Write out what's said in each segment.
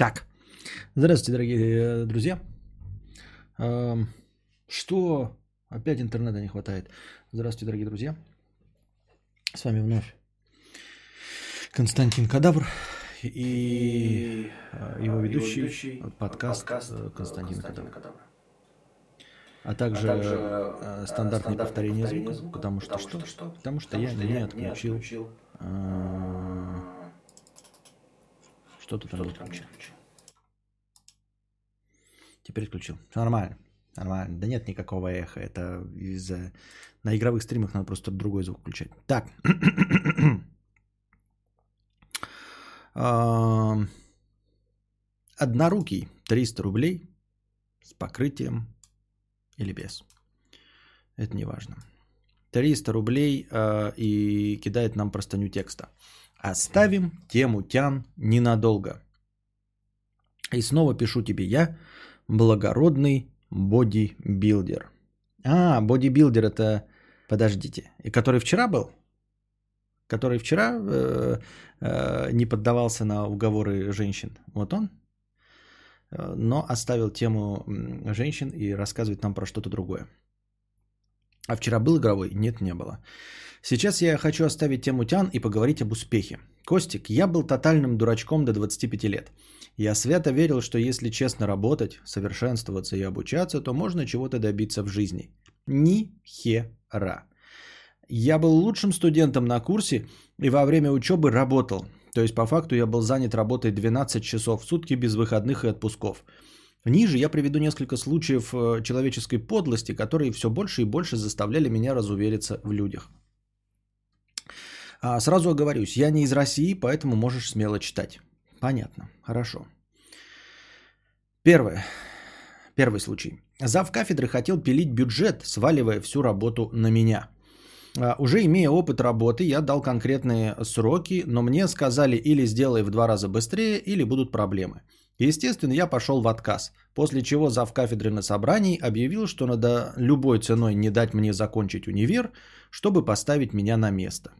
Так, здравствуйте, дорогие э, друзья. Эм, Что? Опять интернета не хватает. Здравствуйте, дорогие друзья. С вами вновь Константин Кадавр и э, его ведущий подкаст э, Константин Кадавр. А также э, стандартное повторение звука, потому что что? Потому что я не отключил э, что-то там не отключил. Теперь отключил. Всё нормально. Нормально. Да нет никакого эха. Это из-за... На игровых стримах надо просто другой звук включать. Так. Однорукий. 300 рублей с покрытием или без. Это не важно. 300 рублей э, и кидает нам простыню текста. Оставим тему тян ненадолго. И снова пишу тебе я, благородный бодибилдер. А, бодибилдер это, подождите, и который вчера был? Который вчера э, э, не поддавался на уговоры женщин. Вот он? Э, Но оставил тему женщин и рассказывает нам про что-то другое. А вчера был игровой? Нет, не было. Сейчас я хочу оставить тему тян и поговорить об успехе. Костик, я был тотальным дурачком до 25 лет. Я свято верил, что если честно работать, совершенствоваться и обучаться, то можно чего-то добиться в жизни. Ни хера. Я был лучшим студентом на курсе и во время учебы работал. То есть по факту я был занят работой 12 часов в сутки без выходных и отпусков. Ниже я приведу несколько случаев э, человеческой подлости, которые все больше и больше заставляли меня разувериться в людях. А, Сразу оговорюсь, я не из России, поэтому можешь смело читать. Понятно, хорошо. Первое. Первый случай. Зав кафедры хотел пилить бюджет, сваливая всю работу на меня. А, Уже имея опыт работы, я дал конкретные сроки, но мне сказали или сделай в два раза быстрее, или будут проблемы. Естественно, я пошел в отказ, после чего зав кафедры на собрании объявил, что надо любой ценой не дать мне закончить универ, чтобы поставить меня на место.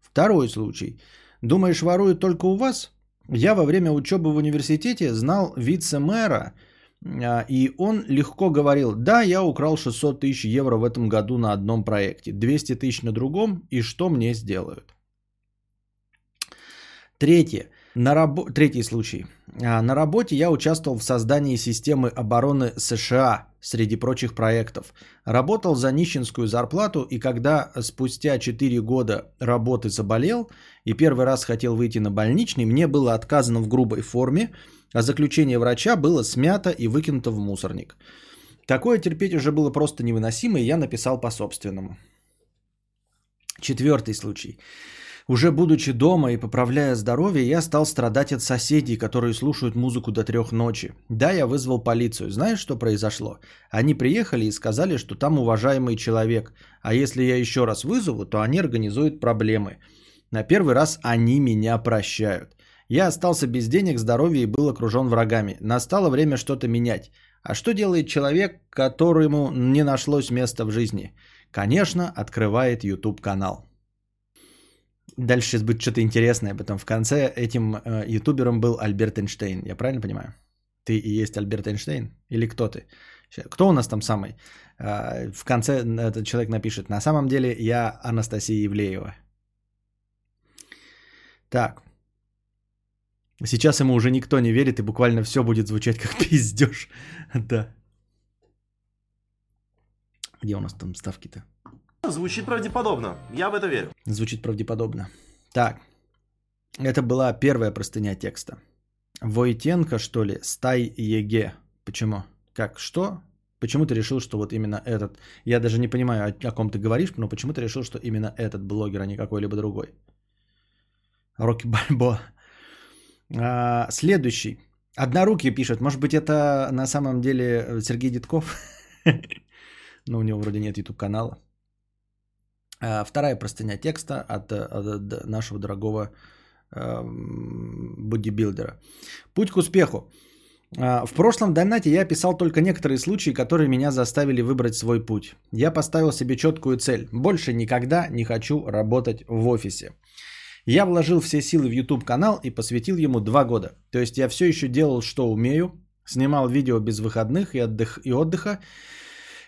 Второй случай. Думаешь, воруют только у вас? Я во время учебы в университете знал вице-мэра, а, и он легко говорил, да, я украл 600 тысяч евро в этом году на одном проекте, 200 тысяч на другом, и что мне сделают? Третье. На рабо... Третий случай. А, На работе я участвовал в создании системы обороны США среди прочих проектов. Работал за нищенскую зарплату, и когда спустя 4 года работы заболел и первый раз хотел выйти на больничный, мне было отказано в грубой форме, а заключение врача было смято и выкинуто в мусорник. Такое терпеть уже было просто невыносимо, и я написал по собственному. Четвертый случай. Уже будучи дома и поправляя здоровье, я стал страдать от соседей, которые слушают музыку до трех ночи. Да, я вызвал полицию. Знаешь, что произошло? Они приехали и сказали, что там уважаемый человек. А если я еще раз вызову, то они организуют проблемы. На первый раз они меня прощают. Я остался без денег, здоровья и был окружен врагами. Настало время что-то менять. А что делает человек, которому не нашлось места в жизни? Конечно, открывает YouTube канал. Дальше сейчас будет что-то интересное, потом в конце этим э, ютубером был Альберт Эйнштейн. Я правильно понимаю? Ты и есть Альберт Эйнштейн? Или кто ты? Кто у нас там самый? А, В конце этот человек напишет, на самом деле я Анастасия Евлеева. Так. Сейчас ему уже никто не верит, и буквально все будет звучать как пиздеж. Да. Где у нас там ставки-то? Звучит правдеподобно. Я в это верю. Звучит правдеподобно. Так. Это была первая простыня текста. Войтенко, что ли? Сдай ЕГЭ. Почему? Как? Что? Почему ты решил, что вот именно этот... Я даже не понимаю, о, о ком ты говоришь, но почему ты решил, что именно этот блогер, а не какой-либо другой? Рокки Бальбоа. А, следующий. Однорукий пишет. Может быть, это на самом деле Сергей Дедков? Но у него вроде нет YouTube-канала. А, Вторая простыня текста от, от нашего дорогого эм, бодибилдера. Путь к успеху. А, В прошлом донате я описал только некоторые случаи, которые меня заставили выбрать свой путь. Я поставил себе четкую цель. Больше никогда не хочу работать в офисе. Я вложил все силы в YouTube канал и посвятил ему два года. То есть я все еще делал, что умею, снимал видео без выходных и, отдых, и отдыха,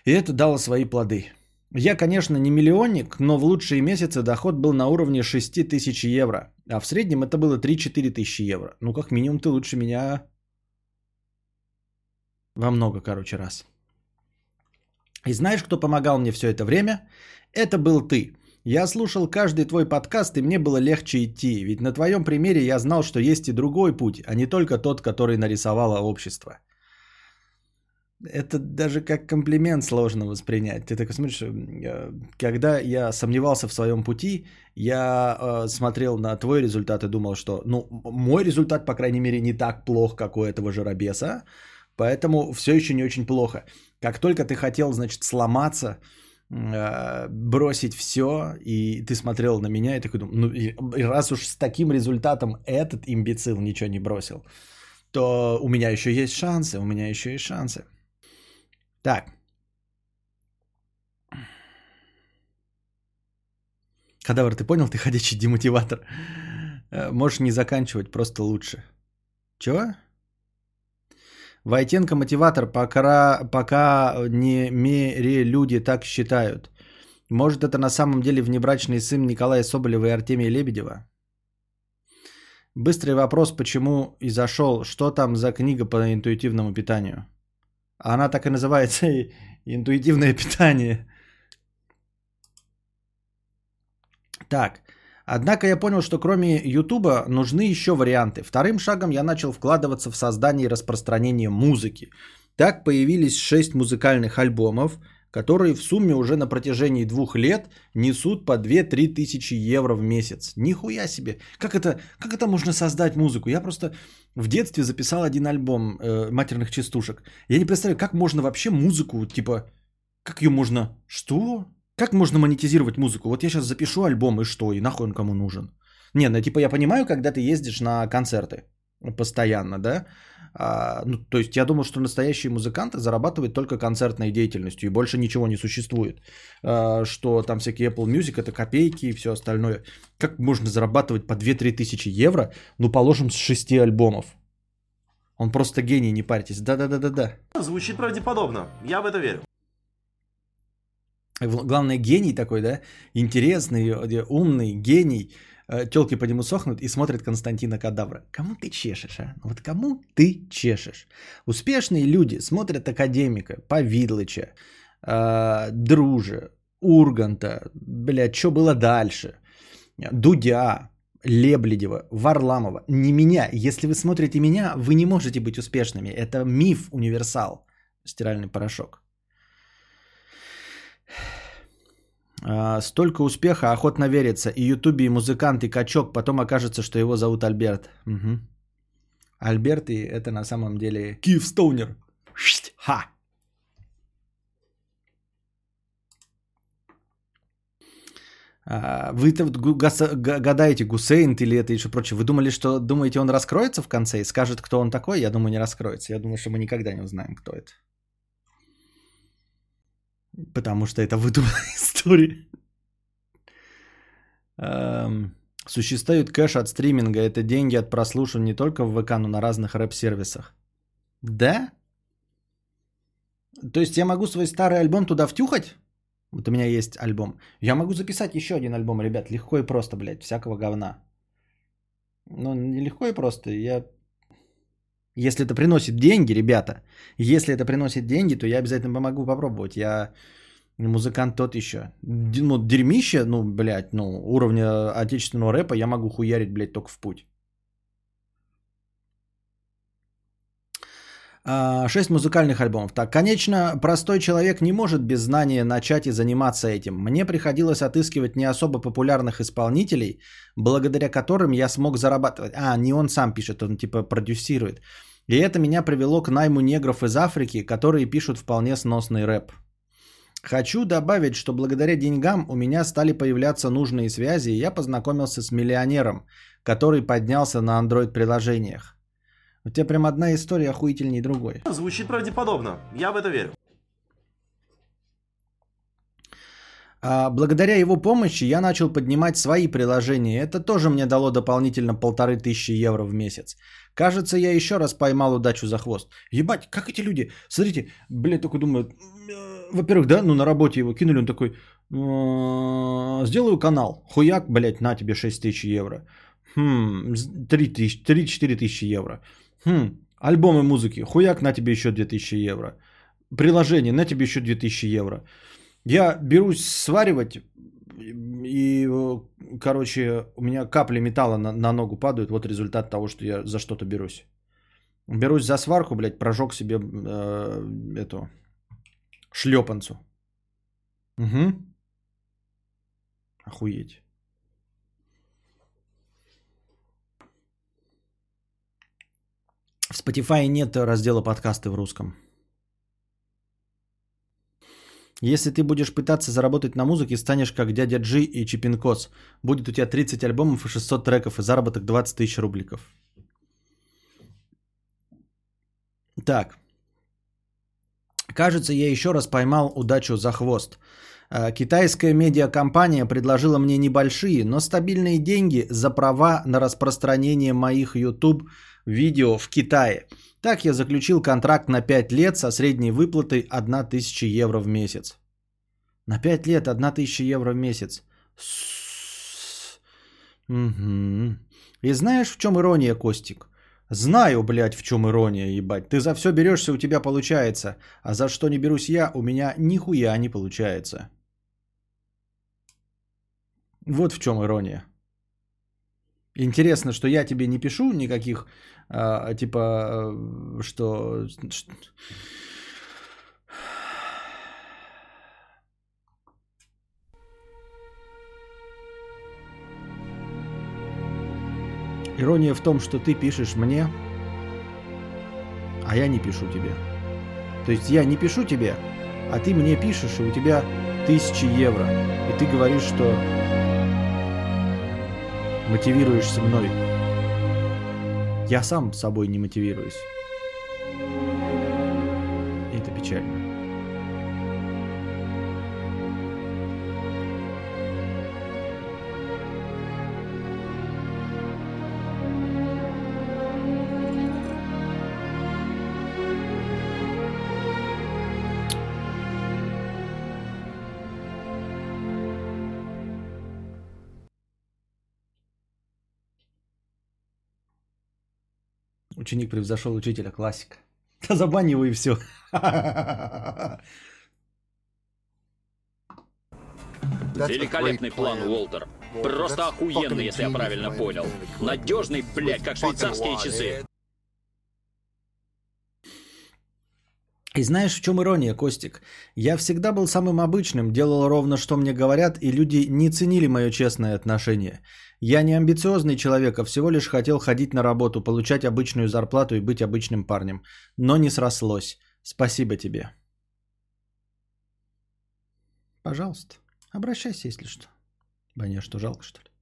и это дало свои плоды. Я, конечно, не миллионник, но в лучшие месяцы доход был на уровне 6 тысяч евро, а в среднем это было 3-4 тысячи евро. Ну, как минимум, ты лучше меня во много, короче, раз. И знаешь, кто помогал мне все это время? Это был ты. Я слушал каждый твой подкаст, и мне было легче идти, ведь на твоем примере я знал, что есть и другой путь, а не только тот, который нарисовало общество. Это даже как комплимент сложно воспринять. Ты так смотришь, э, когда я сомневался в своем пути, я э, смотрел на твой результат и думал, что, ну, мой результат, по крайней мере, не так плох, как у этого же Робеса, поэтому все еще не очень плохо. Как только ты хотел, значит, сломаться, э, бросить все, и ты смотрел на меня и такой думал, ну, и раз уж с таким результатом этот имбецил ничего не бросил, то у меня еще есть шансы, у меня еще есть шансы. Так. Кадавр, ты понял, ты ходячий демотиватор. Э, можешь не заканчивать, просто лучше. Чего? Войтенко мотиватор, пока, пока не мере люди так считают. Может, это на самом деле внебрачный сын Николая Соболева и Артемия Лебедева? Быстрый вопрос, почему и зашел, что там за книга по интуитивному питанию? Она так и называется интуитивное питание. Так, однако я понял, что кроме Ютуба нужны еще варианты. Вторым шагом я начал вкладываться в создание и распространение музыки. Так появились шесть музыкальных альбомов, которые в сумме уже на протяжении двух лет несут по 2-3 тысячи евро в месяц. Нихуя себе! Как это, как это можно создать музыку? Я просто в детстве записал один альбом э, матерных частушек. Я не представляю, как можно вообще музыку, типа, как ее можно... Что? Как можно монетизировать музыку? Вот я сейчас запишу альбом, и что? И нахуй он кому нужен? Не, ну типа я понимаю, когда ты ездишь на концерты постоянно, да? А, ну, то есть я думал, что настоящие музыканты зарабатывают только концертной деятельностью, и больше ничего не существует. А, что там всякие Apple Music, это копейки и все остальное. Как можно зарабатывать по 2-3 тысячи евро, ну, положим, с 6 альбомов? Он просто гений, не парьтесь. Да-да-да-да-да. Звучит правдеподобно. Я в это верю. Главное, гений такой, да? Интересный, э, умный, гений – телки по нему сохнут и смотрят Константина Кадавра. Кому ты чешешь, а? Вот кому ты чешешь? Успешные люди смотрят академика, Повидлыча, э, Дружа, Урганта, блядь, что было дальше? Дудя, Лебледева, Варламова. Не меня. Если вы смотрите меня, вы не можете быть успешными. Это миф, универсал. Стиральный порошок. А, столько успеха, охотно верится. И ютубе, и музыкант, и качок. Потом окажется, что его зовут Альберт. Угу. Альберт, и это на самом деле Киев Стоунер. Ха! А, вы-то гадаете, Гусейн или это еще прочее. Вы думали, что думаете, он раскроется в конце и скажет, кто он такой? Я думаю, не раскроется. Я думаю, что мы никогда не узнаем, кто это. Потому что это выдуманная история. Эм, существует кэш от стриминга. Это деньги от прослушивания не только в ВК, но на разных рэп-сервисах. Да? То есть я могу свой старый альбом туда втюхать? Вот у меня есть альбом. Я могу записать еще один альбом, ребят. Легко и просто, блядь. Всякого говна. Ну, не легко и просто. Я если это приносит деньги, ребята, если это приносит деньги, то я обязательно помогу попробовать. Я музыкант тот еще. Ну, дерьмище, ну, блядь, ну, уровня отечественного рэпа я могу хуярить, блядь, только в путь. А, шесть музыкальных альбомов. Так, конечно, простой человек не может без знания начать и заниматься этим. Мне приходилось отыскивать не особо популярных исполнителей, благодаря которым я смог зарабатывать. А, не он сам пишет, он типа продюсирует. И это меня привело к найму негров из Африки, которые пишут вполне сносный рэп. Хочу добавить, что благодаря деньгам у меня стали появляться нужные связи, и я познакомился с миллионером, который поднялся на Android-приложениях. У тебя прям одна история охуительней другой. Звучит правдеподобно. Я в это верю. А благодаря его помощи я начал поднимать свои приложения. Это тоже мне дало дополнительно полторы тысячи евро в месяц. Кажется, я еще раз поймал удачу за хвост. Ебать, как эти люди? Смотрите, блядь, такой думаю, э, во-первых, да, ну на работе его кинули, он такой, «Э, сделаю канал, хуяк, блядь, на тебе 6 тысяч евро. Хм, 3 тысячи, 3-4 тысячи евро. Хм, альбомы музыки, хуяк, на тебе еще 2 тысячи евро. Приложение, на тебе еще 2 тысячи евро. Я берусь сваривать, и, короче, у меня капли металла на, на ногу падают. Вот результат того, что я за что-то берусь. Берусь за сварку, блядь, прожег себе э, эту шлепанцу. Угу. Охуеть. В Spotify нет раздела подкасты в русском. Если ты будешь пытаться заработать на музыке, станешь как дядя Джи и Чипинкос. Будет у тебя 30 альбомов и 600 треков, и заработок 20 тысяч рубликов. Так. Кажется, я еще раз поймал удачу за хвост. А, китайская медиакомпания предложила мне небольшие, но стабильные деньги за права на распространение моих YouTube видео в Китае. Так я заключил контракт на 5 лет со средней выплатой 1000 евро в месяц. На 5 лет 1000 евро в месяц. Угу. И знаешь, в чем ирония, Костик? Знаю, блядь, в чем ирония, ебать. Ты за все берешься, у тебя получается. А за что не берусь я, у меня нихуя не получается. Вот в чем ирония. Интересно, что я тебе не пишу никаких, а, типа, э, что... Ирония в том, что ты пишешь мне, а я не пишу тебе. То есть я не пишу тебе, а ты мне пишешь, и у тебя тысячи евро. И ты говоришь, что мотивируешься мной. Я сам собой не мотивируюсь. И это печально. Ученик превзошел учителя, классика. Да забань его и все. Великолепный план, Уолтер. Просто охуенный, если я правильно понял. Надежный, блядь, как швейцарские часы. И знаешь, в чем ирония, Костик? Я всегда был самым обычным, делал ровно, что мне говорят, и люди не ценили мое честное отношение. Я не амбициозный человек, а всего лишь хотел ходить на работу, получать обычную зарплату и быть обычным парнем. Но не срослось. Спасибо тебе. Пожалуйста, обращайся, если что. Что жалко, что ли?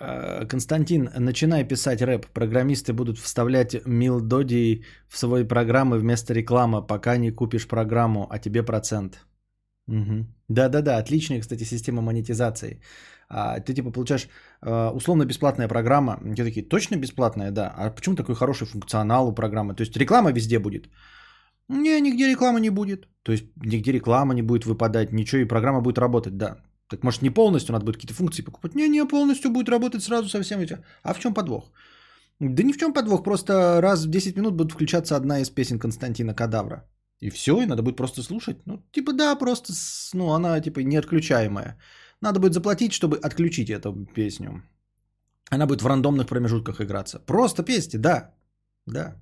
Константин, начинай писать рэп. Программисты будут вставлять милдодии в свои программы вместо рекламы, пока не купишь программу, а тебе процент. Угу. Да-да-да, отличная, кстати, система монетизации. А, ты типа получаешь э, условно бесплатная программа. Те такие, точно бесплатная, да. А почему такой хороший функционал у программы? То есть реклама везде будет. Не, нигде реклама не будет. То есть нигде реклама не будет выпадать, ничего, и программа будет работать, да. Так может не полностью надо будет какие-то функции покупать? Не, не, полностью будет работать сразу со всем этим. А в чем подвох? Да ни в чем подвох, просто раз в 10 минут будет включаться одна из песен Константина Кадавра. И все, и надо будет просто слушать. Ну, типа, да, просто, ну, она, типа, неотключаемая. Надо будет заплатить, чтобы отключить эту песню. Она будет в рандомных промежутках играться. Просто песни, да. Да.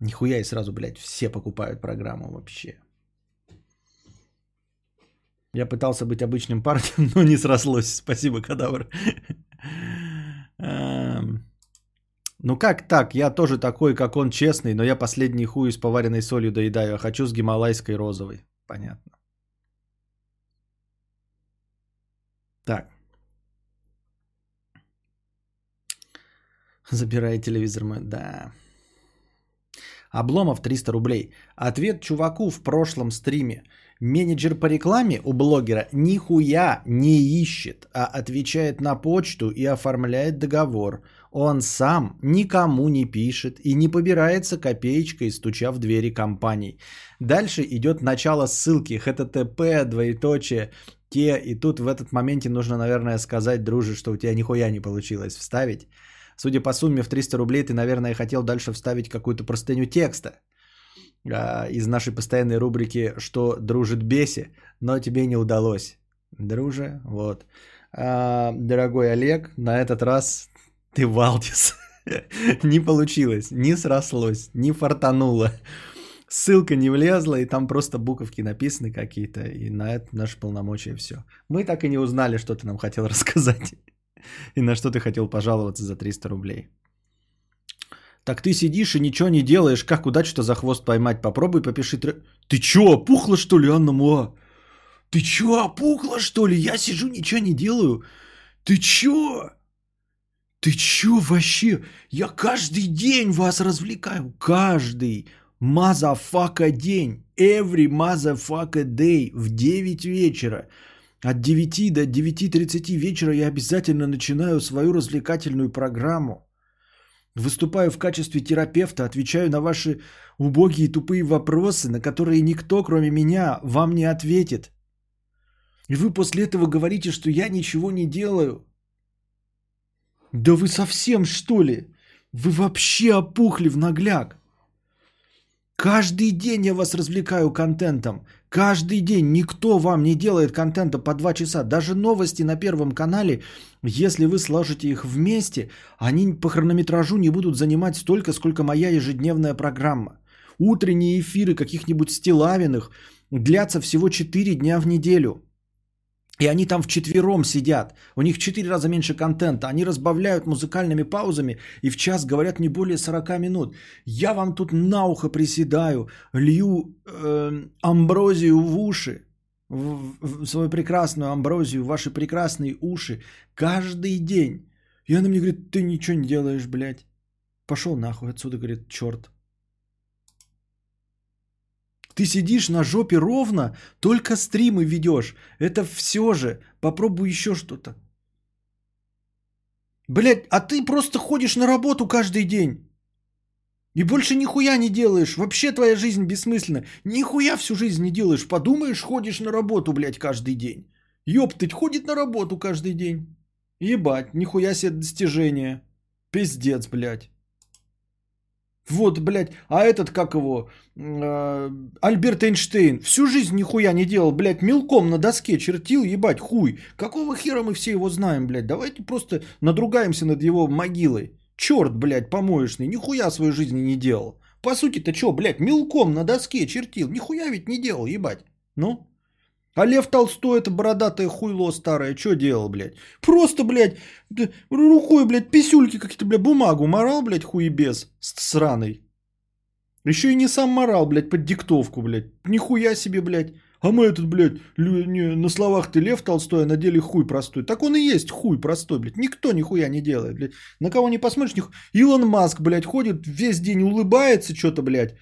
Нихуя и сразу, блядь, все покупают программу вообще. Я пытался быть обычным парнем, но не срослось. Спасибо, кадавр. Эм, ну как так? Я тоже такой, как он, честный, но я последний хуй с поваренной солью доедаю, а хочу с гималайской розовой. Понятно. Так. Забирай телевизор мой. Да. Обломов 300 рублей. Ответ чуваку в прошлом стриме. Менеджер по рекламе у блогера нихуя не ищет, а отвечает на почту и оформляет договор. Он сам никому не пишет и не побирается копеечкой, стуча в двери компаний. Дальше идет начало ссылки http, двоеточие, те, и тут в этот моменте нужно, наверное, сказать, друже, что у тебя нихуя не получилось вставить. Судя по сумме в 300 рублей, ты, наверное, хотел дальше вставить какую-то простыню текста а, из нашей постоянной рубрики «Что дружит беси», но тебе не удалось. Друже, вот. А, дорогой Олег, на этот раз ты Валдис. не получилось, не срослось, не фартануло. Ссылка не влезла, и там просто буковки написаны какие-то, и на это наше полномочия все. Мы так и не узнали, что ты нам хотел рассказать. И на что ты хотел пожаловаться за 300 рублей. Так ты сидишь и ничего не делаешь. Как удачу-то за хвост поймать? Попробуй попиши. Ты чё, опухла что ли, Анна Муа? Ты чё, опухла что ли? Я сижу, ничего не делаю. Ты чё? Ты чё вообще? Я каждый день вас развлекаю. Каждый motherfucker день. Every motherfucker day в 9 вечера. От 9 до 9.30 вечера я обязательно начинаю свою развлекательную программу. Выступаю в качестве терапевта, отвечаю на ваши убогие тупые вопросы, на которые никто, кроме меня, вам не ответит. И вы после этого говорите, что я ничего не делаю. Да вы совсем что ли? Вы вообще опухли в нагляк. Каждый день я вас развлекаю контентом. Каждый день никто вам не делает контента по 2 часа. Даже новости на Первом канале, если вы сложите их вместе, они по хронометражу не будут занимать столько, сколько моя ежедневная программа. Утренние эфиры каких-нибудь стилавиных длятся всего 4 дня в неделю. И они там вчетвером сидят. У них в 4 раза меньше контента. Они разбавляют музыкальными паузами и в час говорят не более 40 минут. Я вам тут на ухо приседаю, лью э, амброзию в уши, в, в свою прекрасную амброзию, в ваши прекрасные уши каждый день. И она мне говорит, ты ничего не делаешь, блядь. Пошел нахуй отсюда, говорит, черт. Ты сидишь на жопе ровно, только стримы ведешь. Это все же. Попробуй еще что-то. Блять, а ты просто ходишь на работу каждый день. И больше нихуя не делаешь. Вообще твоя жизнь бессмысленна. Нихуя всю жизнь не делаешь. Подумаешь, ходишь на работу, блядь, каждый день. Ёптать, ходит на работу каждый день. Ебать, нихуя себе достижение. Пиздец, блядь. Вот, блядь, а этот, как его, э, Альберт Эйнштейн, всю жизнь нихуя не делал, блядь, мелком на доске чертил, ебать, хуй. Какого хера мы все его знаем, блядь? Давайте просто надругаемся над его могилой. Черт, блядь, помоечный, нихуя свою жизнь не делал. По сути-то что, блядь, мелком на доске чертил, нихуя ведь не делал, ебать. Ну? А Лев Толстой, это бородатое хуйло старое, что делал, блядь? Просто, блядь, рукой, блядь, писюльки какие-то, блядь, бумагу морал, блядь, хуебес сраный. Еще и не сам морал, блядь, под диктовку, блядь. Нихуя себе, блядь. А мы этот, блядь, не, на словах ты Лев Толстой, а на деле хуй простой. Так он и есть хуй простой, блядь. Никто нихуя не делает, блядь. На кого не посмотришь, нихуя. Илон Маск, блядь, ходит весь день, улыбается что-то, блядь.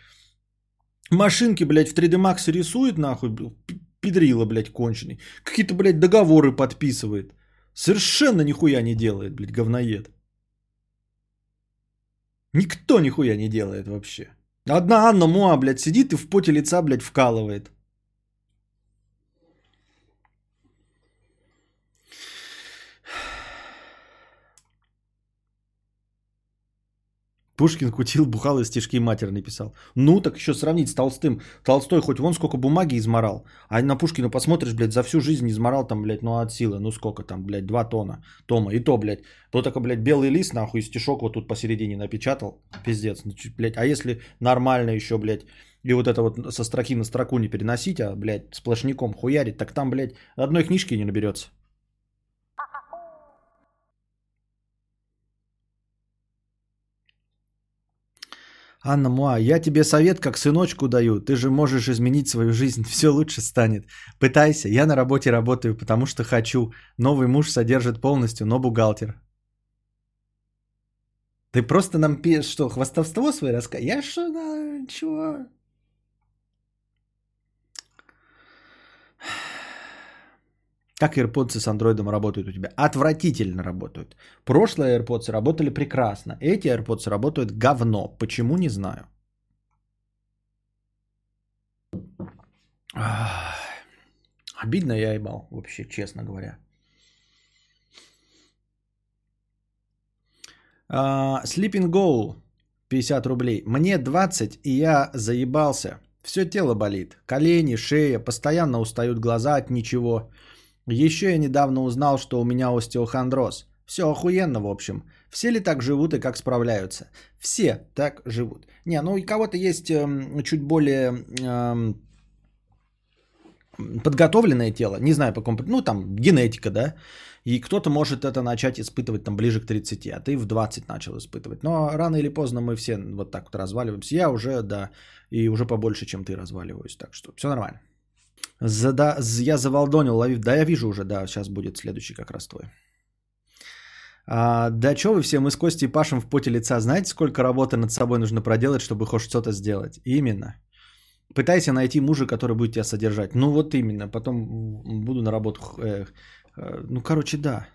Машинки, блядь, в 3D Max рисует, нахуй, педрила, блядь, конченый. Какие-то, блядь, договоры подписывает. Совершенно нихуя не делает, блядь, говноед. Никто нихуя не делает вообще. Одна Анна Муа, блядь, сидит и в поте лица, блядь, вкалывает. Пушкин кутил, бухал и стишки матерные писал. Ну, так еще сравнить с Толстым. Толстой хоть вон сколько бумаги изморал. А на Пушкина посмотришь, блядь, за всю жизнь изморал там, блядь, ну от силы. Ну сколько там, блядь, два тона. Тома. И то, блядь, то только, блядь, белый лист, нахуй, стишок вот тут посередине напечатал. Пиздец. Ну, блядь, а если нормально еще, блядь, и вот это вот со строки на строку не переносить, а, блядь, сплошняком хуярить, так там, блядь, одной книжки не наберется. Анна Муа, я тебе совет как сыночку даю. Ты же можешь изменить свою жизнь. Все лучше станет. Пытайся. Я на работе работаю, потому что хочу. Новый муж содержит полностью, но бухгалтер. Ты просто нам пишешь, что, хвастовство свое рассказываешь? Я что, да, чего? Как AirPods с андроидом работают у тебя? Отвратительно работают. Прошлые AirPods работали прекрасно. Эти AirPods работают говно. Почему, не знаю. Обидно я ебал, вообще, честно говоря. Uh, Sleeping Goal 50 рублей. Мне 20, и я заебался. Все тело болит. Колени, шея, постоянно устают глаза от ничего. Еще я недавно узнал, что у меня остеохондроз. Все охуенно, в общем. Все ли так живут и как справляются? Все так живут. Не, ну у кого-то есть эм, чуть более эм, подготовленное тело, не знаю по какому, ну там генетика, да, и кто-то может это начать испытывать там ближе к 30, а ты в 20 начал испытывать. Но рано или поздно мы все вот так вот разваливаемся. Я уже, да, и уже побольше, чем ты разваливаюсь, так что все нормально. Зада... Я завалдонил, ловив. Да, я вижу уже, да, сейчас будет следующий как раз твой. А, да что вы все, мы с Костей пашем в поте лица. Знаете, сколько работы над собой нужно проделать, чтобы хоть что-то сделать? Именно. Пытайся найти мужа, который будет тебя содержать. Ну вот именно. Потом буду на работу. Э, э, ну, короче, да.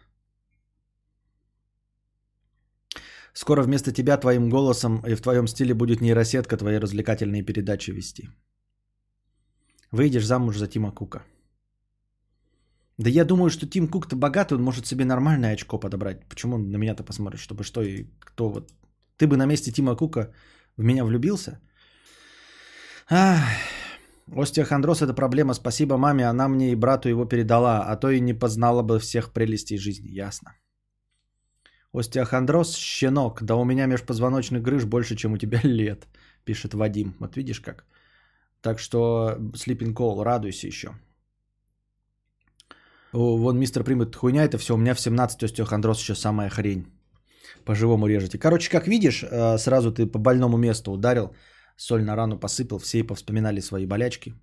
Скоро вместо тебя твоим голосом и в твоем стиле будет нейросетка твои развлекательные передачи вести. Выйдешь замуж за Тима Кука. Да я думаю, что Тим Кук-то богатый, он может себе нормальное очко подобрать. Почему на меня-то посмотришь, чтобы что и кто вот... Ты бы на месте Тима Кука в меня влюбился? Ах, остеохондроз – это проблема. Спасибо маме, она мне и брату его передала, а то и не познала бы всех прелестей жизни. Ясно. Остеохондроз – щенок. Да у меня межпозвоночных грыж больше, чем у тебя лет, пишет Вадим. Вот видишь как. Так что Sleeping Call, радуйся еще. О, вон мистер Примет, хуйня это все, у меня в 17 остеохондроз еще самая хрень. По-живому режете. Короче, как видишь, э, сразу ты по больному месту ударил, соль на рану посыпал, все повспоминали свои болячки.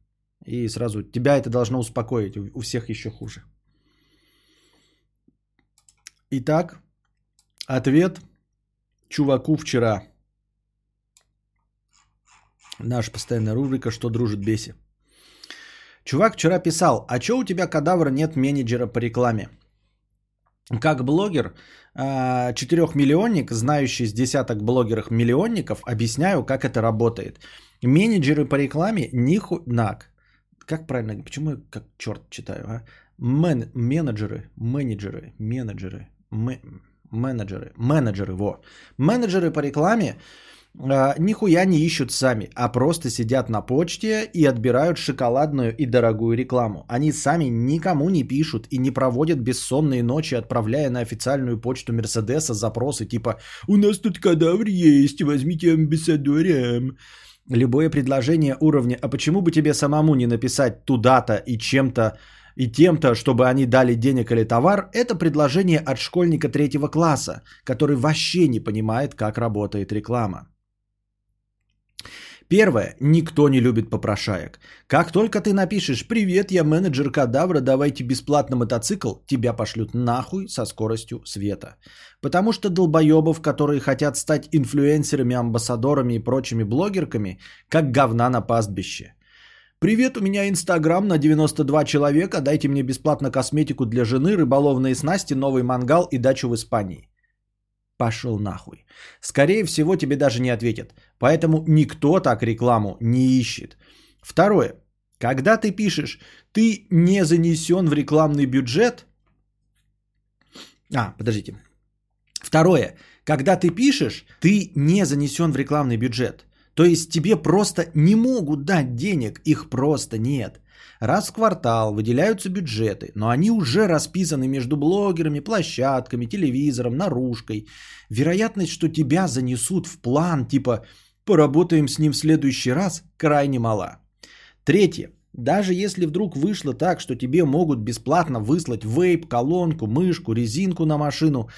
И сразу тебя это должно успокоить, у всех еще хуже. Итак, ответ чуваку вчера – Наша постоянная рубрика «Что дружит беси». Чувак вчера писал, а чё у тебя, кадавра, нет менеджера по рекламе? Как блогер, а, четырехмиллионник, знающий с десяток блогеров-миллионников, объясняю, как это работает. Менеджеры по рекламе ниху... Нак. Как правильно? Почему я как черт читаю? А? Мен... Менеджеры, менеджеры, менеджеры, менеджеры, менеджеры, во. Менеджеры по рекламе нихуя не ищут сами, а просто сидят на почте и отбирают шоколадную и дорогую рекламу. Они сами никому не пишут и не проводят бессонные ночи, отправляя на официальную почту Мерседеса запросы типа «У нас тут кадавр есть, возьмите амбассадоря». Любое предложение уровня «А почему бы тебе самому не написать туда-то и чем-то и тем-то, чтобы они дали денег или товар, это предложение от школьника третьего класса, который вообще не понимает, как работает реклама. Первое. Никто не любит попрошаек. Как только ты напишешь «Привет, я менеджер Кадавра, давайте бесплатно мотоцикл», тебя пошлют нахуй со скоростью света. Потому что долбоебов, которые хотят стать инфлюенсерами, амбассадорами и прочими блогерками, как говна на пастбище. «Привет, у меня Инстаграм на 92 человека, дайте мне бесплатно косметику для жены, рыболовные снасти, новый мангал и дачу в Испании» пошел нахуй. Скорее всего, тебе даже не ответят. Поэтому никто так рекламу не ищет. Второе. Когда ты пишешь, ты не занесен в рекламный бюджет. А, подождите. Второе. Когда ты пишешь, ты не занесен в рекламный бюджет. То есть тебе просто не могут дать денег, их просто нет. Раз в квартал выделяются бюджеты, но они уже расписаны между блогерами, площадками, телевизором, наружкой. Вероятность, что тебя занесут в план, типа «поработаем с ним в следующий раз», крайне мала. Третье. Даже если вдруг вышло так, что тебе могут бесплатно выслать вейп, колонку, мышку, резинку на машину,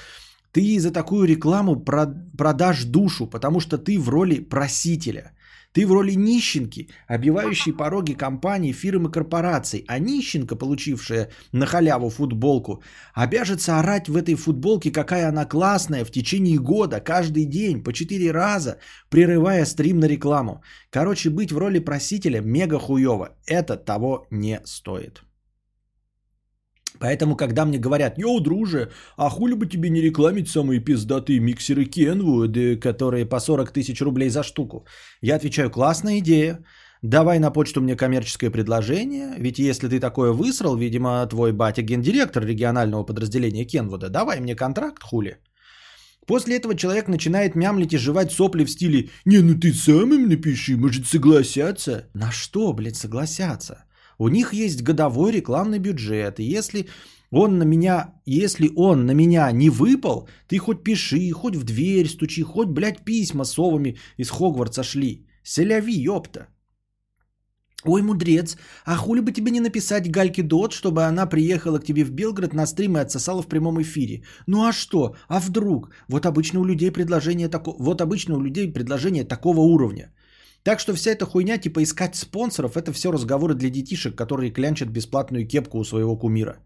ты за такую рекламу продашь душу, потому что ты в роли просителя. Ты в роли нищенки, обивающей пороги компаний, фирм и корпораций. А нищенка, получившая на халяву футболку, обяжется орать в этой футболке, какая она классная в течение года, каждый день, по четыре раза, прерывая стрим на рекламу. Короче, быть в роли просителя мега хуево. Это того не стоит. Поэтому, когда мне говорят, йоу, друже, а хули бы тебе не рекламить самые пиздатые миксеры Kenwood, которые по 40 тысяч рублей за штуку? Я отвечаю, классная идея. Давай на почту мне коммерческое предложение, ведь если ты такое высрал, видимо, твой батя гендиректор регионального подразделения Кенвуда, давай мне контракт, хули. После этого человек начинает мямлить и жевать сопли в стиле «Не, ну ты сам им напиши, может согласятся». На что, блядь, согласятся? У них есть годовой рекламный бюджет. И если он на меня, если он на меня не выпал, ты хоть пиши, хоть в дверь стучи, хоть, блядь, письма совами из Хогвартса шли. Селяви, ёпта. Ой, мудрец, а хули бы тебе не написать Гальке Дот, чтобы она приехала к тебе в Белгород на стрим и отсосала в прямом эфире? Ну а что? А вдруг? Вот обычно у людей предложение такого, вот обычно у людей предложение такого уровня. Так что вся эта хуйня, типа искать спонсоров, это все разговоры для детишек, которые клянчат бесплатную кепку у своего кумира.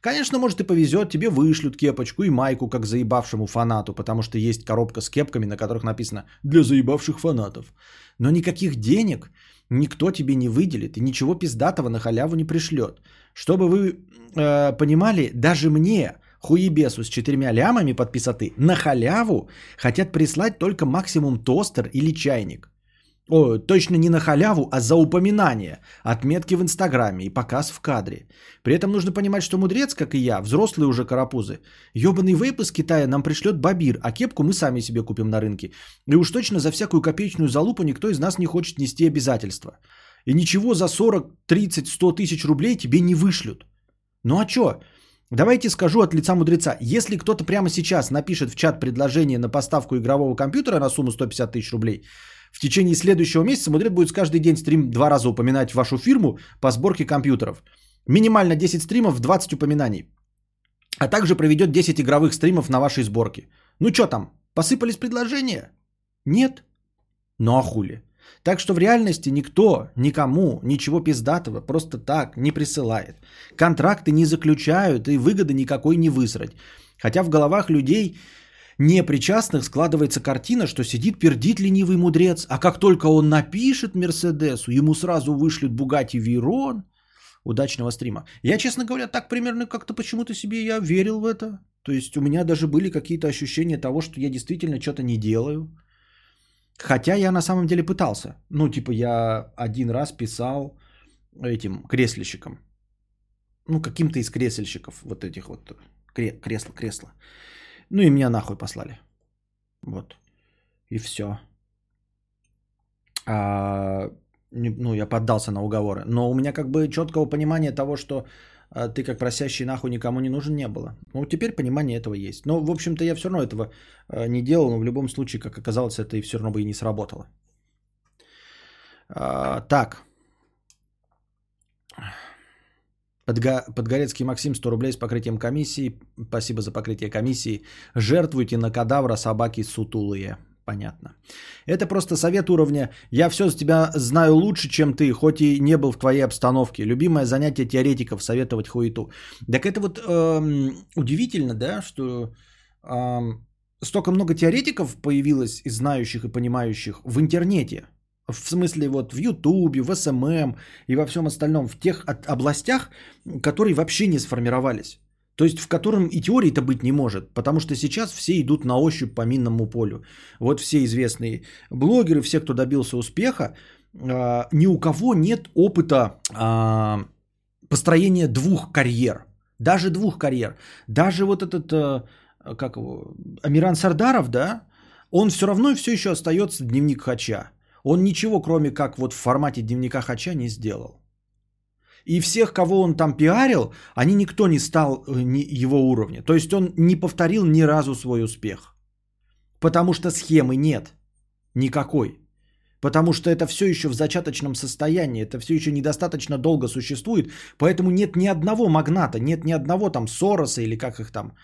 Конечно, может и повезет, тебе вышлют кепочку и майку, как заебавшему фанату, потому что есть коробка с кепками, на которых написано «для заебавших фанатов». Но никаких денег никто тебе не выделит и ничего пиздатого на халяву не пришлет. Чтобы вы э, понимали, даже мне, хуебесу с четырьмя лямами подписоты, на халяву хотят прислать только максимум тостер или чайник. О, точно не на халяву, а за упоминание, отметки в Инстаграме и показ в кадре. При этом нужно понимать, что мудрец, как и я, взрослые уже карапузы, ебаный вейп из Китая нам пришлет бабир, а кепку мы сами себе купим на рынке. И уж точно за всякую копеечную залупу никто из нас не хочет нести обязательства. И ничего за 40, 30, 100 тысяч рублей тебе не вышлют. Ну а чё? Давайте скажу от лица мудреца. Если кто-то прямо сейчас напишет в чат предложение на поставку игрового компьютера на сумму 150 тысяч рублей, в течение следующего месяца Мудрец будет каждый день стрим два раза упоминать вашу фирму по сборке компьютеров. Минимально 10 стримов, 20 упоминаний. А также проведет 10 игровых стримов на вашей сборке. Ну что там, посыпались предложения? Нет? Ну а хули? Так что в реальности никто никому ничего пиздатого просто так не присылает. Контракты не заключают и выгоды никакой не высрать. Хотя в головах людей непричастных складывается картина, что сидит пердит ленивый мудрец, а как только он напишет Мерседесу, ему сразу вышлют Бугати Вейрон. Удачного стрима. Я, честно говоря, так примерно как-то почему-то себе я верил в это. То есть у меня даже были какие-то ощущения того, что я действительно что-то не делаю. Хотя я на самом деле пытался. Ну, типа я один раз писал этим креслищиком. Ну, каким-то из кресельщиков вот этих вот кресла, кресла. Ну и меня нахуй послали. Вот. И все. А, ну, я поддался на уговоры. Но у меня как бы четкого понимания того, что а, ты как просящий нахуй никому не нужен, не было. Ну, теперь понимание этого есть. Но, в общем-то, я все равно этого а, не делал, но в любом случае, как оказалось, это и все равно бы и не сработало. А, так. Подго... Подгорецкий Максим, 100 рублей с покрытием комиссии. Спасибо за покрытие комиссии. Жертвуйте на кадавра собаки сутулые. Понятно. Это просто совет уровня «Я все за тебя знаю лучше, чем ты, хоть и не был в твоей обстановке». Любимое занятие теоретиков – советовать хуету. Так это вот эм, удивительно, да, что эм, столько много теоретиков появилось и знающих и понимающих в интернете – в смысле вот в Ютубе, в СММ и во всем остальном, в тех областях, которые вообще не сформировались. То есть в котором и теории-то быть не может, потому что сейчас все идут на ощупь по минному полю. Вот все известные блогеры, все, кто добился успеха, а, ни у кого нет опыта а, построения двух карьер. Даже двух карьер. Даже вот этот, а, как его, Амиран Сардаров, да, он все равно все еще остается дневник хача. Он ничего, кроме как вот в формате дневника Хача не сделал. И всех, кого он там пиарил, они никто не стал э, его уровня. То есть он не повторил ни разу свой успех. Потому что схемы нет. Никакой. Потому что это все еще в зачаточном состоянии, это все еще недостаточно долго существует, поэтому нет ни одного магната, нет ни одного там Сороса или как их там,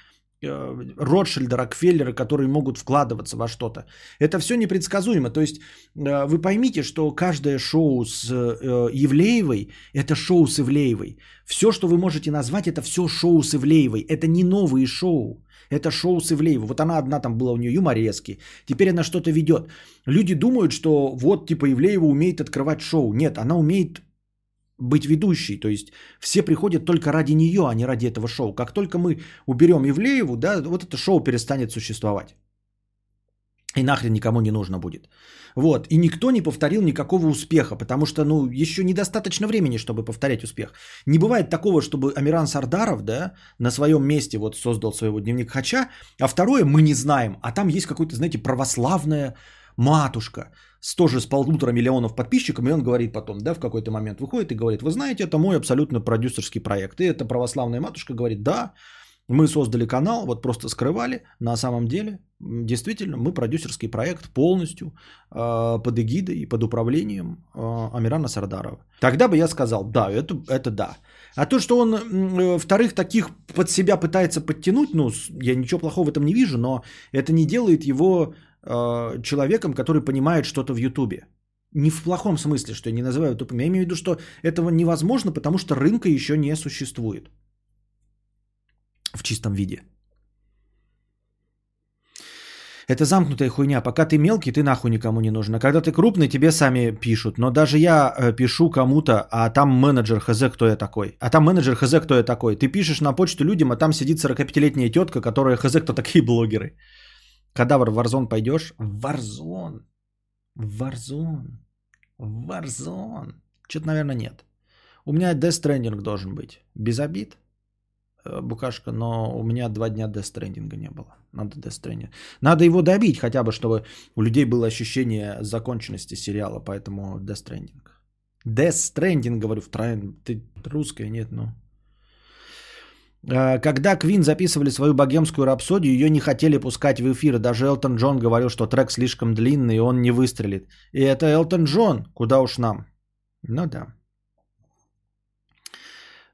Ротшильда, Рокфеллера, которые могут вкладываться во что-то. Это все непредсказуемо. То есть э, вы поймите, что каждое шоу с э, Евлеевой – это шоу с Ивлеевой. Все, что вы можете назвать, это все шоу с Ивлеевой. Это не новые шоу. Это шоу с Ивлеевой. Вот она одна там была у нее юморески. Теперь она что-то ведет. Люди думают, что вот типа Ивлеева умеет открывать шоу. Нет, она умеет быть ведущей. То есть все приходят только ради нее, а не ради этого шоу. Как только мы уберем Ивлееву, да, вот это шоу перестанет существовать. И нахрен никому не нужно будет. Вот. И никто не повторил никакого успеха, потому что, ну, еще недостаточно времени, чтобы повторять успех. Не бывает такого, чтобы Амиран Сардаров, да, на своем месте вот создал своего дневник Хача, а второе мы не знаем, а там есть какой-то, знаете, православная матушка, с тоже с полутора миллионов подписчиков, и он говорит потом, да, в какой-то момент выходит и говорит, вы знаете, это мой абсолютно продюсерский проект. И эта православная матушка говорит, да, мы создали канал, вот просто скрывали, на самом деле, действительно, мы продюсерский проект полностью э, под эгидой и под управлением э, Амирана Сардарова. Тогда бы я сказал, да, это, это да. А то, что он э, вторых таких под себя пытается подтянуть, ну, я ничего плохого в этом не вижу, но это не делает его э, человеком, который понимает что-то в Ютубе. Не в плохом смысле, что я не называю тупым. Я имею в виду, что этого невозможно, потому что рынка еще не существует в чистом виде. Это замкнутая хуйня. Пока ты мелкий, ты нахуй никому не нужен. А когда ты крупный, тебе сами пишут. Но даже я э, пишу кому-то, а там менеджер хз, кто я такой. А там менеджер хз, кто я такой. Ты пишешь на почту людям, а там сидит 45-летняя тетка, которая хз, кто такие блогеры. Кадавр в Warzone пойдешь? Warzone. Warzone. Warzone. Что-то, наверное, нет. У меня Death Stranding должен быть. Без обид. Э, букашка, но у меня два дня Death Stranding не было. Надо Death Stranding. Надо его добить хотя бы, чтобы у людей было ощущение законченности сериала, поэтому Death Stranding. Death Stranding, говорю, в. Ты русская, нет, ну. Э, когда Квин записывали свою богемскую рапсодию, ее не хотели пускать в эфир. Даже Элтон Джон говорил, что трек слишком длинный, и он не выстрелит. И это Элтон Джон, куда уж нам. Ну да.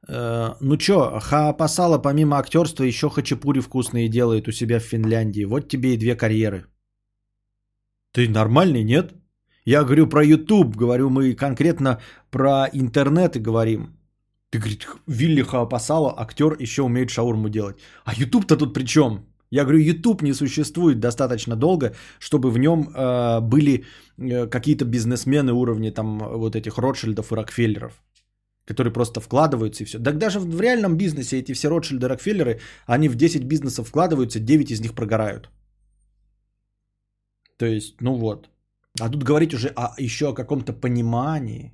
Э, ну чё, Хаапасала помимо актерства еще хачапури вкусные делает у себя в Финляндии. Вот тебе и две карьеры. Ты нормальный, нет? Я говорю про YouTube, говорю мы конкретно про интернет и говорим. Ты, говорит, Вилли Хаапасала, актер, еще умеет шаурму делать. А YouTube-то тут при чем? Я говорю, YouTube не существует достаточно долго, чтобы в нем э, были э, какие-то бизнесмены уровня там вот этих Ротшильдов и Рокфеллеров которые просто вкладываются и все. Так даже в реальном бизнесе эти все Ротшильды, Рокфеллеры, они в 10 бизнесов вкладываются, 9 из них прогорают. То есть, ну вот. А тут говорить уже о, еще о каком-то понимании.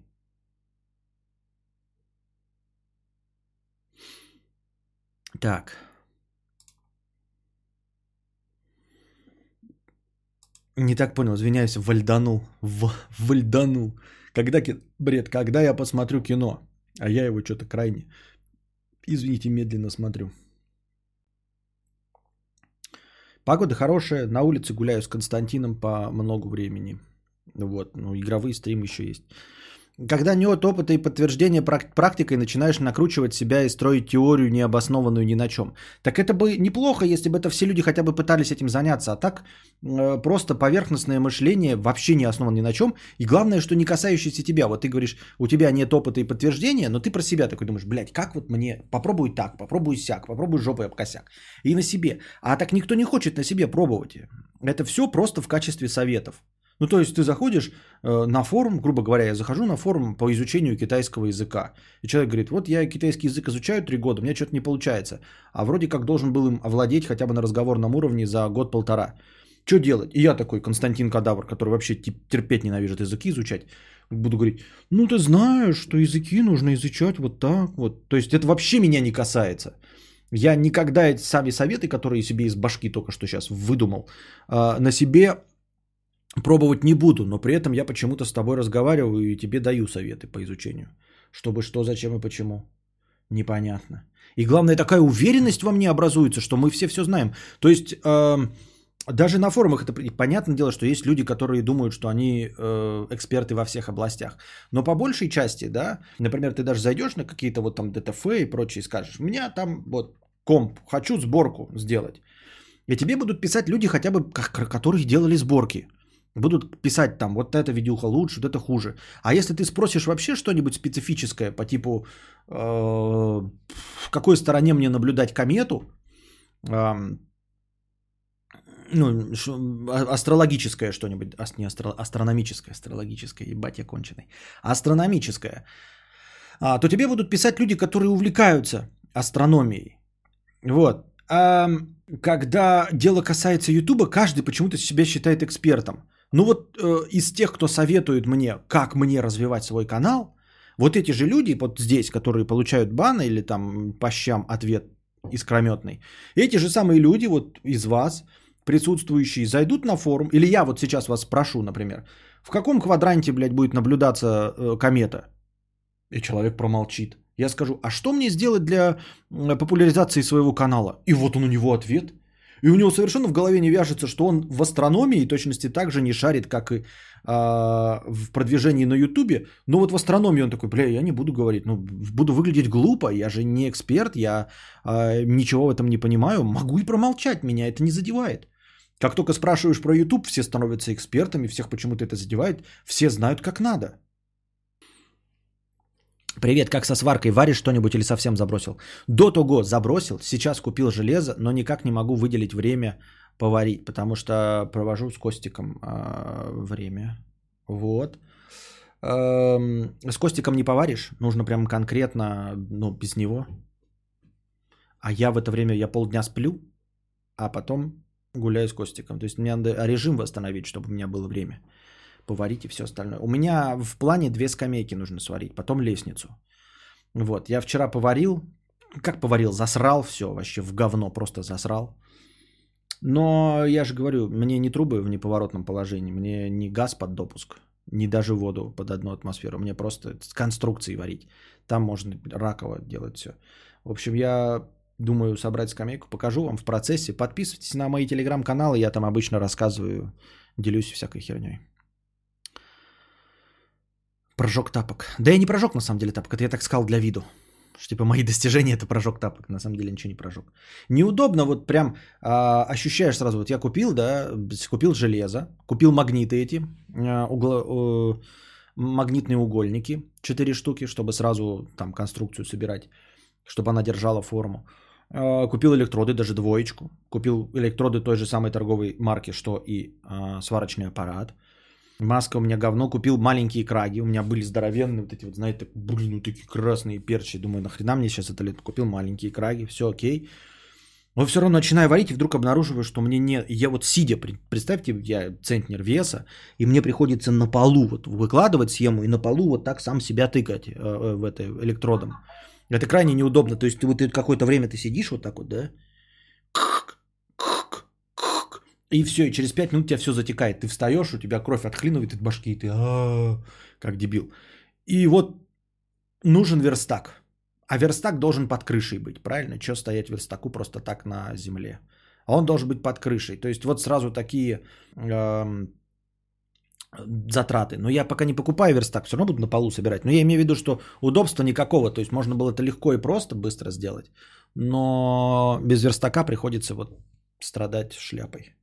Так. Не так понял, извиняюсь, вальданул. В, вальданул. Когда, бред, когда я посмотрю кино? А я его что-то крайне, извините, медленно смотрю. Погода хорошая, на улице гуляю с Константином по много времени. Вот, ну, игровые стримы еще есть. Когда нет опыта и подтверждения практикой, начинаешь накручивать себя и строить теорию, необоснованную ни на чем. Так это бы неплохо, если бы это все люди хотя бы пытались этим заняться. А так э, просто поверхностное мышление вообще не основано ни на чем. И главное, что не касающееся тебя. Вот ты говоришь, у тебя нет опыта и подтверждения, но ты про себя такой думаешь, блядь, как вот мне, попробуй так, попробуй сяк, попробуй жопой об косяк. И на себе. А так никто не хочет на себе пробовать. Это все просто в качестве советов. Ну, то есть ты заходишь э, на форум, грубо говоря, я захожу на форум по изучению китайского языка. И человек говорит, вот я китайский язык изучаю три года, у меня что-то не получается. А вроде как должен был им овладеть хотя бы на разговорном уровне за год-полтора. Что делать? И я такой, Константин Кадавр, который вообще терпеть ненавидит языки изучать, буду говорить, ну ты знаешь, что языки нужно изучать вот так вот. То есть это вообще меня не касается. Я никогда сами советы, которые себе из башки только что сейчас выдумал, э, на себе пробовать не буду, но при этом я почему-то с тобой разговариваю и тебе даю советы по изучению. Чтобы что, зачем и почему. Непонятно. И главное, такая уверенность во мне образуется, что мы все все знаем. То есть, э, даже на форумах это понятное дело, что есть люди, которые думают, что они э, эксперты во всех областях. Но по большей части, да, например, ты даже зайдешь на какие-то вот там ДТФ и прочее и скажешь, у меня там вот комп, хочу сборку сделать. И тебе будут писать люди, хотя бы, которые делали сборки. Будут писать там, вот это видюха лучше, вот это хуже. А если ты спросишь вообще что-нибудь специфическое по типу, э, в какой стороне мне наблюдать комету, ну, а, астрологическое что-нибудь, не астро, астрономическое, астрологическое, ебать я конченый, астрономическое, а, то тебе будут писать люди, которые увлекаются астрономией. Вот. А когда дело касается Ютуба, каждый почему-то себя считает экспертом. Ну вот э, из тех, кто советует мне, как мне развивать свой канал, вот эти же люди вот здесь, которые получают баны или там по щам ответ искрометный, эти же самые люди вот из вас, присутствующие, зайдут на форум, или я вот сейчас вас спрошу, например, в каком квадранте, блядь, будет наблюдаться э, комета? И человек промолчит. Я скажу, а что мне сделать для популяризации своего канала? И вот он у него ответ. И у него совершенно в голове не вяжется, что он в астрономии точности так же не шарит, как и а, в продвижении на Ютубе. Но вот в астрономии он такой, бля, я не буду говорить, ну, буду выглядеть глупо, я же не эксперт, я а, ничего в этом не понимаю, могу и промолчать, меня это не задевает. Как только спрашиваешь про YouTube, все становятся экспертами, всех почему-то это задевает, все знают, как надо. Привет, как со сваркой? Варишь что-нибудь или совсем забросил? До того забросил, сейчас купил железо, но никак не могу выделить время поварить, потому что провожу с Костиком э, время. Вот. Эм, с Костиком не поваришь, нужно прям конкретно, ну, без него. А я в это время, я полдня сплю, а потом гуляю с Костиком. То есть мне надо режим восстановить, чтобы у меня было время поварить и все остальное. У меня в плане две скамейки нужно сварить, потом лестницу. Вот, я вчера поварил, как поварил, засрал все вообще в говно, просто засрал. Но я же говорю, мне не трубы в неповоротном положении, мне не газ под допуск, не даже воду под одну атмосферу, мне просто с конструкцией варить. Там можно раково делать все. В общем, я думаю собрать скамейку, покажу вам в процессе. Подписывайтесь на мои телеграм-каналы, я там обычно рассказываю, делюсь всякой херней. Прожог тапок. Да я не прожег на самом деле тапок, это я так сказал для виду. Что типа мои достижения это прожог тапок, на самом деле ничего не прожег. Неудобно, вот прям а, ощущаешь сразу, вот я купил, да, купил железо, купил магниты эти, а, угло, а, магнитные угольники, 4 штуки, чтобы сразу там конструкцию собирать, чтобы она держала форму. А, купил электроды, даже двоечку. Купил электроды той же самой торговой марки, что и а, сварочный аппарат. Маска у меня говно. Купил маленькие краги. У меня были здоровенные вот эти вот, знаете, блин, вот такие красные перчи. Думаю, нахрена мне сейчас это лет? Купил маленькие краги. Все окей. Но все равно начинаю варить и вдруг обнаруживаю, что мне не... Я вот сидя, представьте, я центнер веса, и мне приходится на полу вот выкладывать схему и на полу вот так сам себя тыкать э, э в это электродом. Это крайне неудобно. То есть ты вот какое-то время ты сидишь вот так вот, да? И все, и через 5 минут тебя все затекает. Ты встаешь, у тебя кровь отхлинывает от башки, и ты как дебил. И вот нужен верстак. А верстак должен под крышей быть, правильно? Что стоять верстаку просто так на земле? А он должен быть под крышей. То есть вот сразу такие э, затраты. Но я пока не покупаю верстак, все равно буду на полу собирать. Но я имею в виду, что удобства никакого. То есть можно было это легко и просто быстро сделать. Но без верстака приходится вот страдать шляпой.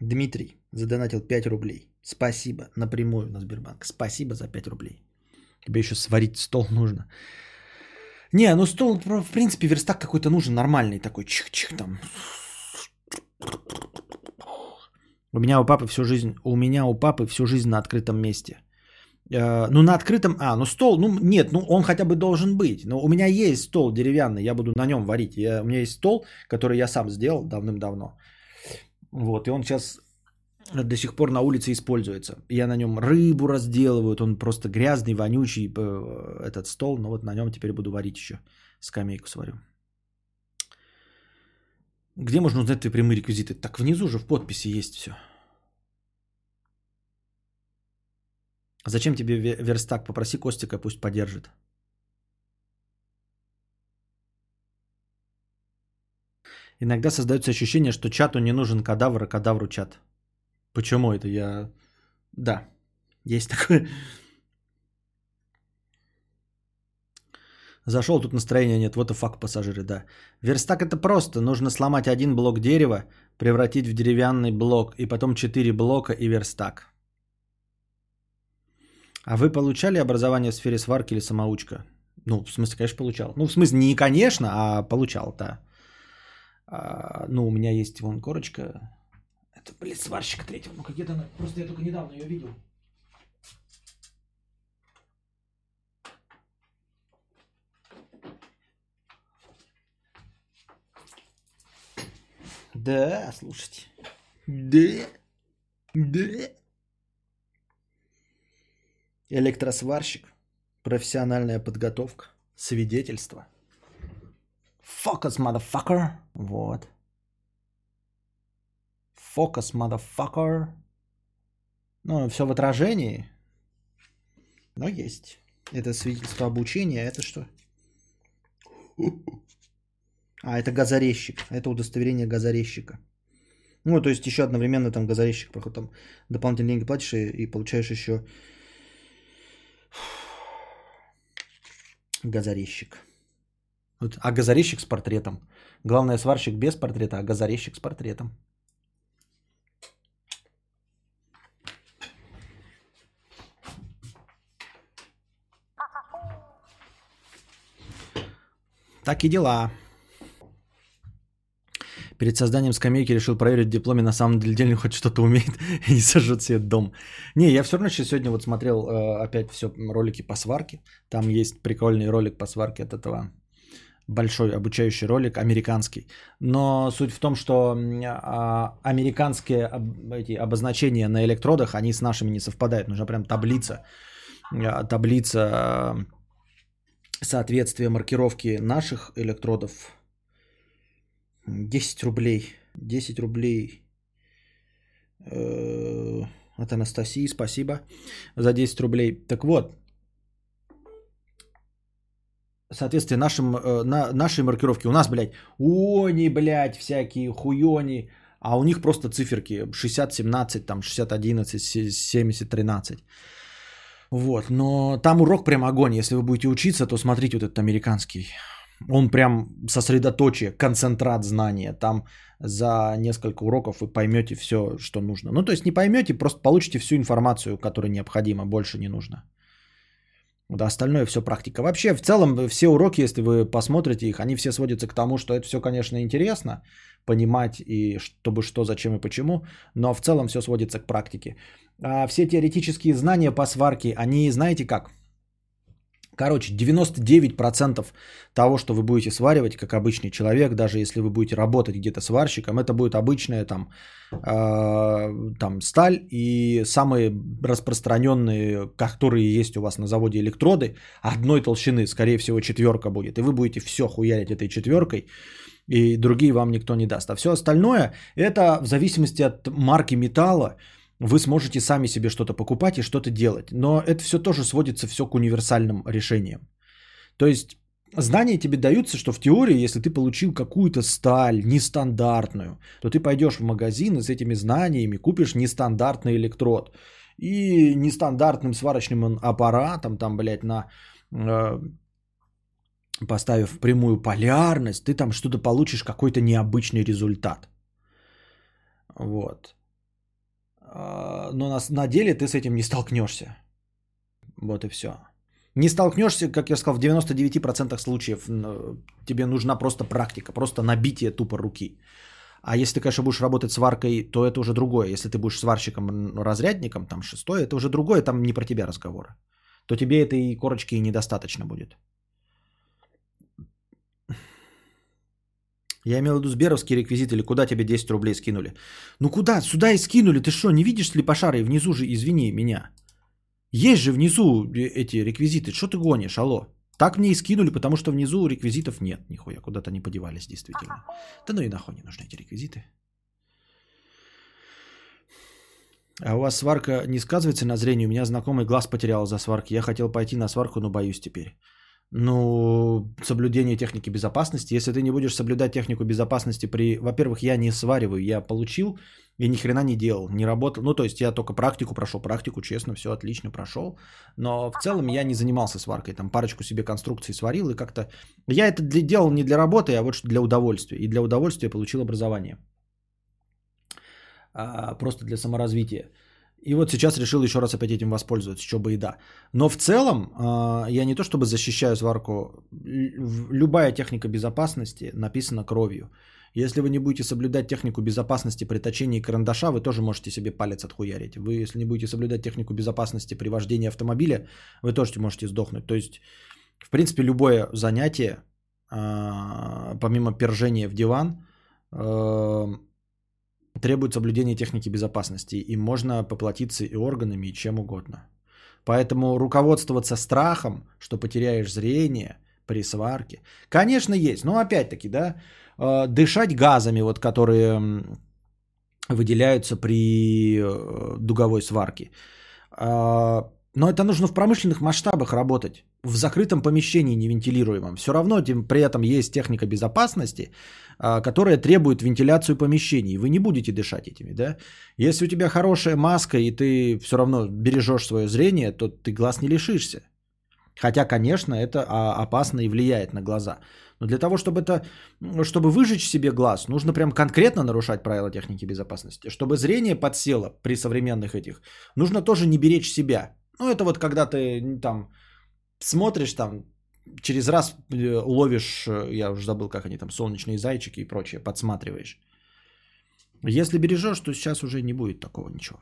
Дмитрий задонатил 5 рублей. Спасибо напрямую на Сбербанк. Спасибо за 5 рублей. Тебе еще сварить стол нужно. Не, ну стол, в принципе, верстак какой-то нужен, нормальный такой, чих-чих там. У меня у папы всю жизнь, у меня у папы всю жизнь на открытом месте. Э, ну, на открытом, а, ну стол, ну нет, ну он хотя бы должен быть. Но у меня есть стол деревянный, я буду на нем варить. Я, у меня есть стол, который я сам сделал давным-давно. Вот, и он сейчас до сих пор на улице используется. Я на нем рыбу разделываю, он просто грязный, вонючий, э, этот стол, но вот на нем теперь буду варить еще, скамейку сварю. Где можно узнать твои прямые реквизиты? Так внизу же в подписи есть все. Зачем тебе верстак? Попроси Костика, пусть подержит. Иногда создается ощущение, что чату не нужен кадавр, а кадавру чат. Почему это я... Да, есть такое. Зашел, тут настроения нет. Вот и факт пассажиры, да. Верстак это просто. Нужно сломать один блок дерева, превратить в деревянный блок, и потом четыре блока и верстак. А вы получали образование в сфере сварки или самоучка? Ну, в смысле, конечно, получал. Ну, в смысле, не конечно, а получал, да. А, ну, у меня есть вон корочка. Это, блин, сварщик третьего. Ну, где-то она... Просто я только недавно ее видел. Да, слушайте. Да. Да. Электросварщик. Профессиональная подготовка. Свидетельство. Фокус, motherfucker. Вот. Фокус, motherfucker. Ну, все в отражении. Но есть. Это свидетельство обучения. Это что? А, это газорезчик. Это удостоверение газорезчика. Ну, то есть еще одновременно там газорезчик, проход там дополнительные деньги платишь и, и получаешь еще газорезчик. Вот, а газорезчик с портретом. Главное, сварщик без портрета, а газорезчик с портретом. Так и дела. Перед созданием скамейки решил проверить в дипломе, на самом деле хоть что-то умеет и не сожжет себе дом. Не, я все равно сейчас сегодня вот смотрел э, опять все ролики по сварке. Там есть прикольный ролик по сварке от этого большой обучающий ролик, американский. Но суть в том, что а, американские эти обозначения на электродах, они с нашими не совпадают. Нужна прям таблица. А, таблица а, соответствия маркировки наших электродов 10 рублей. 10 рублей э, от Анастасии, спасибо за 10 рублей. Так вот, соответствие нашим, э, на, нашей маркировки. У нас, блядь, они, блядь, всякие хуёни, а у них просто циферки 60-17, там 60-11, 70-13. Вот, но там урок прям огонь. Если вы будете учиться, то смотрите вот этот американский. Он прям сосредоточие, концентрат знания. Там за несколько уроков вы поймете все, что нужно. Ну, то есть не поймете, просто получите всю информацию, которая необходима, больше не нужно. Да, остальное все практика. Вообще, в целом, все уроки, если вы посмотрите их, они все сводятся к тому, что это все, конечно, интересно, понимать и чтобы что, зачем и почему, но в целом все сводится к практике. А все теоретические знания по сварке, они, знаете как? Короче, 99% того, что вы будете сваривать, как обычный человек, даже если вы будете работать где-то сварщиком, это будет обычная там, э, там сталь и самые распространенные, которые есть у вас на заводе электроды, одной толщины, скорее всего, четверка будет. И вы будете все хуярить этой четверкой, и другие вам никто не даст. А все остальное, это в зависимости от марки металла, вы сможете сами себе что-то покупать и что-то делать. Но это все тоже сводится все к универсальным решениям. То есть знания тебе даются, что в теории, если ты получил какую-то сталь нестандартную, то ты пойдешь в магазин и с этими знаниями купишь нестандартный электрод. И нестандартным сварочным аппаратом, там, блядь, на э, поставив прямую полярность, ты там что-то получишь, какой-то необычный результат. Вот. А, но на, на деле ты с этим не столкнешься. Вот и все. Не столкнешься, как я сказал, в 99% случаев тебе нужна просто практика, просто набитие тупо руки. А если ты, конечно, будешь работать сваркой, то это уже другое. Если ты будешь сварщиком, разрядником, там шестой, это уже другое, там не про тебя разговоры. То тебе этой корочки и недостаточно будет. Я имел в виду Сберовский реквизит или куда тебе 10 рублей скинули. Ну куда? Сюда и скинули. Ты что, не видишь слепошары? Внизу же, извини меня. Есть же внизу эти реквизиты. Что ты гонишь? Алло. Так мне и скинули, потому что внизу реквизитов нет. Нихуя, куда-то они подевались действительно. Да ну и нахуй не нужны эти реквизиты. А у вас сварка не сказывается на зрении? У меня знакомый глаз потерял за сварки. Я хотел пойти на сварку, но боюсь теперь. Ну, соблюдение техники безопасности. Если ты не будешь соблюдать технику безопасности при... Во-первых, я не свариваю, я получил и ни хрена не делал, не работал. Ну, то есть я только практику прошел, практику, честно, все отлично прошел. Но в целом я не занимался сваркой. Там парочку себе конструкций сварил и как-то... Я это для... делал не для работы, а вот для удовольствия. И для удовольствия получил образование. А, просто для саморазвития. И вот сейчас решил еще раз опять этим воспользоваться, что бы и да. Но в целом, а, я не то чтобы защищаю сварку, любая техника безопасности написана кровью. Если вы не будете соблюдать технику безопасности при точении карандаша, вы тоже можете себе палец отхуярить. Вы, если не будете соблюдать технику безопасности при вождении автомобиля, вы тоже можете сдохнуть. То есть, в принципе, любое занятие, а, помимо пержения в диван, требует соблюдения техники безопасности, и можно поплатиться и органами, и чем угодно. Поэтому руководствоваться страхом, что потеряешь зрение при сварке, конечно, есть. Но опять-таки, да, э, дышать газами, вот, которые выделяются при э, дуговой сварке. А, но это нужно в промышленных масштабах работать. В закрытом помещении невентилируемом. Все равно при этом есть техника безопасности, а, которая требует вентиляцию помещений. Вы не будете дышать этими, да? Если у тебя хорошая маска и ты все равно бережешь свое зрение, то ты глаз не лишишься. Хотя, конечно, это а, опасно и влияет на глаза. Но для того, чтобы это, чтобы выжечь себе глаз, нужно прям конкретно нарушать правила техники безопасности. Чтобы зрение подсело при современных этих, нужно тоже не беречь себя. Ну, это вот когда ты там смотришь там, через раз э, уловишь, э, я уже забыл, как они там, солнечные зайчики и прочее, подсматриваешь. Если бережешь, то сейчас уже не будет такого ничего.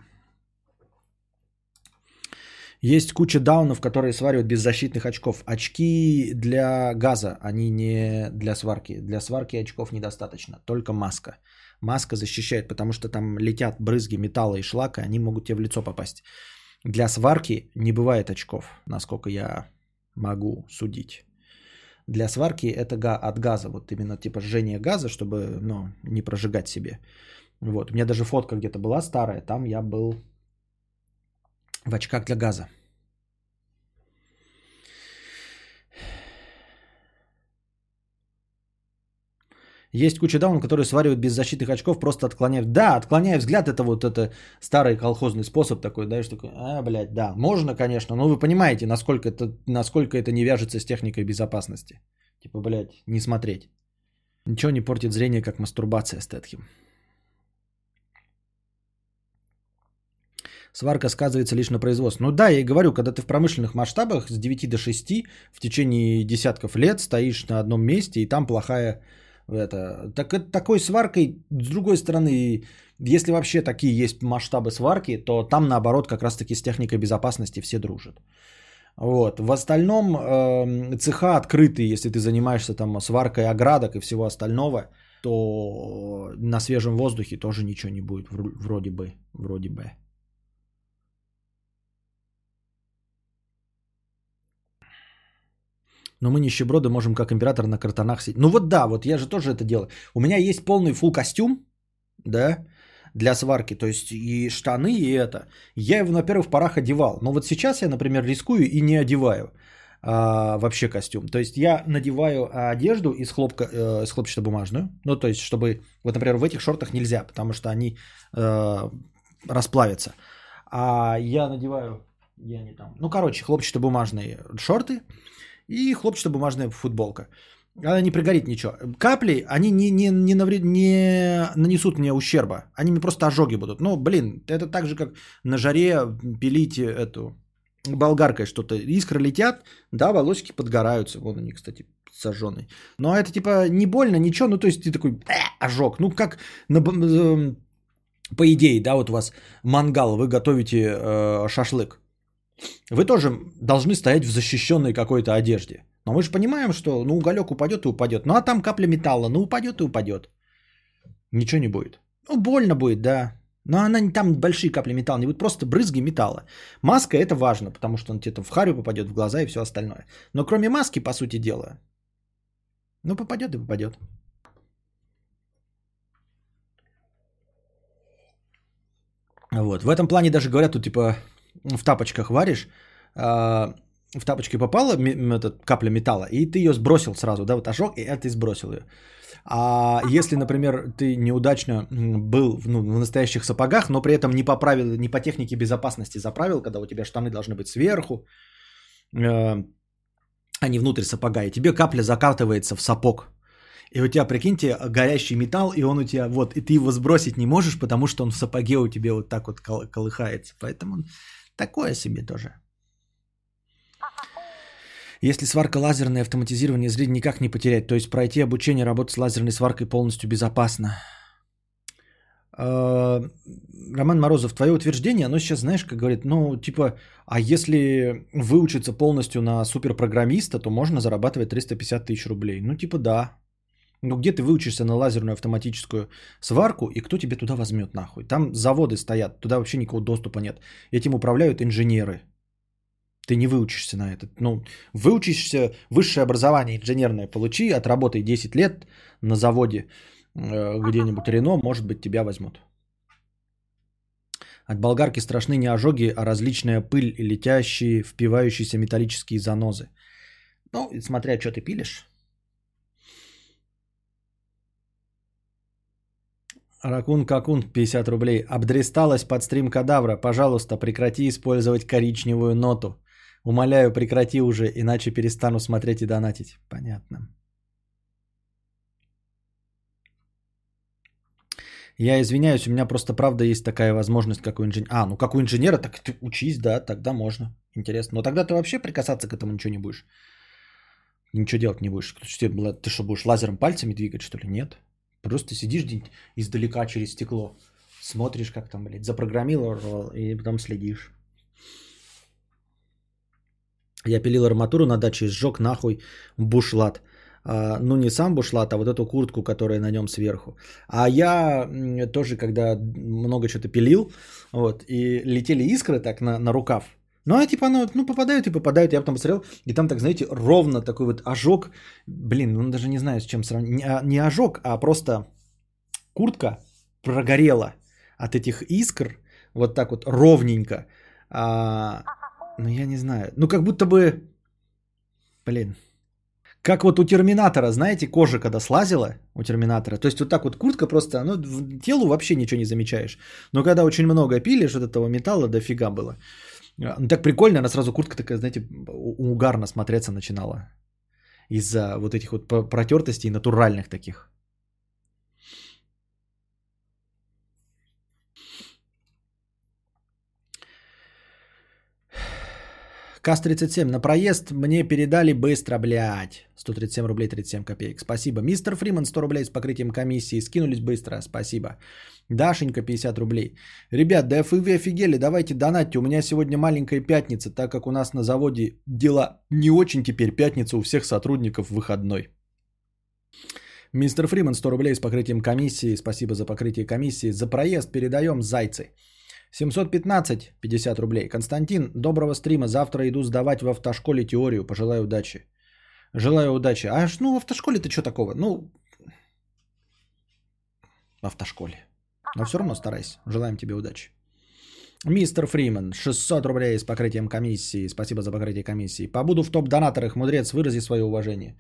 Есть куча даунов, которые сваривают без защитных очков. Очки для газа, они не для сварки. Для сварки очков недостаточно, только маска. Маска защищает, потому что там летят брызги металла и шлака, они могут тебе в лицо попасть. Для сварки не бывает очков, насколько я могу судить. Для сварки это от газа, вот именно типа жжение газа, чтобы ну, не прожигать себе. Вот. У меня даже фотка где-то была старая, там я был в очках для газа. Есть куча даун, которые сваривают без защитных очков, просто отклоняют. Да, отклоняя взгляд, это вот это старый колхозный способ такой, да, что такой, а, блядь, да, можно, конечно, но вы понимаете, насколько это, насколько это не вяжется с техникой безопасности. Типа, блядь, не смотреть. Ничего не портит зрение, как мастурбация Стэтхем. Сварка сказывается лишь на производстве. Ну да, я и говорю, когда ты в промышленных масштабах с 9 до 6 в течение десятков лет стоишь на одном месте, и там плохая это, так, такой сваркой, с другой стороны, если вообще такие есть масштабы сварки, то там наоборот как раз-таки с техникой безопасности все дружат. Вот. В остальном э, цеха открытые, если ты занимаешься там сваркой оградок и всего остального, то на свежем воздухе тоже ничего не будет, вроде бы, вроде бы. Но мы нищеброды можем как император на картонах сидеть. Ну вот да, вот я же тоже это делаю. У меня есть полный фул костюм, да, для сварки, то есть и штаны, и это. Я его на первых порах одевал. Но вот сейчас я, например, рискую и не одеваю а, вообще костюм. То есть я надеваю одежду из, хлопка, э, из хлопчатобумажную. Ну, то есть, чтобы, вот, например, в этих шортах нельзя, потому что они э, расплавятся. А я надеваю, я не там, ну, короче, хлопчатобумажные шорты, и хлопчатобумажная футболка. Она не пригорит ничего. Капли, они не, не, не, навред... не нанесут мне ущерба. Они мне просто ожоги будут. Ну, блин, это так же, как на жаре пилить эту болгаркой что-то. Искры летят, да, волосики подгораются. Вон они, кстати, сожженные. Но это типа не больно, ничего. Ну, то есть ты такой, э, ожог. Ну, как на, э, по идее, да, вот у вас мангал, вы готовите э, шашлык. Вы тоже должны стоять в защищенной какой-то одежде. Но мы же понимаем, что ну уголек упадет и упадет. Ну а там капля металла, ну упадет и упадет. Ничего не будет. Ну больно будет, да. Но она там большие капли металла, не будет просто брызги металла. Маска это важно, потому что он тебе в харю попадет в глаза и все остальное. Но кроме маски, по сути дела, ну попадет и попадет. Вот. В этом плане даже говорят, тут типа в тапочках варишь, а, в тапочке попала этот, капля металла, и ты ее сбросил сразу, да, вот ожог, и ты сбросил ее. А если, например, ты неудачно был ну, в настоящих сапогах, но при этом не по правилам, не по технике безопасности заправил, когда у тебя штаны должны быть сверху, э, а не внутрь сапога, и тебе капля закатывается в сапог. И у тебя, прикиньте, горящий металл, и он у тебя вот, и ты его сбросить не можешь, потому что он в сапоге у тебя вот так вот колыхается. Поэтому такое себе тоже. Если сварка лазерная, автоматизирование зрения никак не потерять. То есть пройти обучение работать с лазерной сваркой полностью безопасно. А, Роман Морозов, твое утверждение, оно сейчас, знаешь, как говорит, ну, типа, а если выучиться полностью на суперпрограммиста, то можно зарабатывать 350 тысяч рублей. Ну, типа, да. Ну, где ты выучишься на лазерную автоматическую сварку, и кто тебе туда возьмет нахуй? Там заводы стоят, туда вообще никакого доступа нет. Этим управляют инженеры. Ты не выучишься на это. Ну, выучишься, высшее образование инженерное получи, отработай 10 лет на заводе э, где-нибудь Рено, может быть, тебя возьмут. От болгарки страшны не ожоги, а различная пыль и летящие, впивающиеся металлические занозы. Ну, смотря, что ты пилишь. Ракун Какун 50 рублей. Обдресталась под стрим кадавра. Пожалуйста, прекрати использовать коричневую ноту. Умоляю, прекрати уже, иначе перестану смотреть и донатить. Понятно. Я извиняюсь, у меня просто правда есть такая возможность, как у инженера. А, ну как у инженера, так ты учись, да, тогда можно. Интересно. Но тогда ты вообще прикасаться к этому ничего не будешь. Ничего делать не будешь. Ты что, будешь лазером пальцами двигать, что ли? Нет. Просто сидишь издалека через стекло, смотришь, как там, блядь, запрограммировал, и потом следишь. Я пилил арматуру на даче и сжег нахуй бушлат. А, ну, не сам бушлат, а вот эту куртку, которая на нем сверху. А я тоже, когда много что-то пилил, вот, и летели искры так на, на рукав, ну, а типа оно, ну, попадают и попадают. Я потом посмотрел, и там так, знаете, ровно такой вот ожог. Блин, ну, даже не знаю, с чем сравнить. Не, а, не ожог, а просто куртка прогорела от этих искр. Вот так вот ровненько. А, ну, я не знаю. Ну, как будто бы... Блин. Как вот у Терминатора, знаете, кожа когда слазила у Терминатора. То есть вот так вот куртка просто, ну, телу вообще ничего не замечаешь. Но когда очень много пилишь, вот этого металла дофига было. А, ну, так прикольно, она сразу куртка такая, знаете, угарно смотреться начинала. Из-за вот этих вот протертостей натуральных таких. КАС-37, на проезд мне передали быстро, блядь. 137 рублей 37 копеек. Спасибо. Мистер Фриман 100 рублей с покрытием комиссии. Скинулись быстро. Спасибо. Дашенька 50 рублей. Ребят, да вы офигели, давайте донатьте. У меня сегодня маленькая пятница, так как у нас на заводе дела не очень теперь. Пятница у всех сотрудников выходной. Мистер Фриман 100 рублей с покрытием комиссии. Спасибо за покрытие комиссии. За проезд передаем зайцы. 715, 50 рублей. Константин, доброго стрима. Завтра иду сдавать в автошколе теорию. Пожелаю удачи. Желаю удачи. А ну в автошколе-то что такого? Ну, в автошколе. Но все равно старайся. Желаем тебе удачи. Мистер Фриман, 600 рублей с покрытием комиссии. Спасибо за покрытие комиссии. Побуду в топ-донаторах. Мудрец, вырази свое уважение.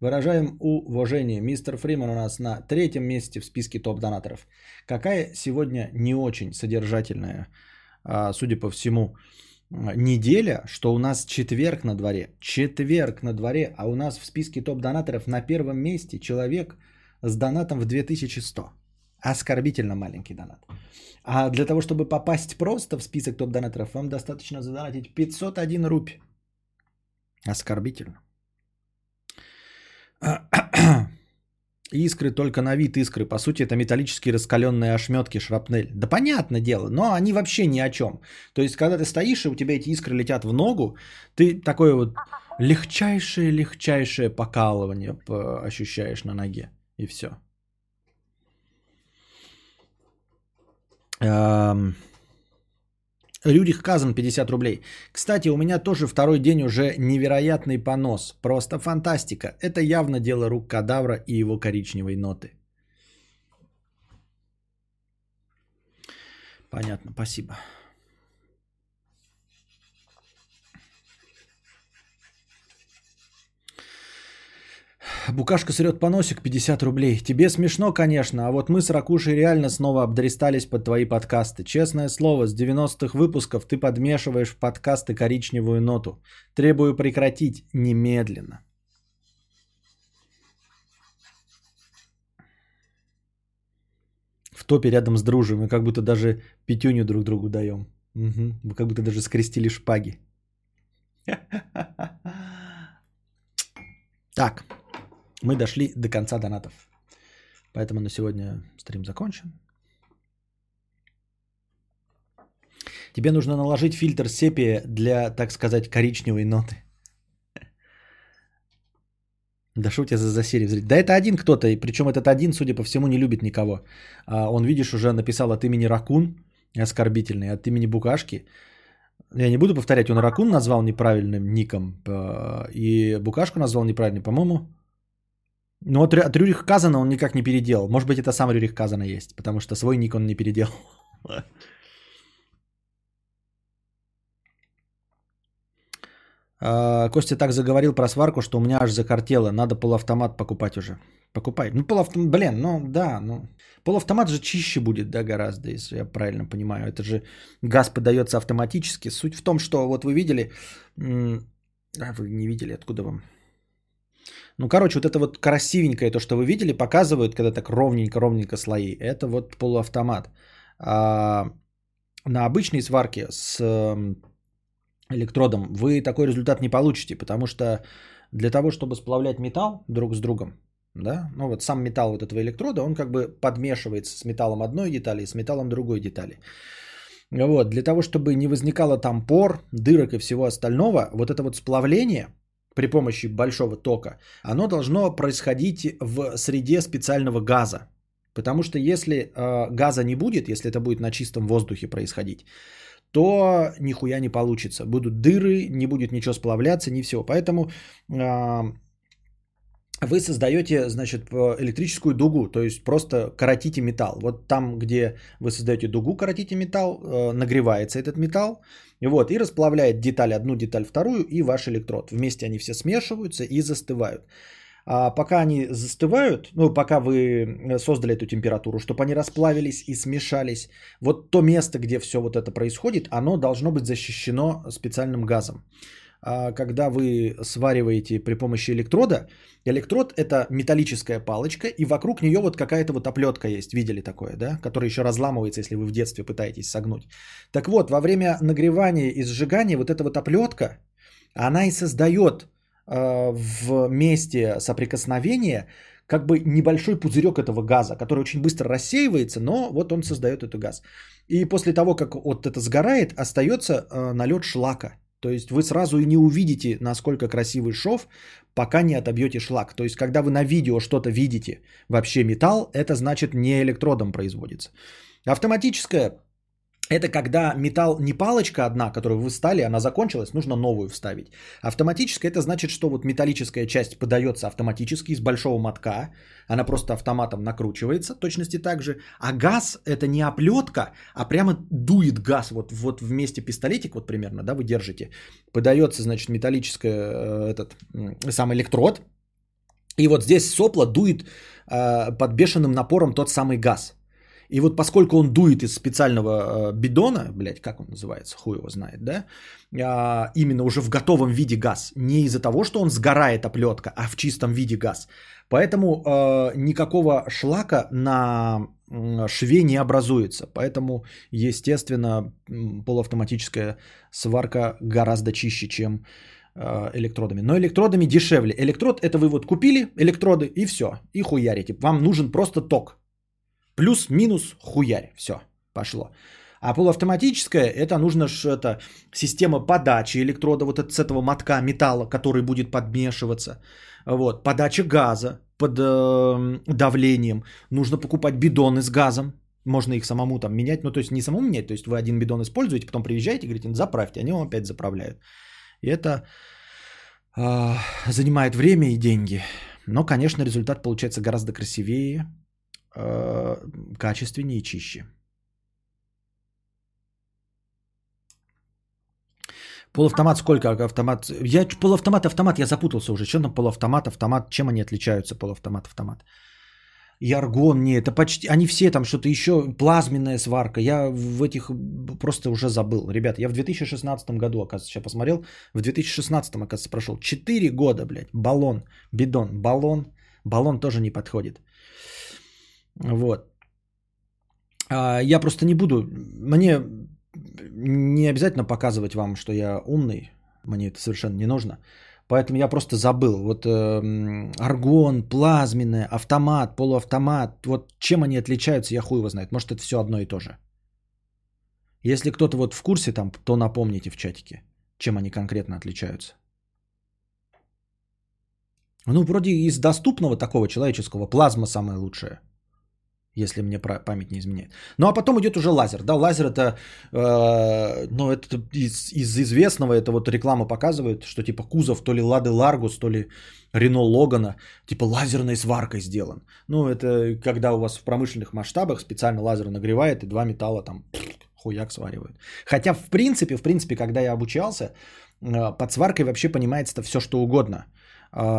Выражаем уважение. Мистер Фриман у нас на третьем месте в списке топ-донаторов. Какая сегодня не очень содержательная, а, судя по всему, неделя, что у нас четверг на дворе. Четверг на дворе, а у нас в списке топ-донаторов на первом месте человек с донатом в 2100. Оскорбительно маленький донат. А для того, чтобы попасть просто в список топ-донаторов, вам достаточно задонатить 501 рупий. Оскорбительно. Искры только на вид искры. По сути, это металлические раскаленные ошметки, шрапнель. Да понятное дело, но они вообще ни о чем. То есть, когда ты стоишь, и у тебя эти искры летят в ногу, ты такое вот легчайшее-легчайшее покалывание ощущаешь на ноге. И все. Эм... Рюдих Казан 50 рублей. Кстати, у меня тоже второй день уже невероятный понос. Просто фантастика. Это явно дело рук кадавра и его коричневой ноты. Понятно, спасибо. Букашка срет поносик 50 рублей. Тебе смешно, конечно, а вот мы с Ракушей реально снова обдристались под твои подкасты. Честное слово, с 90-х выпусков ты подмешиваешь в подкасты коричневую ноту. Требую прекратить немедленно. В топе рядом с дружим, мы как будто даже пятюню друг другу даем. Угу. Вы как будто даже скрестили шпаги. Так, мы дошли до конца донатов. Поэтому на сегодня стрим закончен. Тебе нужно наложить фильтр сепия для, так сказать, коричневой ноты. Да шутя за засерий зритель. Да это один кто-то, и причем этот один, судя по всему, не любит никого. А он, видишь, уже написал от имени Ракун, оскорбительный, от имени Букашки. Я не буду повторять, он Ракун назвал неправильным ником, а, и Букашку назвал неправильным, по-моему. Ну от, от Рюрих Казана он никак не переделал. Может быть, это сам Рюрих Казана есть, потому что свой ник он не переделал. А, Костя так заговорил про сварку, что у меня аж закартело. Надо полуавтомат покупать уже. Покупай. Ну, полуавтомат, блин, ну да, ну. Полуавтомат же чище будет, да, гораздо, если я правильно понимаю. Это же газ подается автоматически. Суть в том, что вот вы видели... А, вы не видели, откуда вам? Ну, короче, вот это вот красивенькое, то, что вы видели, показывают, когда так ровненько-ровненько слои. Это вот полуавтомат. А на обычной сварке с электродом вы такой результат не получите, потому что для того, чтобы сплавлять металл друг с другом, да, ну вот сам металл вот этого электрода, он как бы подмешивается с металлом одной детали и с металлом другой детали. Вот, для того, чтобы не возникало там пор, дырок и всего остального, вот это вот сплавление при помощи большого тока, оно должно происходить в среде специального газа. Потому что если э, газа не будет, если это будет на чистом воздухе происходить, то нихуя не получится. Будут дыры, не будет ничего сплавляться, не все. Поэтому э, вы создаете, значит, электрическую дугу, то есть просто коротите металл. Вот там, где вы создаете дугу, коротите металл, э, нагревается этот металл, вот, и расплавляет деталь одну, деталь вторую и ваш электрод. Вместе они все смешиваются и застывают. А пока они застывают, ну, пока вы создали эту температуру, чтобы они расплавились и смешались, вот то место, где все вот это происходит, оно должно быть защищено специальным газом. А когда вы свариваете при помощи электрода, электрод это металлическая палочка, и вокруг нее вот какая-то вот оплетка есть, видели такое, да, которая еще разламывается, если вы в детстве пытаетесь согнуть. Так вот, во время нагревания и сжигания вот эта вот оплетка, она и создает э, в месте соприкосновения как бы небольшой пузырек этого газа, который очень быстро рассеивается, но вот он создает этот газ. И после того, как вот это сгорает, остается э, налет шлака. То есть вы сразу и не увидите, насколько красивый шов, пока не отобьете шлак. То есть когда вы на видео что-то видите, вообще металл, это значит не электродом производится. Автоматическая это когда металл не палочка одна, которую вы стали, она закончилась, нужно новую вставить. Автоматическая это значит, что вот металлическая часть подается автоматически из большого мотка, она просто автоматом накручивается, точности так же. А газ это не оплетка, а прямо дует газ. Вот, вот вместе пистолетик, вот примерно, да, вы держите. Подается, значит, металлическая, э, этот, сам электрод. И вот здесь сопло дует э, под бешеным напором тот самый газ. И вот поскольку он дует из специального э, бидона, блядь, как он называется, хуй его знает, да, а, именно уже в готовом виде газ, не из-за того, что он сгорает оплетка, а в чистом виде газ. Поэтому э, никакого шлака на шве не образуется. Поэтому, естественно, полуавтоматическая сварка гораздо чище, чем э, электродами. Но электродами дешевле. Электрод это вы вот купили электроды и все, и хуярите. Вам нужен просто ток. Плюс-минус хуярь. Все, пошло. А полуавтоматическая, это нужно ж это система подачи электрода вот от, с этого мотка металла, который будет подмешиваться. Вот, подача газа под э, давлением. Нужно покупать бидоны с газом. Можно их самому там менять. Ну, то есть не самому менять. То есть вы один бидон используете, потом приезжаете и говорите, заправьте. Они вам опять заправляют. И это э, занимает время и деньги. Но, конечно, результат получается гораздо красивее, э, качественнее и чище. Полуавтомат сколько? Автомат? Я полуавтомат, автомат, я запутался уже. Что там полуавтомат, автомат? Чем они отличаются, полуавтомат, автомат? Яргон, не, это почти, они все там что-то еще, плазменная сварка. Я в этих просто уже забыл. Ребят, я в 2016 году, оказывается, сейчас посмотрел, в 2016, оказывается, прошел 4 года, блядь, баллон, бидон, баллон, баллон тоже не подходит. Вот. А, я просто не буду, мне не обязательно показывать вам, что я умный, мне это совершенно не нужно. Поэтому я просто забыл. Вот э, аргон, плазменная, автомат, полуавтомат. Вот чем они отличаются, я хуй его знает. Может, это все одно и то же. Если кто-то вот в курсе там, то напомните в чатике, чем они конкретно отличаются. Ну, вроде из доступного такого человеческого плазма самая лучшая если мне память не изменяет. Ну а потом идет уже лазер. Да, лазер это, э, ну это из, из известного, это вот реклама показывает, что типа кузов то ли Лады Ларгус, то ли Рено Логана, типа лазерной сваркой сделан. Ну это когда у вас в промышленных масштабах специально лазер нагревает и два металла там хуяк сваривают. Хотя в принципе, в принципе, когда я обучался, э, под сваркой вообще понимается все что угодно –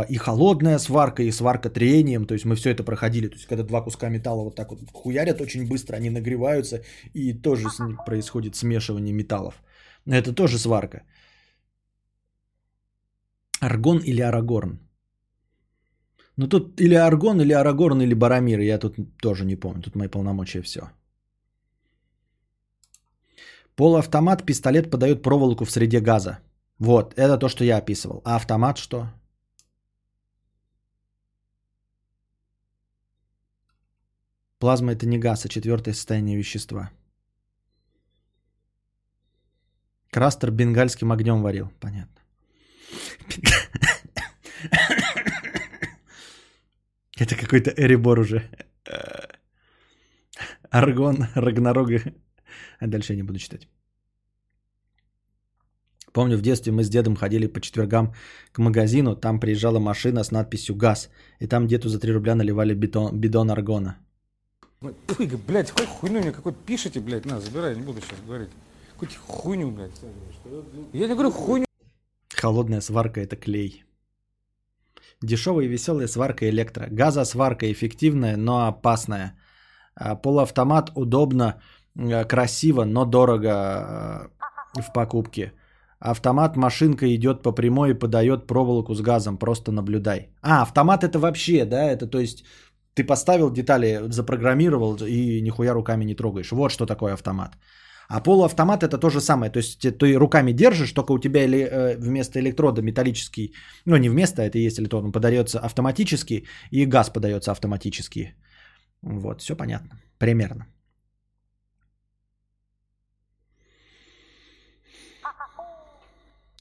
и холодная сварка, и сварка трением, то есть мы все это проходили, то есть когда два куска металла вот так вот хуярят очень быстро, они нагреваются, и тоже происходит смешивание металлов. Это тоже сварка. Аргон или Арагорн? Ну тут или Аргон, или Арагорн, или Барамир, я тут тоже не помню, тут мои полномочия все. Полуавтомат, пистолет подает проволоку в среде газа. Вот, это то, что я описывал. А автомат что? Плазма это не газ, а четвертое состояние вещества. Крастер бенгальским огнем варил. Понятно. Это какой-то Эрибор уже. Аргон, Рагнарога. А дальше я не буду читать. Помню, в детстве мы с дедом ходили по четвергам к магазину, там приезжала машина с надписью «ГАЗ», и там деду за 3 рубля наливали бетон, бидон аргона. Фу, блядь, хоть хуйню мне какой-то пишите, блядь, на, забирай, не буду сейчас говорить. Какую-то хуйню, блядь. Я не говорю хуйню. Холодная сварка – это клей. Дешевая и веселая сварка электро. Газосварка эффективная, но опасная. А полуавтомат удобно, э, красиво, но дорого э, в покупке. Автомат машинка идет по прямой и подает проволоку с газом. Просто наблюдай. А, автомат это вообще, да? Это то есть ты поставил детали, запрограммировал и нихуя руками не трогаешь. Вот что такое автомат. А полуавтомат это то же самое. То есть ты руками держишь, только у тебя или, э, вместо электрода металлический, ну не вместо, это есть электрод, он подается автоматически, и газ подается автоматически. Вот, все понятно. Примерно.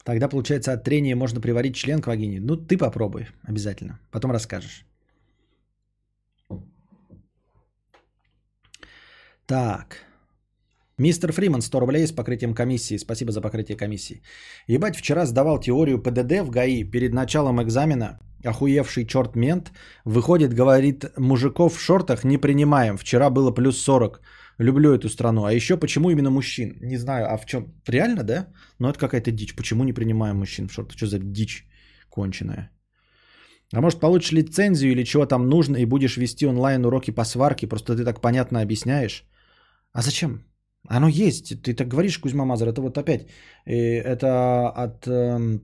Тогда, получается, от трения можно приварить член к вагине. Ну, ты попробуй обязательно. Потом расскажешь. Так. Мистер Фриман, 100 рублей с покрытием комиссии. Спасибо за покрытие комиссии. Ебать, вчера сдавал теорию ПДД в ГАИ. Перед началом экзамена охуевший черт мент выходит, говорит, мужиков в шортах не принимаем. Вчера было плюс 40. Люблю эту страну. А еще почему именно мужчин? Не знаю, а в чем? Реально, да? Ну это какая-то дичь. Почему не принимаем мужчин в шортах? Что за дичь конченая? А может получишь лицензию или чего там нужно и будешь вести онлайн уроки по сварке, просто ты так понятно объясняешь? А зачем? Оно есть. Ты так говоришь, Кузьма Мазар. Это вот опять, э, это от э,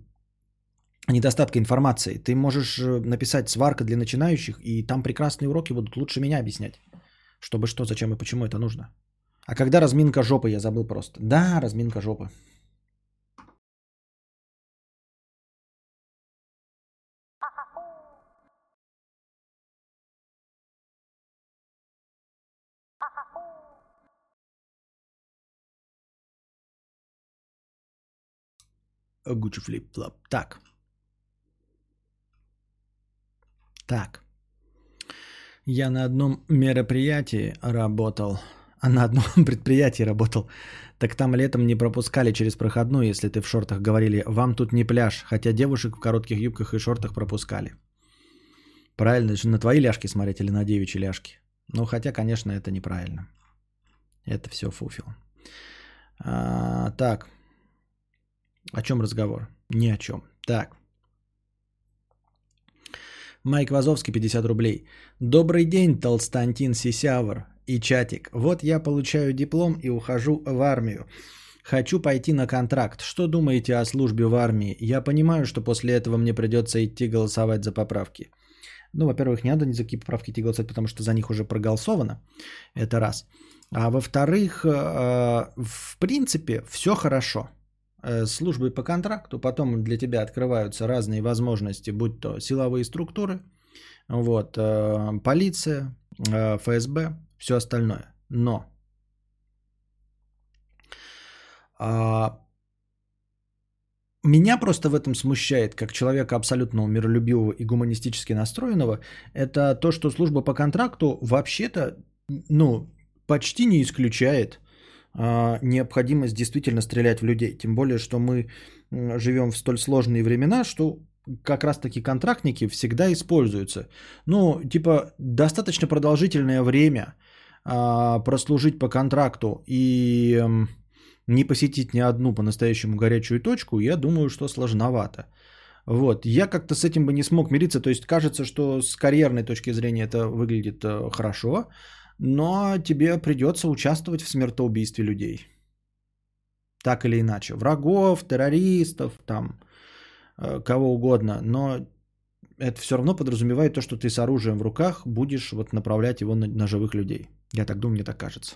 недостатка информации. Ты можешь э, написать сварка для начинающих, и там прекрасные уроки будут лучше меня объяснять. Чтобы что, зачем и почему это нужно. А когда разминка жопы, я забыл просто. Да, разминка жопы. Gucci flip-flop. Так. Так. Я на одном мероприятии работал, а на одном предприятии работал. Так там летом не пропускали через проходную, если ты в шортах говорили, вам тут не пляж, хотя девушек в коротких юбках и шортах пропускали. Правильно, на твои ляжки смотреть или на девичьи ляжки? Ну, хотя, конечно, это неправильно. Это все фуфел. А, так. О чем разговор? Ни о чем. Так. Майк Вазовский, 50 рублей. Добрый день, Толстантин Сисявр и чатик. Вот я получаю диплом и ухожу в армию. Хочу пойти на контракт. Что думаете о службе в армии? Я понимаю, что после этого мне придется идти голосовать за поправки. Ну, во-первых, не надо ни за какие поправки идти голосовать, потому что за них уже проголосовано. Это раз. А во-вторых, э, в принципе, все хорошо. Э, службой по контракту потом для тебя открываются разные возможности, будь то силовые структуры, вот, э, полиция, ФСБ, все остальное. Но а, меня просто в этом смущает, как человека абсолютно миролюбивого и гуманистически настроенного, это то, что служба по контракту вообще-то, ну, почти не исключает необходимость действительно стрелять в людей. Тем более, что мы живем в столь сложные времена, что как раз-таки контрактники всегда используются. Ну, типа, достаточно продолжительное время а, прослужить по контракту и не посетить ни одну по-настоящему горячую точку, я думаю, что сложновато. Вот. Я как-то с этим бы не смог мириться. То есть кажется, что с карьерной точки зрения это выглядит э, хорошо, но тебе придется участвовать в смертоубийстве людей. Так или иначе. Врагов, террористов, там, э, кого угодно. Но это все равно подразумевает то, что ты с оружием в руках будешь вот направлять его на, на живых людей. Я так думаю, мне так кажется.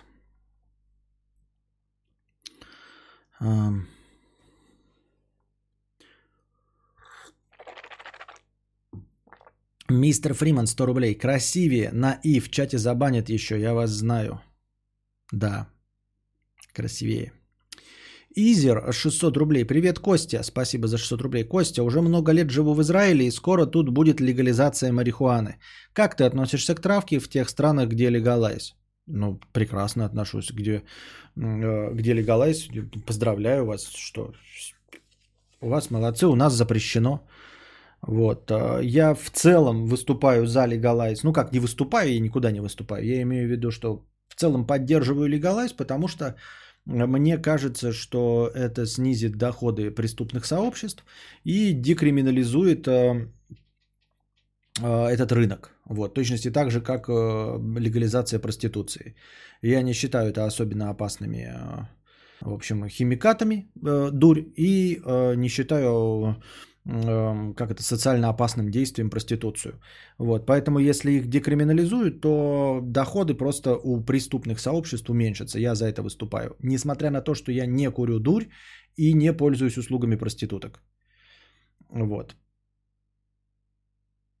Мистер Фриман, 100 рублей. Красивее. На И в чате забанят еще, я вас знаю. Да. Красивее. Изер, 600 рублей. Привет, Костя. Спасибо за 600 рублей. Костя, уже много лет живу в Израиле, и скоро тут будет легализация марихуаны. Как ты относишься к травке в тех странах, где легалайз? Ну, прекрасно отношусь. Где, э, где легалайз, поздравляю вас, что у вас молодцы, у нас запрещено. Вот. Э, я в целом выступаю за легалайз. Ну как, не выступаю, я никуда не выступаю. Я имею в виду, что в целом поддерживаю легалайз, потому что мне кажется, что это снизит доходы преступных сообществ и декриминализует э, этот рынок. Вот, точности так же, как легализация проституции. Я не считаю это особенно опасными, в общем, химикатами, дурь, и не считаю как это, социально опасным действием проституцию. Вот, поэтому если их декриминализуют, то доходы просто у преступных сообществ уменьшатся. Я за это выступаю. Несмотря на то, что я не курю дурь и не пользуюсь услугами проституток. Вот.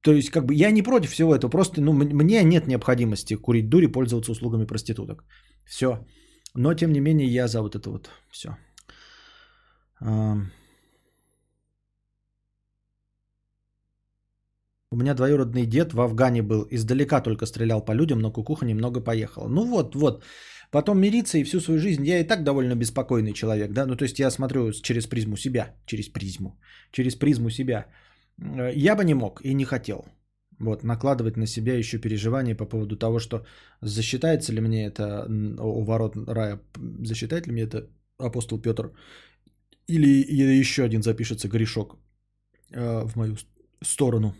То есть, как бы я не против всего этого, просто ну, мне нет необходимости курить дури, пользоваться услугами проституток. Все. Но, тем не менее, я за вот это вот все. У меня двоюродный дед в Афгане был, издалека только стрелял по людям, но кукуха немного поехала. Ну вот, вот. Потом мириться и всю свою жизнь. Я и так довольно беспокойный человек, да. Ну то есть я смотрю через призму себя, через призму, через призму себя. Э, я бы не мог и не хотел. Вот, накладывать на себя еще переживания по поводу того, что засчитается ли мне это у ворот рая, засчитает ли мне это апостол Петр, или еще один запишется грешок э, в мою сторону.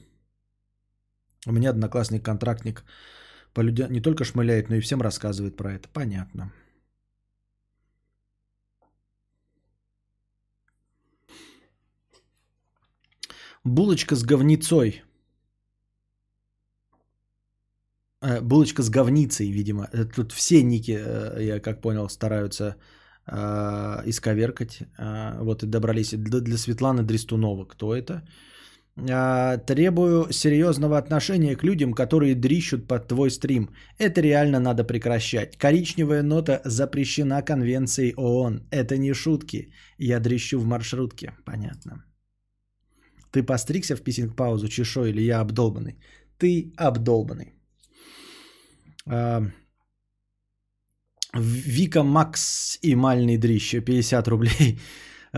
У меня одноклассник, контрактник, по людям не только шмыляет, но и всем рассказывает про это. Понятно. Булочка с говницой. Э, булочка с говницей, видимо. Э, тут все ники, э, я как понял, стараются исковеркать. Вот и добрались для, для Светланы Дрестунова. Кто это? Требую серьезного отношения к людям, которые дрищут под твой стрим. Это реально надо прекращать. Коричневая нота запрещена конвенцией ООН. Это не шутки. Я дрищу в маршрутке. Понятно. Ты постригся в писинг-паузу, чешо, или я обдолбанный? Ты обдолбанный. А, Вика Макс и Мальный Дрища, 50 рублей.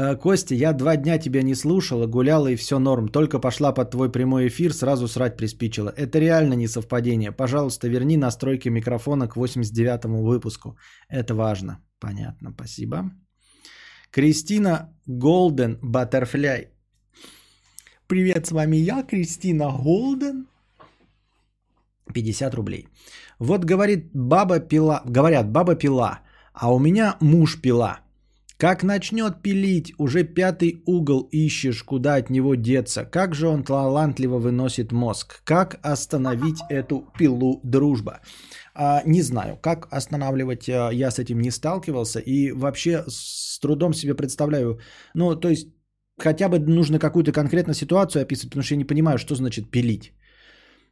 А, Костя, я два дня тебя не слушала, гуляла и все норм. Только пошла под твой прямой эфир, сразу срать приспичила. Это реально не совпадение. Пожалуйста, верни настройки микрофона к 89-му выпуску. Это важно. Понятно, спасибо. Кристина Голден Баттерфляй. Привет, с вами я, Кристина Голден. 50 рублей. Вот говорит баба пила, говорят, баба пила, а у меня муж пила. Как начнет пилить, уже пятый угол ищешь, куда от него деться. Как же он талантливо выносит мозг. Как остановить эту пилу дружба? А, не знаю, как останавливать, а, я с этим не сталкивался. И вообще с трудом себе представляю. Ну, то есть, хотя бы нужно какую-то конкретную ситуацию описывать, потому что я не понимаю, что значит пилить.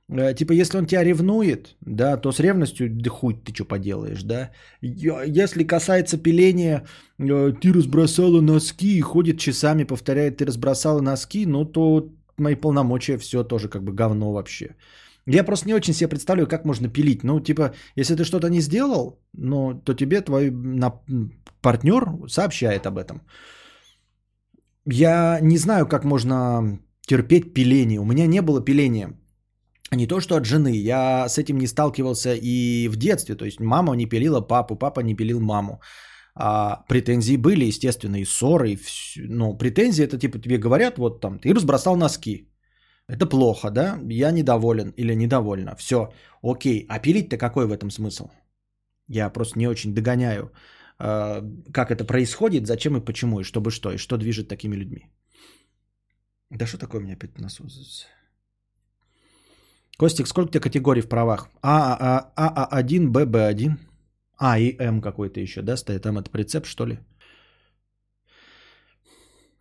Э, типа, если он тебя ревнует, да, то с ревностью, да хуй ты что поделаешь, да. Если касается пиления, э, ты разбросала носки и ходит часами, повторяет, ты разбросала носки, ну то мои полномочия все тоже как бы говно вообще. Я просто не очень себе представляю, как можно пилить. Ну, типа, если ты что-то не сделал, ну, то тебе твой партнер сообщает об этом. Я не знаю, как можно терпеть пиление. У меня не было пиления не то что от жены, я с этим не сталкивался и в детстве. То есть мама не пилила папу, папа не пилил маму. А претензии были, естественно, и ссоры. И ну, претензии это типа тебе говорят, вот там, ты разбросал носки. Это плохо, да? Я недоволен или недовольна. Все, окей. А пилить-то какой в этом смысл? Я просто не очень догоняю, а, как это происходит, зачем и почему, и чтобы что, и что движет такими людьми. Да что такое у меня опять носу? Костик, сколько у тебя категорий в правах? А, а, А1, Б, Б1. А, и М какой-то еще, да, стоит? Там это прицеп, что ли?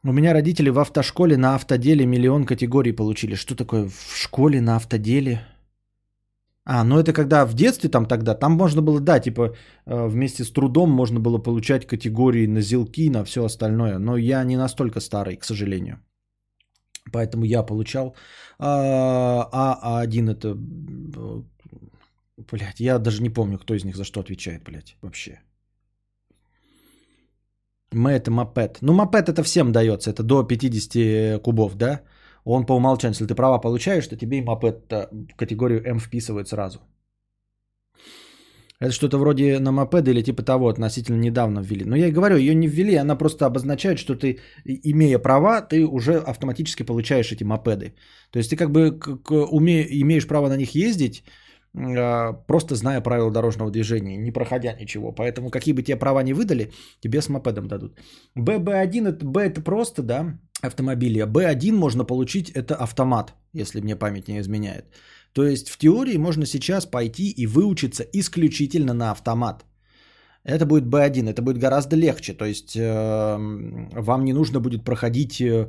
У меня родители в автошколе на автоделе миллион категорий получили. Что такое в школе на автоделе? А, ну это когда в детстве там тогда, там можно было, да, типа э, вместе с трудом можно было получать категории на зилки, на все остальное. Но я не настолько старый, к сожалению. Поэтому я получал а, а, А1 это... Блять, я даже не помню, кто из них за что отвечает, блядь, вообще. Мы это мопед. Ну, мопед это всем дается, это до 50 кубов, да? Он по умолчанию, если ты права получаешь, то тебе и мопед в категорию М вписывают сразу. Это что-то вроде на мопеды или типа того относительно недавно ввели. Но я и говорю, ее не ввели, она просто обозначает, что ты, имея права, ты уже автоматически получаешь эти мопеды. То есть ты как бы уме, имеешь право на них ездить, а, просто зная правила дорожного движения, не проходя ничего. Поэтому какие бы тебе права не выдали, тебе с мопедом дадут. ББ1, это, Б это просто, да, автомобили. А Б1 можно получить, это автомат, если мне память не изменяет. То есть в теории можно сейчас пойти и выучиться исключительно на автомат. Это будет B1, это будет гораздо легче. То есть э, вам не нужно будет проходить э,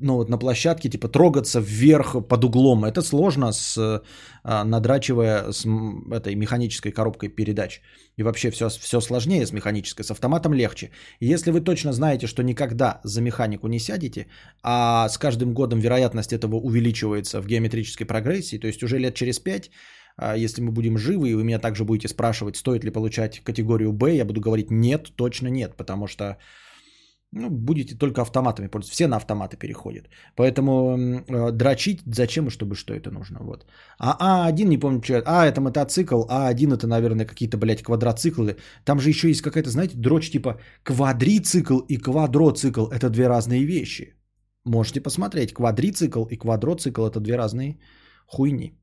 ну, вот на площадке, типа трогаться вверх под углом. Это сложно, с, э, надрачивая с этой механической коробкой передач. И вообще все, все сложнее с механической, с автоматом легче. Если вы точно знаете, что никогда за механику не сядете, а с каждым годом вероятность этого увеличивается в геометрической прогрессии, то есть уже лет через 5, а, если мы будем живы, и вы меня также будете спрашивать, стоит ли получать категорию Б, я буду говорить нет, точно нет, потому что ну, будете только автоматами пользоваться. Все на автоматы переходят. Поэтому э, дрочить зачем и чтобы что это нужно. Вот. А А1, не помню, что это. А, это мотоцикл. А1 это, наверное, какие-то, блядь, квадроциклы. Там же еще есть какая-то, знаете, дрочь типа квадрицикл и квадроцикл. Это две разные вещи. Можете посмотреть. Квадрицикл и квадроцикл это две разные хуйни.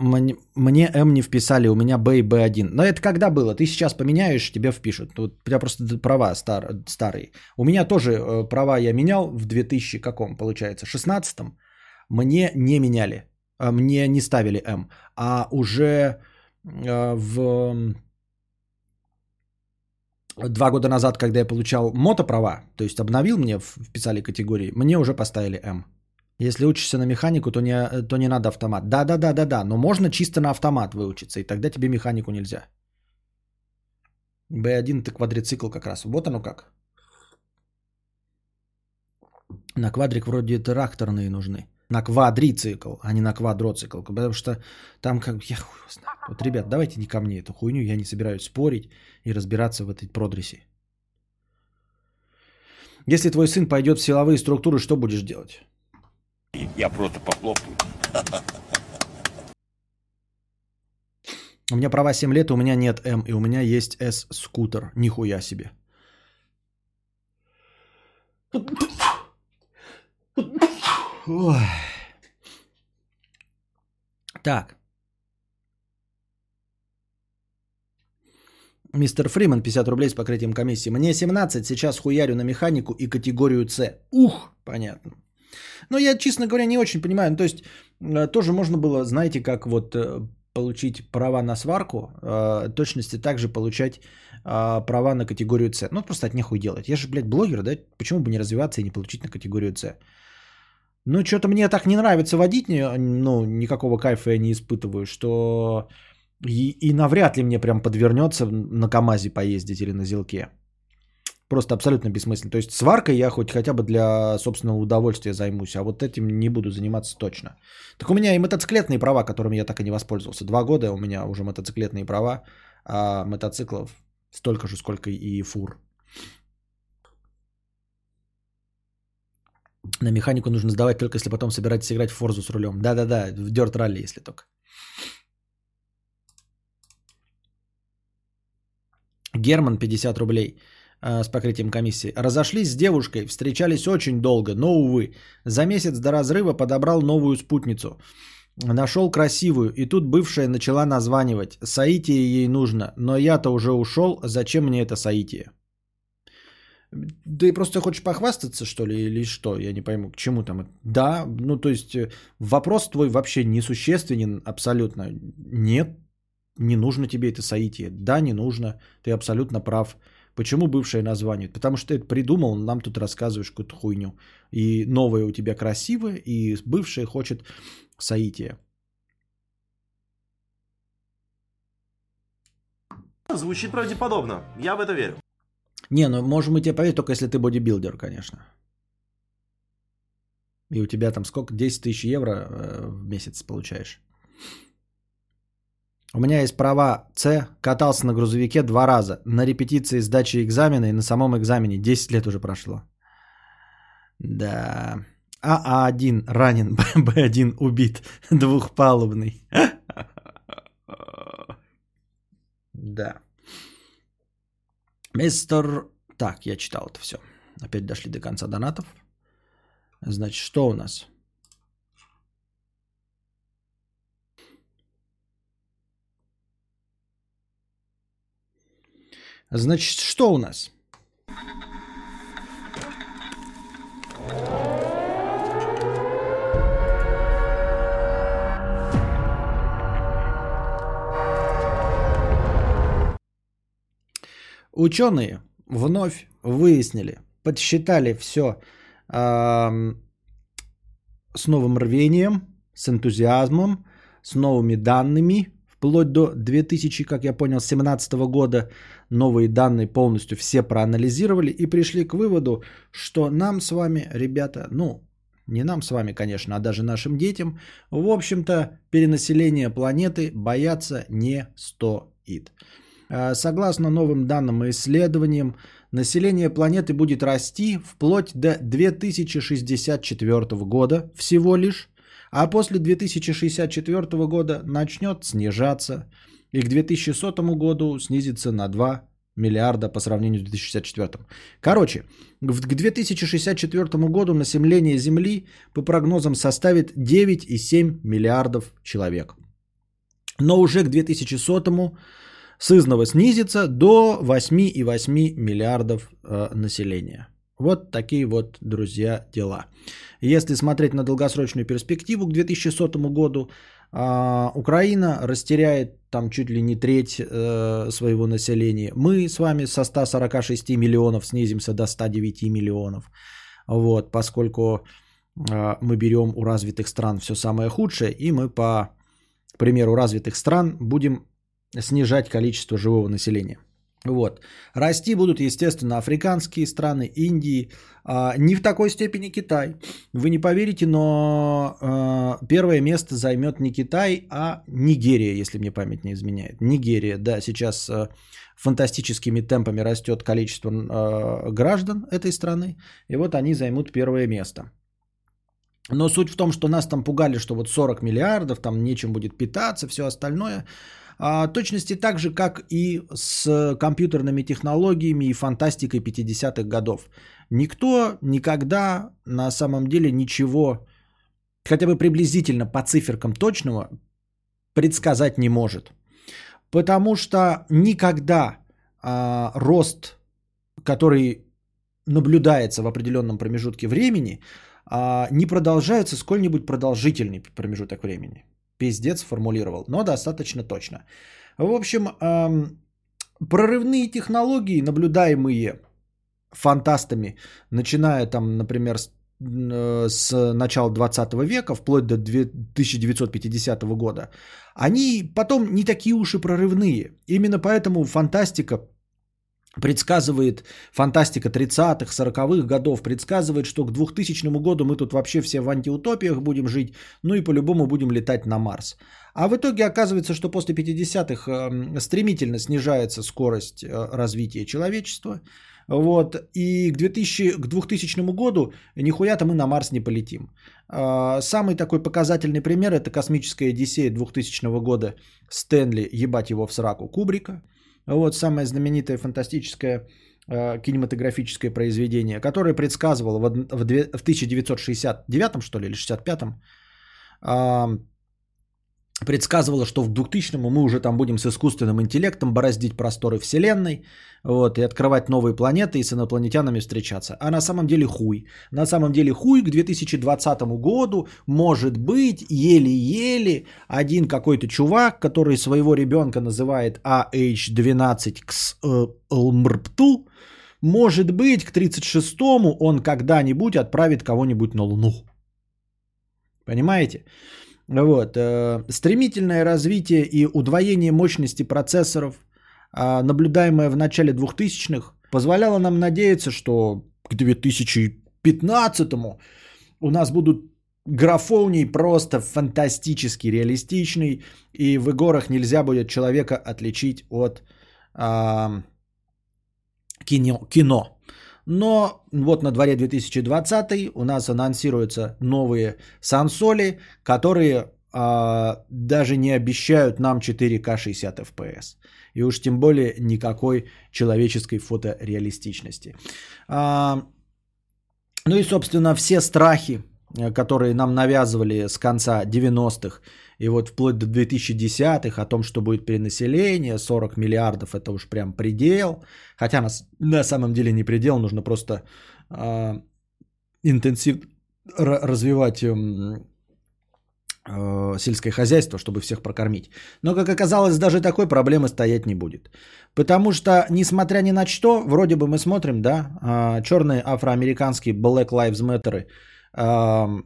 Мне, М не вписали, у меня Б и Б1. Но это когда было? Ты сейчас поменяешь, тебе впишут. Вот у тебя просто права стар, старые. У меня тоже э, права я менял в 2000 каком, получается, 16-м. Мне не меняли, а мне не ставили М. А уже э, в два года назад, когда я получал мотоправа, то есть обновил мне, вписали категории, мне уже поставили М. Если учишься на механику, то не, то не надо автомат. Да, да, да, да, да. Но можно чисто на автомат выучиться, и тогда тебе механику нельзя. B1 это квадрицикл как раз. Вот оно как. На квадрик вроде тракторные нужны. На квадрицикл, а не на квадроцикл. Потому что там как... Я хуй знаю. Вот, ребят, давайте не ко мне эту хуйню. Я не собираюсь спорить и разбираться в этой продресе. Если твой сын пойдет в силовые структуры, что будешь делать? Я просто похлопаю. У меня права 7 лет, у меня нет М, и у меня есть S-скутер. Нихуя себе. Ой. Так. Мистер Фриман, 50 рублей с покрытием комиссии. Мне 17, сейчас хуярю на механику и категорию С. Ух, понятно. Но я, честно говоря, не очень понимаю. Ну, то есть, э, тоже можно было, знаете, как вот э, получить права на сварку, э, точности также получать права на категорию С. Ну, просто от нехуй делать. Я же, блядь, блогер, да? Почему бы не развиваться и не получить на категорию С? Ну, что-то мне так не нравится водить, ну, никакого кайфа я не испытываю, что и, и навряд ли мне прям подвернется на КАМАЗе поездить или на Зилке. Просто абсолютно бессмысленно. То есть сваркой я хоть хотя бы для собственного удовольствия займусь, а вот этим не буду заниматься точно. Так у меня и мотоциклетные права, которыми я так и не воспользовался. Два года у меня уже мотоциклетные права, а мотоциклов столько же, сколько и фур. На механику нужно сдавать только если потом собираетесь играть в Форзу с рулем. Да-да-да, в Dirt Rally, если только. Герман, 50 рублей с покрытием комиссии. Разошлись с девушкой, встречались очень долго, но, увы, за месяц до разрыва подобрал новую спутницу. Нашел красивую, и тут бывшая начала названивать. Саитие ей нужно, но я-то уже ушел, зачем мне это Саитие? Ты просто хочешь похвастаться, что ли, или что? Я не пойму, к чему там. Да, ну то есть э, вопрос твой вообще несущественен абсолютно. Нет, не нужно тебе это соитие. Да, не нужно. Ты абсолютно прав. Почему бывшее название? Потому что ты это придумал, нам тут рассказываешь какую-то хуйню. И новое у тебя красивое, и бывшее хочет соитие. Звучит правдеподобно. Я в это верю. Не, ну можем мы тебе поверить, только если ты бодибилдер, конечно. И у тебя там сколько? 10 тысяч евро э, в месяц получаешь. У меня есть права С, катался на грузовике два раза. На репетиции сдачи экзамена и на самом экзамене. 10 лет уже прошло. Да. АА1 ранен, Б1 убит. Двухпалубный. Да. Мистер... Так, я читал это все. Опять дошли до конца донатов. Значит, что у нас? Значит, что у нас? Ученые вновь выяснили, подсчитали все э, с новым рвением, с энтузиазмом, с новыми данными, вплоть до 2000, как я понял, 2017 года новые данные полностью все проанализировали и пришли к выводу, что нам с вами, ребята, ну, не нам с вами, конечно, а даже нашим детям, в общем-то, перенаселение планеты бояться не стоит. А, согласно новым данным и исследованиям, население планеты будет расти вплоть до 2064 года всего лишь, а после 2064 года начнет снижаться и к 2100 году снизится на 2 миллиарда по сравнению с 2064. Короче, к 2064 году население Земли по прогнозам составит 9,7 миллиардов человек. Но уже к 2100 сызново снизится до 8,8 миллиардов э, населения. Вот такие вот, друзья, дела. Если смотреть на долгосрочную перспективу к 2100 году, а, Украина растеряет там чуть ли не треть э, своего населения. Мы с вами со 146 миллионов снизимся до 109 миллионов. Вот, поскольку э, мы берем у развитых стран все самое худшее, и мы по примеру развитых стран будем снижать количество живого населения. Вот. Расти будут, естественно, африканские страны, Индии, а, не в такой степени Китай. Вы не поверите, но а, первое место займет не Китай, а Нигерия, если мне память не изменяет. Нигерия, да, сейчас а, фантастическими темпами растет количество граждан этой страны, и вот они займут первое место. Но суть в том, что нас там пугали, что вот 40 миллиардов, там нечем будет питаться, все остальное – А, точности так же, как и с компьютерными технологиями и фантастикой 50-х годов. Никто никогда на самом деле ничего, хотя бы приблизительно по циферкам точного, предсказать не может. Потому что никогда а, рост, который наблюдается в определенном промежутке времени, а, не продолжается сколь-нибудь продолжительный промежуток времени. Пиздец формулировал, но достаточно точно. В общем, прорывные технологии, наблюдаемые фантастами, начиная там, например, с, э, с начала 20 века, вплоть до 1950 года, они потом не такие уж и прорывные. Именно поэтому фантастика предсказывает, фантастика 30-х, 40-х годов предсказывает, что к 2000 году мы тут вообще все в антиутопиях будем жить, ну и по-любому будем летать на Марс. А в итоге оказывается, что после 50-х эм, стремительно снижается скорость э, развития человечества. Вот, и к, 2000, к 2000 году нихуя-то мы на Марс не полетим. А, самый такой показательный пример это космическая Одиссея 2000 года Стэнли, ебать его в сраку, Кубрика – вот самое знаменитое фантастическое э, кинематографическое произведение, которое предсказывало в, в, в 1969 что ли или 65-м, э, предсказывало, что в 2000-м мы уже там будем с искусственным интеллектом бороздить просторы Вселенной, вот, и открывать новые планеты и с инопланетянами встречаться. А на самом деле хуй. На самом деле хуй к 2020 году может быть еле-еле один какой-то чувак, который своего ребенка называет AH12XLMRPTU, может быть к 36-му он когда-нибудь отправит кого-нибудь на Луну. Понимаете? Вот. Э, стремительное развитие и удвоение мощности процессоров, а, наблюдаемое в начале 2000-х, позволяло нам надеяться, что к 2015-му у нас будут графоний просто фантастически реалистичный, и в игорах нельзя будет человека отличить от а, кино, кино. Но вот на дворе 2020 у нас анонсируются новые сансоли, которые а, даже не обещают нам 4К 60 FPS. И уж тем более никакой человеческой фотореалистичности. А, ну и, собственно, все страхи, которые нам навязывали с конца 90-х и вот вплоть до 2010-х о том, что будет перенаселение, 40 миллиардов это уж прям предел. Хотя на, на самом деле не предел, нужно просто э, интенсивно развивать э, э, сельское хозяйство, чтобы всех прокормить. Но, как оказалось, даже такой проблемы стоять не будет. Потому что, несмотря ни на что, вроде бы мы смотрим, да, э, черные афроамериканские Black Lives Matter, э,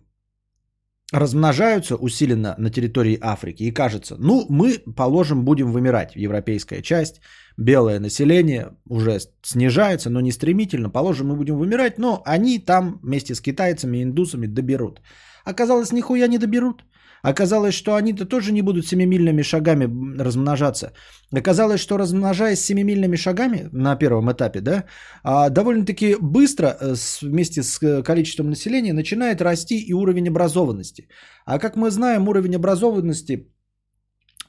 размножаются усиленно на территории Африки. И кажется, ну, мы, положим, будем вымирать. Европейская часть, белое население уже снижается, но не стремительно. Положим, мы будем вымирать, но они там вместе с китайцами и индусами доберут. Оказалось, нихуя не доберут. Оказалось, что они-то тоже не будут семимильными шагами размножаться. Оказалось, что размножаясь семимильными шагами на первом этапе, да, а, довольно-таки быстро э, вместе с э, количеством населения начинает расти и уровень образованности. А как мы знаем, уровень образованности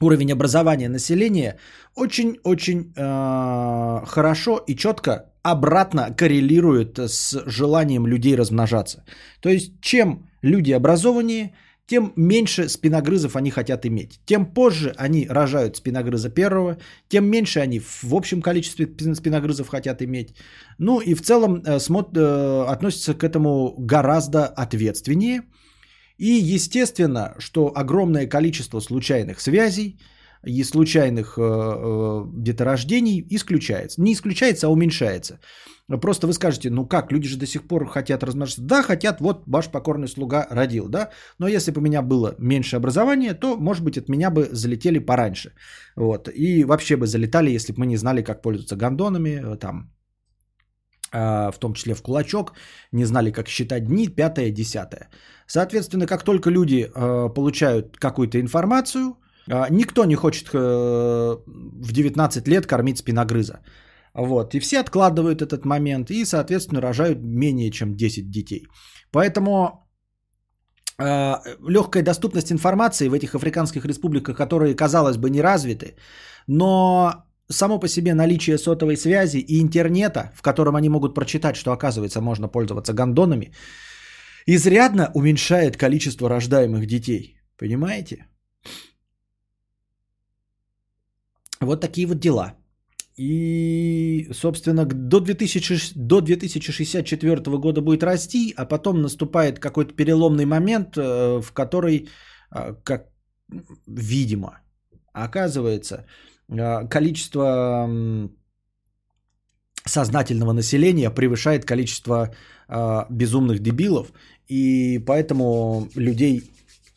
уровень образования населения очень-очень э, хорошо и четко обратно коррелирует с желанием людей размножаться. То есть, чем люди образованнее, тем меньше спиногрызов они хотят иметь. Тем позже они рожают спиногрыза первого, тем меньше они в общем количестве спиногрызов хотят иметь. Ну и в целом э, смотр, э, относятся к этому гораздо ответственнее. И естественно, что огромное количество случайных связей и случайных э, э, деторождений исключается. Не исключается, а уменьшается. Просто вы скажете, ну как, люди же до сих пор хотят размножиться. Да, хотят, вот ваш покорный слуга родил, да. Но если бы у меня было меньше образования, то, может быть, от меня бы залетели пораньше. Вот. И вообще бы залетали, если бы мы не знали, как пользоваться гондонами, э, там, а, в том числе в кулачок, не знали, как считать дни, пятое, десятое. Соответственно, как только люди получают какую-то информацию, никто не хочет э, в 19 лет кормить спиногрыза. Вот. И все откладывают этот момент и, соответственно, рожают менее чем 10 детей. Поэтому э, легкая доступность информации в этих африканских республиках, которые, казалось бы, не развиты, но само по себе наличие сотовой связи и интернета, в котором они могут прочитать, что оказывается можно пользоваться гондонами, изрядно уменьшает количество рождаемых детей. Понимаете? Вот такие вот дела. И, собственно, до, 2000, до 2064 года будет расти, а потом наступает какой-то переломный момент, э, в который, э, как видимо, оказывается, э, количество сознательного населения превышает количество безумных дебилов, и поэтому людей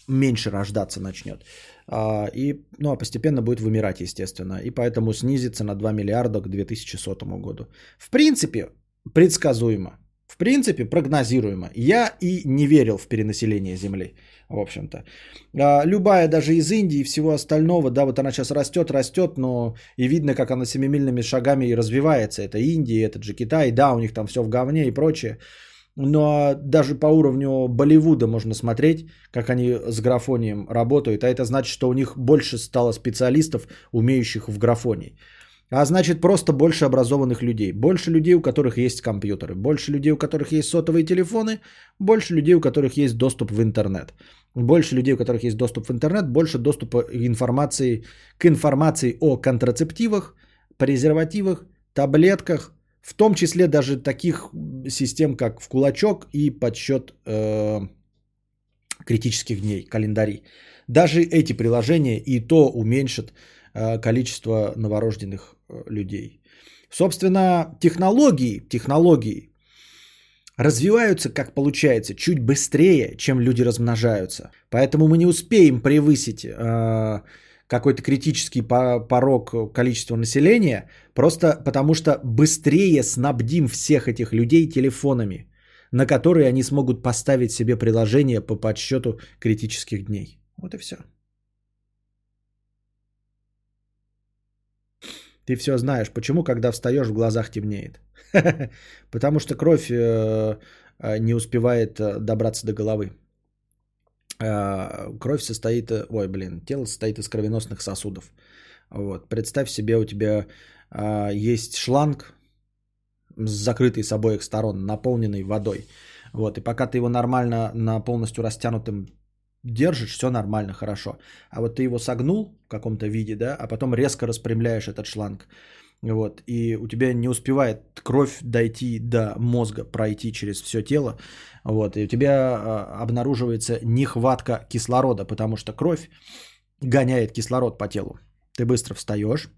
меньше рождаться начнет. А, и, ну, а постепенно будет вымирать, естественно. И поэтому снизится на 2 миллиарда к 2100 году. В принципе, предсказуемо. В принципе, прогнозируемо. Я и не верил в перенаселение Земли, в общем-то. А, любая, даже из Индии и всего остального, да, вот она сейчас растет, растет, но и видно, как она семимильными шагами и развивается. Это Индия, это же Китай, да, у них там все в говне и прочее. Но даже по уровню Болливуда можно смотреть, как они с графонием работают. А это значит, что у них больше стало специалистов, умеющих в графонии. А значит, просто больше образованных людей. Больше людей, у которых есть компьютеры. Больше людей, у которых есть сотовые телефоны. Больше людей, у которых есть доступ в интернет. Больше людей, у которых есть доступ в интернет. Больше доступа к информации, к информации о контрацептивах, презервативах, таблетках, в том числе даже таких систем, как в кулачок и подсчет э, критических дней, календарей. Даже эти приложения и то уменьшат э, количество новорожденных э, людей. Собственно, технологии, технологии развиваются, как получается, чуть быстрее, чем люди размножаются. Поэтому мы не успеем превысить э, какой-то критический порог количества населения, просто потому что быстрее снабдим всех этих людей телефонами, на которые они смогут поставить себе приложение по подсчету критических дней. Вот и все. Ты все знаешь. Почему, когда встаешь, в глазах темнеет? Потому что кровь э, э, не успевает э, добраться до головы. А, кровь состоит, э, ой, блин, тело состоит из кровеносных сосудов. Вот. Представь себе, у тебя а, есть шланг закрытый с обоих сторон, наполненный водой. Вот. И пока ты его нормально на полностью растянутым держишь, все нормально, хорошо. А вот ты его согнул в каком-то виде, да, а потом резко распрямляешь этот шланг. Вот, и у тебя не успевает кровь дойти до мозга, пройти через все тело. Вот, и у тебя а, обнаруживается нехватка кислорода, потому что кровь гоняет кислород по телу. Ты быстро встаешь,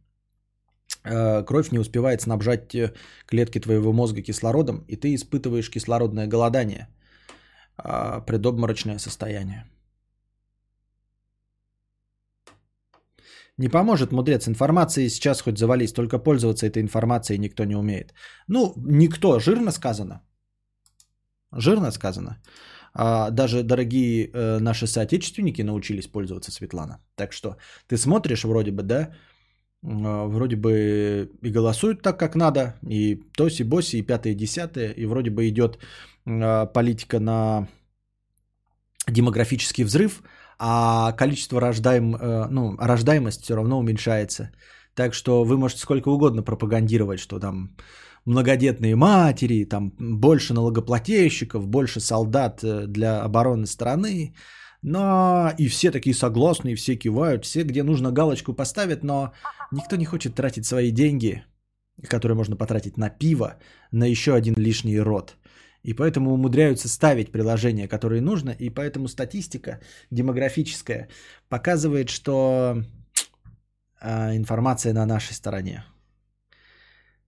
а, кровь не успевает снабжать э, клетки твоего мозга кислородом, и ты испытываешь кислородное голодание, а, предобморочное состояние. Не поможет, мудрец, информации сейчас хоть завались, только пользоваться этой информацией никто не умеет. Ну, никто, жирно сказано. Жирно сказано. А, даже дорогие э, наши соотечественники научились пользоваться Светлана. Так что ты смотришь вроде бы, да, э, вроде бы и голосуют так, как надо, и тоси-боси, и пятое, и десятое, и вроде бы идет э, политика на демографический взрыв – а количество рождаем, э, ну, рождаемость все равно уменьшается. Так что вы можете сколько угодно пропагандировать, что там многодетные матери, там больше налогоплательщиков, больше солдат э, для обороны страны. Но и все такие согласны, все кивают, все, где нужно галочку поставят, но никто не хочет тратить свои деньги, которые можно потратить на пиво, на еще один лишний рот. И поэтому умудряются ставить приложения, которые нужно. И поэтому статистика демографическая показывает, что а, информация на нашей стороне.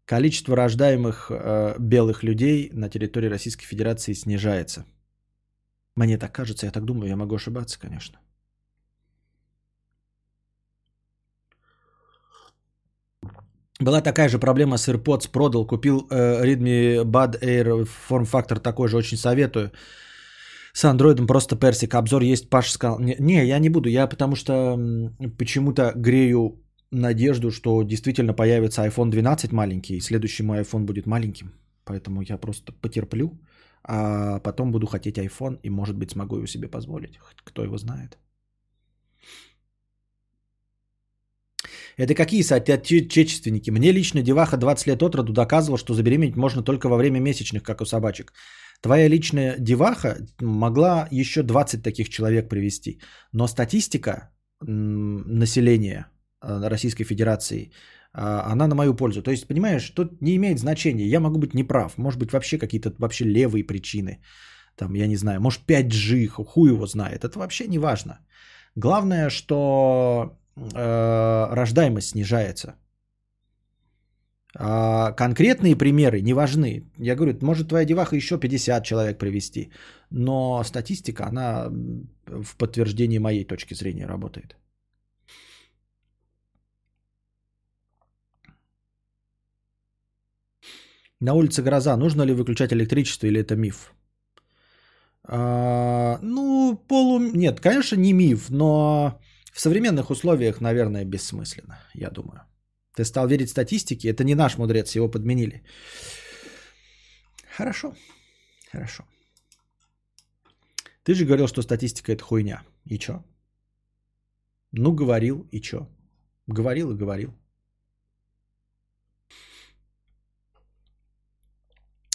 Количество рождаемых э, белых людей на территории Российской Федерации снижается. Мне так кажется, я так думаю, я могу ошибаться, конечно. Была такая же проблема с AirPods, продал, купил э, Redmi Bud Air форм-фактор такой же, очень советую. С андроидом просто персик. Обзор есть, Паша сказал. Не, не, я не буду, я потому что почему-то грею надежду, что действительно появится iPhone 12 маленький, и следующий мой iPhone будет маленьким. Поэтому я просто потерплю. а потом буду хотеть iPhone и, может быть, смогу его себе позволить. Кто его знает. Это какие соотечественники? Мне лично деваха 20 лет от роду доказывал, что забеременеть можно только во время месячных, как у собачек. Твоя личная деваха могла еще 20 таких человек привести. Но статистика населения э, Российской Федерации, а, она на мою пользу. То есть, понимаешь, тут не имеет значения. Я могу быть неправ. Может быть, вообще какие-то вообще левые причины. Там, я не знаю, может 5G, хуй его знает. Это вообще не важно. Главное, что э, рождаемость снижается. А конкретные примеры не важны. Я говорю, может твоя деваха еще 50 человек привести, но статистика, она в подтверждении моей точки зрения работает. На улице гроза. Нужно ли выключать электричество или это миф? А, ну, полу... Нет, конечно, не миф, но в современных условиях, наверное, бессмысленно, я думаю. Ты стал верить статистике, это не наш мудрец, его подменили. Хорошо, хорошо. Ты же говорил, что статистика это хуйня. И чё? Ну, говорил, и чё? Говорил и говорил.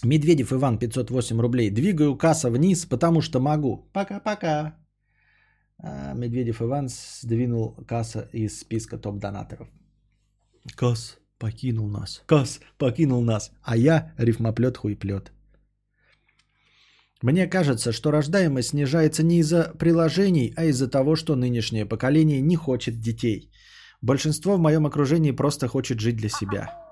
Медведев Иван, 508 рублей. Двигаю касса вниз, потому что могу. Пока-пока. А, Медведев Иван сдвинул касса из списка топ-донаторов. Кас покинул нас. Кас покинул нас. А я рифмоплет хуйплет. Мне кажется, что рождаемость снижается не из-за приложений, а из-за того, что нынешнее поколение не хочет детей. Большинство в моем окружении просто хочет жить для себя.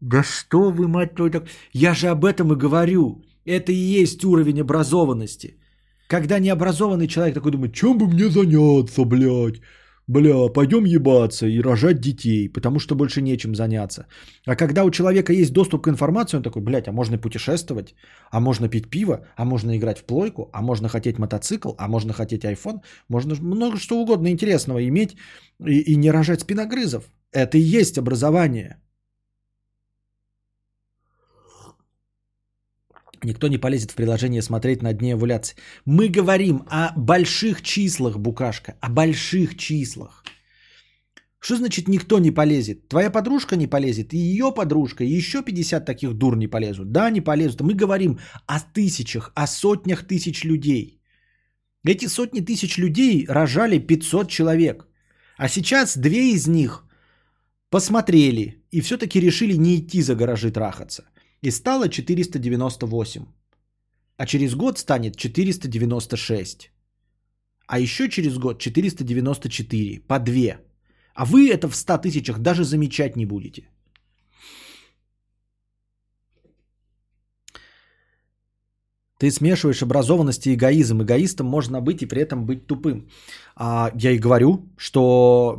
Да что вы, мать твою, так... Я же об этом и говорю. Это и есть уровень образованности. Когда необразованный человек такой думает, чем бы мне заняться, блядь? Бля, пойдем ебаться и рожать детей, потому что больше нечем заняться. А когда у человека есть доступ к информации, он такой, блядь, а можно путешествовать, а можно пить пиво, а можно играть в плойку, а можно хотеть мотоцикл, а можно хотеть iPhone, можно много что угодно интересного иметь и, и не рожать спиногрызов. Это и есть образование. Никто не полезет в приложение смотреть на дне овуляции. Мы говорим о больших числах, Букашка, о больших числах. Что значит никто не полезет? Твоя подружка не полезет, и ее подружка, и еще 50 таких дур не полезут. Да, не полезут. Мы говорим о тысячах, о сотнях тысяч людей. Эти сотни тысяч людей рожали 500 человек. А сейчас две из них посмотрели и все-таки решили не идти за гаражи трахаться. И стало 498. А через год станет 496. А еще через год 494. По 2. А вы это в 100 тысячах даже замечать не будете. Ты смешиваешь образованность и эгоизм. Эгоистом можно быть и при этом быть тупым. А я и говорю, что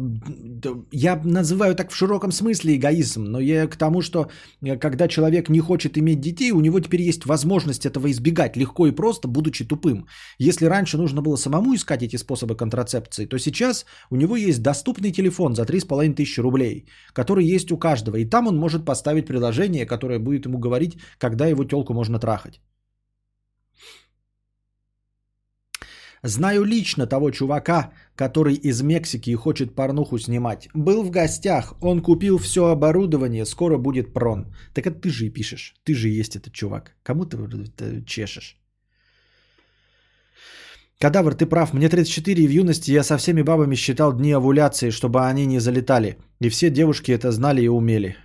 я называю так в широком смысле эгоизм, но я к тому, что э, когда человек не хочет иметь детей, у него теперь есть возможность этого избегать легко и просто, будучи тупым. Если раньше нужно было самому искать эти способы контрацепции, то сейчас у него есть доступный телефон за 3,5 тысячи рублей, который есть у каждого. И там он может поставить приложение, которое будет ему говорить, когда его телку можно трахать. Знаю лично того чувака, который из Мексики и хочет порнуху снимать. Был в гостях, он купил все оборудование, скоро будет прон. Так это ты же и пишешь, ты же и есть этот чувак. Кому ты чешешь? Кадавр, ты прав. Мне 34 и в юности я со всеми бабами считал дни овуляции, чтобы они не залетали. И все девушки это знали и умели.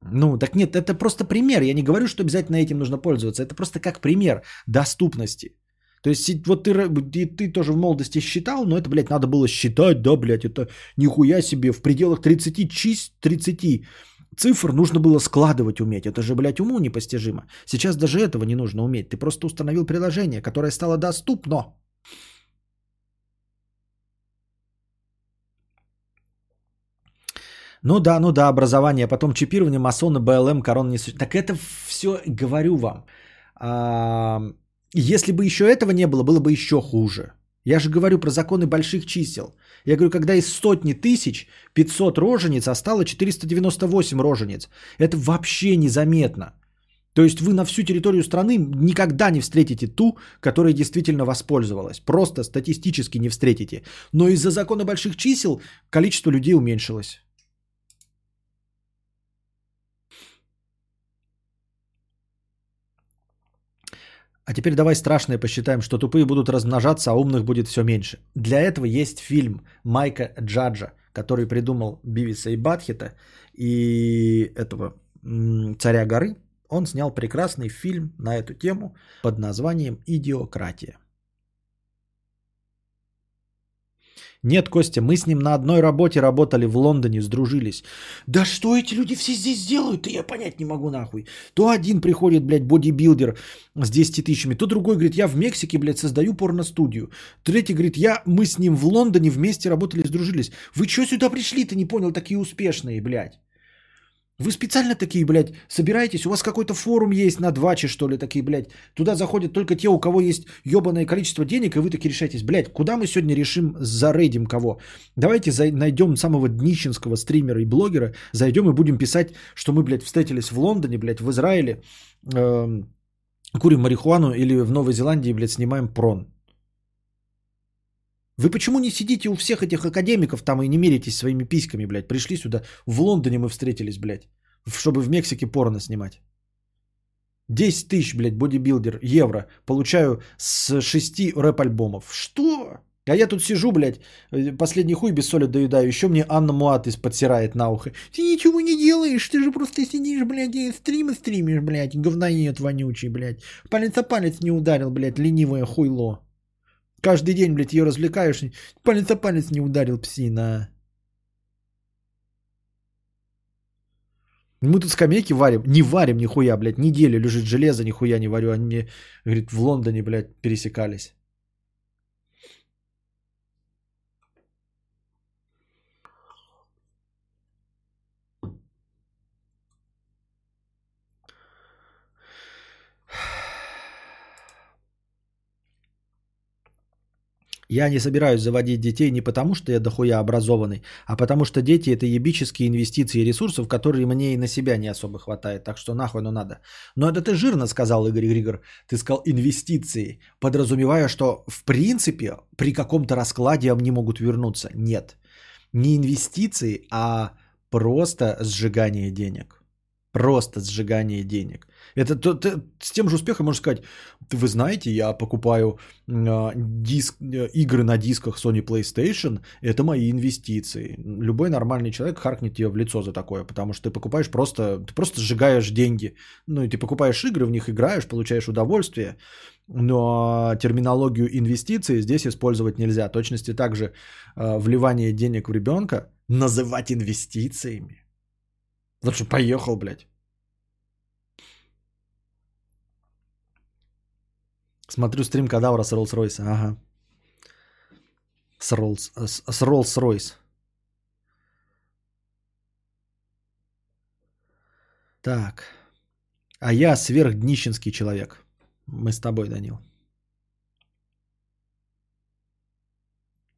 Ну, так нет, это просто пример. Я не говорю, что обязательно этим нужно пользоваться. Это просто как пример доступности. То есть вот ты, ты, ты тоже в молодости считал, но это, блядь, надо было считать, да, блядь, это нихуя себе в пределах 30 чист, 30 цифр нужно было складывать уметь. Это же, блядь, уму непостижимо. Сейчас даже этого не нужно уметь. Ты просто установил приложение, которое стало доступно. Ну да, ну да, образование, потом чипирование, масоны, БЛМ, корон не Так это все, говорю вам. Если бы еще этого не было, было бы еще хуже. Я же говорю про законы больших чисел. Я говорю, когда из сотни тысяч 500 рожениц, а стало 498 рожениц. Это вообще незаметно. То есть вы на всю территорию страны никогда не встретите ту, которая действительно воспользовалась. Просто статистически не встретите. Но из-за закона больших чисел количество людей уменьшилось. А теперь давай страшное посчитаем, что тупые будут размножаться, а умных будет все меньше. Для этого есть фильм Майка Джаджа, который придумал Бивиса и Батхита и этого царя горы. Он снял прекрасный фильм на эту тему под названием «Идиократия». Нет, Костя, мы с ним на одной работе работали в Лондоне, сдружились. Да что эти люди все здесь делают, я понять не могу нахуй. То один приходит, блядь, бодибилдер с 10 тысячами, то другой говорит, я в Мексике, блядь, создаю порностудию. Третий говорит, я, мы с ним в Лондоне вместе работали, сдружились. Вы что сюда пришли, ты не понял, такие успешные, блядь. Вы специально такие, блядь, собираетесь? У вас какой-то форум есть на дваче, что ли, такие, блядь. Туда заходят только те, у кого есть ебаное количество денег, и вы такие решаетесь, блядь, куда мы сегодня решим, зарейдим кого? Давайте за... найдем самого днищенского стримера и блогера, зайдем и будем писать, что мы, блядь, встретились в Лондоне, блядь, в Израиле, э, курим марихуану или в Новой Зеландии, блядь, снимаем прон. Вы почему не сидите у всех этих академиков там и не меритесь своими письками, блядь? Пришли сюда. В Лондоне мы встретились, блядь. Чтобы в Мексике порно снимать. 10 тысяч, блядь, бодибилдер, евро. Получаю с 6 рэп-альбомов. Что? А я тут сижу, блядь, э, последний хуй без соли доедаю. Еще мне Анна Муатис подсирает на ухо. Ты ничего не делаешь, ты же просто сидишь, блядь, и стримы стримишь, блядь. Говноед вонючий, блядь. Палец о палец не ударил, блядь, ленивое хуйло. Каждый день, блядь, ее развлекаешь. Палец о палец не ударил псина. Мы тут скамейки варим. Не варим нихуя, блядь. Неделю лежит железо, нихуя не варю. Они говорит, в Лондоне, блядь, пересекались. Я не собираюсь заводить детей не потому, что я дохуя образованный, а потому что дети это ебические инвестиции ресурсов, которые мне и на себя не особо хватает. Так что нахуй, ну надо. Но это ты жирно сказал, Игорь Григор. Ты сказал инвестиции, подразумевая, что в принципе при каком-то раскладе они могут вернуться. Нет. Не инвестиции, а просто сжигание денег. Просто сжигание денег. Это то, то, с тем же успехом можно сказать, вы знаете, я покупаю э, диск, э, игры на дисках Sony PlayStation, это мои инвестиции. Любой нормальный человек харкнет тебе в лицо за такое, потому что ты покупаешь просто, ты просто сжигаешь деньги. Ну и ты покупаешь игры, в них играешь, получаешь удовольствие, но терминологию инвестиции здесь использовать нельзя. Точности также э, вливание денег в ребенка называть инвестициями. Лучше поехал, блядь. Смотрю стрим Кадавра с Роллс-Ройса. Ага. С, Роллс, с Роллс-Ройс. Так. А я сверхднищенский человек. Мы с тобой, Данил.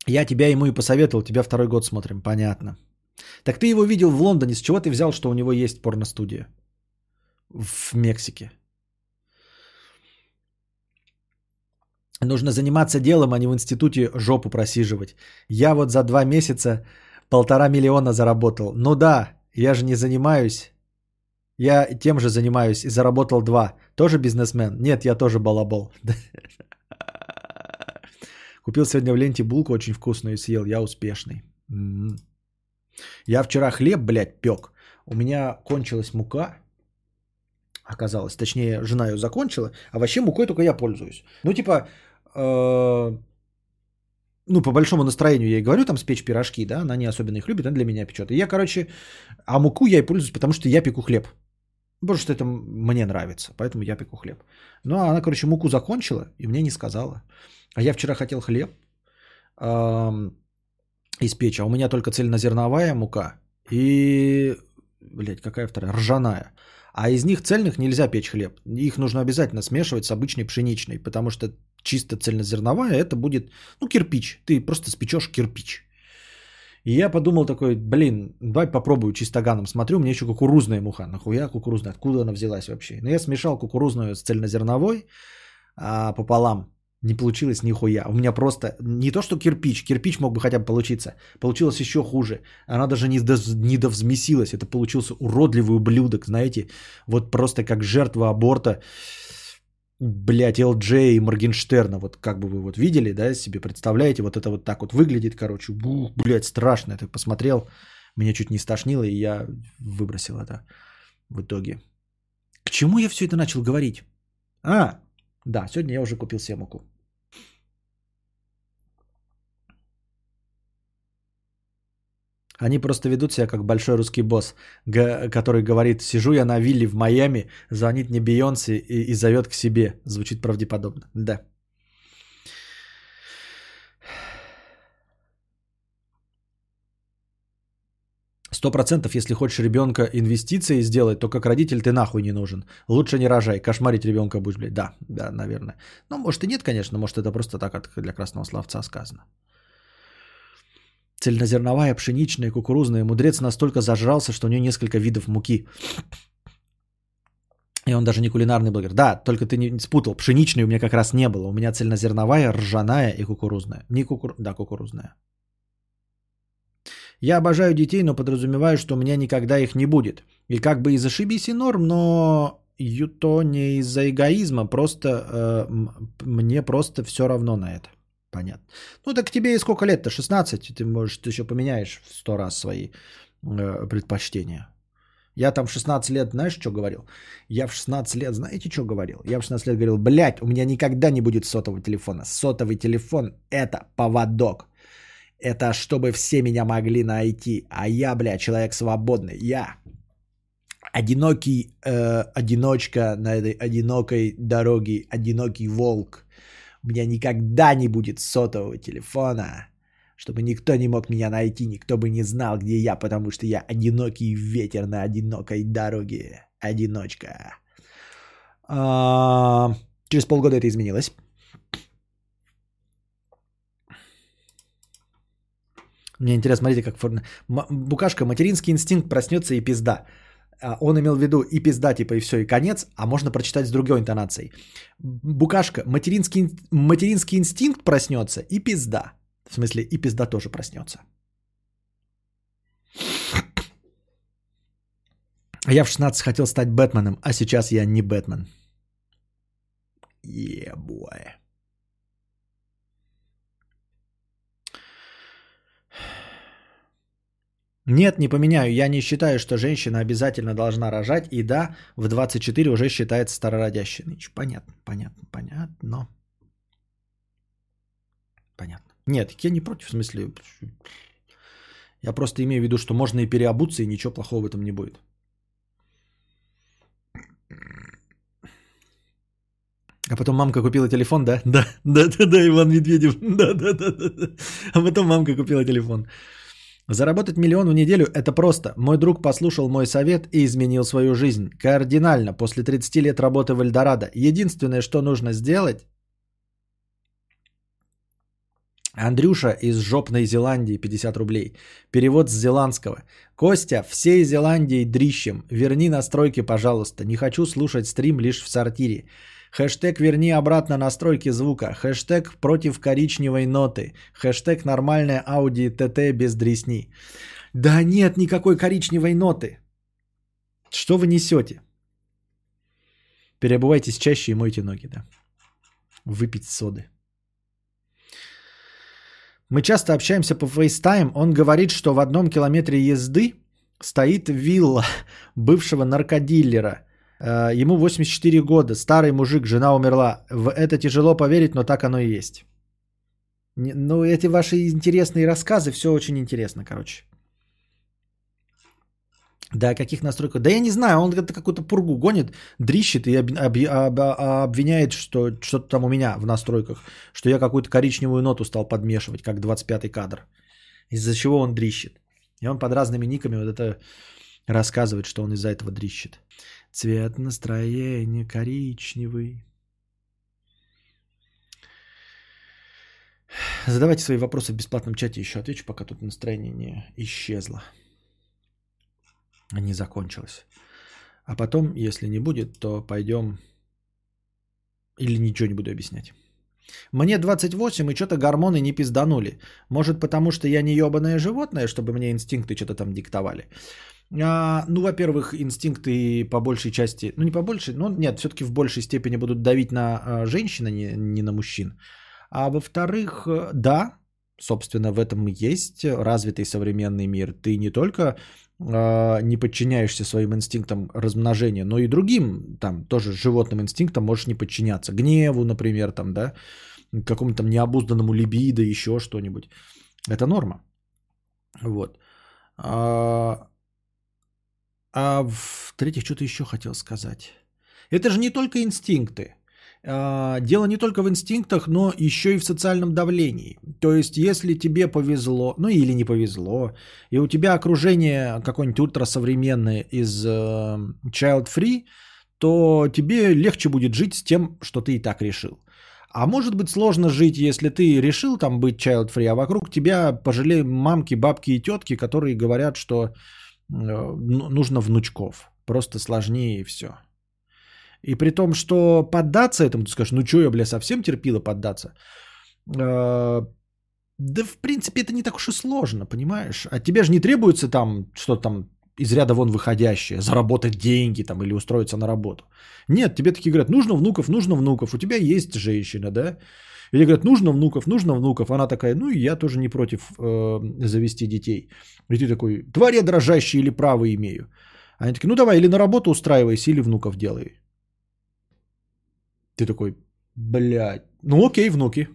Я тебя ему и посоветовал, тебя второй год смотрим, понятно. Так ты его видел в Лондоне, с чего ты взял, что у него есть порностудия? В Мексике. Нужно заниматься делом, а не в институте жопу просиживать. Я вот за два месяца полтора миллиона заработал. Ну да, я же не занимаюсь. Я тем же занимаюсь и заработал два. Тоже бизнесмен? Нет, я тоже балабол. Купил сегодня в ленте булку очень вкусную и съел. Я успешный. Я вчера хлеб, блядь, пек. У меня кончилась мука. Оказалось. Точнее, жена ее закончила. А вообще мукой только я пользуюсь. Ну, типа, Э, ну, по большому настроению я ей говорю, там спечь пирожки, да, она не особенно их любит, она для меня печет. И я, короче, а муку я и пользуюсь, потому что я пеку хлеб. Потому что это мне нравится, поэтому я пеку хлеб. Ну, а она, короче, муку закончила и мне не сказала. А я вчера хотел хлеб эм, испечь, а у меня только цельнозерновая мука и, блядь, какая вторая, ржаная. А из них цельных нельзя печь хлеб. Их нужно обязательно смешивать с обычной пшеничной, потому что чисто цельнозерновая это будет, ну, кирпич. Ты просто спечешь кирпич. И я подумал такой, блин, давай попробую чистоганом. Смотрю, мне еще кукурузная муха. Нахуя кукурузная? Откуда она взялась вообще? Но я смешал кукурузную с цельнозерновой а, пополам. Не получилось нихуя. У меня просто не то, что кирпич. Кирпич мог бы хотя бы получиться. Получилось еще хуже. Она даже не, до, не довзмесилась. Это получился уродливый ублюдок, знаете. Вот просто как жертва аборта. Блять, ЛД и Моргенштерна. Вот как бы вы вот видели, да, себе представляете. Вот это вот так вот выглядит, короче. Бух, блядь, страшно. Я так посмотрел. Меня чуть не стошнило, и я выбросил это в итоге. К чему я все это начал говорить? А, да, сегодня я уже купил себе муку. Они просто ведут себя как большой русский босс, который говорит, сижу я на вилле в Майами, звонит мне Бейонсе и, и зовет к себе. Звучит правдеподобно. Да. Сто процентов, если хочешь ребенка инвестиции сделать, то как родитель ты нахуй не нужен. Лучше не рожай, кошмарить ребенка будешь, блядь. Да, да, наверное. Ну, может и нет, конечно, может это просто так для красного словца сказано цельнозерновая, пшеничная, кукурузная. Мудрец настолько зажрался, что у него несколько видов муки. И он даже не кулинарный блогер. Да, только ты не спутал. Пшеничной у меня как раз не было. У меня цельнозерновая, ржаная и кукурузная. Не кукур... Да, кукурузная. Я обожаю детей, но подразумеваю, что у меня никогда их не будет. И как бы и зашибись и норм, но то не из-за эгоизма, просто э, мне просто все равно на это. Понятно. Ну так тебе и сколько лет-то? 16? Ты, может, еще поменяешь в 100 раз свои э, предпочтения. Я там в 16 лет, знаешь, что говорил? Я в 16 лет, знаете, что говорил? Я в 16 лет говорил, блядь, у меня никогда не будет сотового телефона. Сотовый телефон – это поводок. Это чтобы все меня могли найти. А я, блядь, человек свободный. Я одинокий, э, одиночка на этой одинокой дороге, одинокий волк. У меня никогда не будет сотового телефона, чтобы никто не мог меня найти, никто бы не знал, где я, потому что я одинокий ветер на одинокой дороге. Одиночка. А, через полгода это изменилось. Мне интересно, смотрите, как форма. Букашка, материнский инстинкт проснется и пизда. А, он имел в виду и пизда, типа, и все, и конец, а можно прочитать с другой интонацией. Букашка, материнский, материнский инстинкт проснется и пизда. В смысле, и пизда тоже проснется. Я в 16 хотел стать Бэтменом, а сейчас я не Бэтмен. Yeah. Нет, не поменяю. Я не считаю, что женщина обязательно должна рожать. И да, в 24 уже считается старородящей. Понятно, понятно, понятно. Понятно. Нет, я не против, в смысле... Я просто имею в виду, что можно и переобуться, и ничего плохого в этом не будет. А потом мамка купила телефон, да? Да, да, да, да, Иван Медведев. Да, да, да, да. А потом мамка купила телефон. Заработать миллион в неделю – это просто. Мой друг послушал мой совет и изменил свою жизнь. Кардинально, после 30 лет работы в Эльдорадо. Единственное, что нужно сделать... Андрюша из жопной Зеландии, 50 рублей. Перевод с зеландского. Костя, всей Зеландии дрищем. Верни настройки, пожалуйста. Не хочу слушать стрим лишь в сортире. Хэштег «Верни обратно настройки звука». Хэштег «Против коричневой ноты». Хэштег «Нормальная Audi TT без дресни». Да нет никакой коричневой ноты. Что вы несете? Переобувайтесь чаще и мойте ноги, да. Выпить соды. Мы часто общаемся по FaceTime. Он говорит, что в одном километре езды стоит вилла бывшего наркодиллера – ему 84 года, старый мужик, жена умерла. В это тяжело поверить, но так оно и есть. Ну, эти ваши интересные рассказы, все очень интересно, короче. Да, каких настройках? Да я не знаю, он это какую-то пургу гонит, дрищит и об, об, об, обвиняет, что что-то там у меня в настройках, что я какую-то коричневую ноту стал подмешивать, как 25-й кадр. Из-за чего он дрищит. И он под разными никами вот это рассказывает, что он из-за этого дрищит. Цвет настроения коричневый. Задавайте свои вопросы в бесплатном чате, еще отвечу, пока тут настроение не исчезло. Не закончилось. А потом, если не будет, то пойдем или ничего не буду объяснять. Мне 28, и что-то гормоны не пизданули. Может, потому что я не ебаное животное, чтобы мне инстинкты что-то там диктовали. А, ну, во-первых, инстинкты по большей части, ну не по большей, но нет, все-таки в большей степени будут давить на а, женщин, а не, не на мужчин. А во-вторых, э, да, собственно, в этом и есть развитый современный мир. Ты не только э, не подчиняешься своим инстинктам размножения, но и другим, там, тоже животным инстинктам можешь не подчиняться. Гневу, например, там, да, какому-то там необузданному либидо, еще что-нибудь. Это норма. Вот. А, а в-третьих, что-то еще хотел сказать. Это же не только инстинкты. А, дело не только в инстинктах, но еще и в социальном давлении. То есть, если тебе повезло, ну или не повезло, и у тебя окружение какое-нибудь ультрасовременное из э, child free, то тебе легче будет жить с тем, что ты и так решил. А может быть сложно жить, если ты решил там быть child free, а вокруг тебя пожалели мамки, бабки и тетки, которые говорят, что нужно внучков. Просто сложнее и все. И при том, что поддаться этому, ты скажешь, ну что я, бля, совсем терпила поддаться? Э, да, в принципе, это не так уж и сложно, понимаешь? А тебе же не требуется там что-то там из ряда вон выходящее, заработать деньги там или устроиться на работу. Нет, тебе такие говорят, нужно внуков, нужно внуков, у тебя есть женщина, да? Или говорят, нужно внуков, нужно внуков. Она такая, ну и я тоже не против э, завести детей. И ты такой, тварь я дрожащий или право имею. Они такие, ну давай, или на работу устраивайся, или внуков делай. Ты такой, блядь, ну окей, внуки.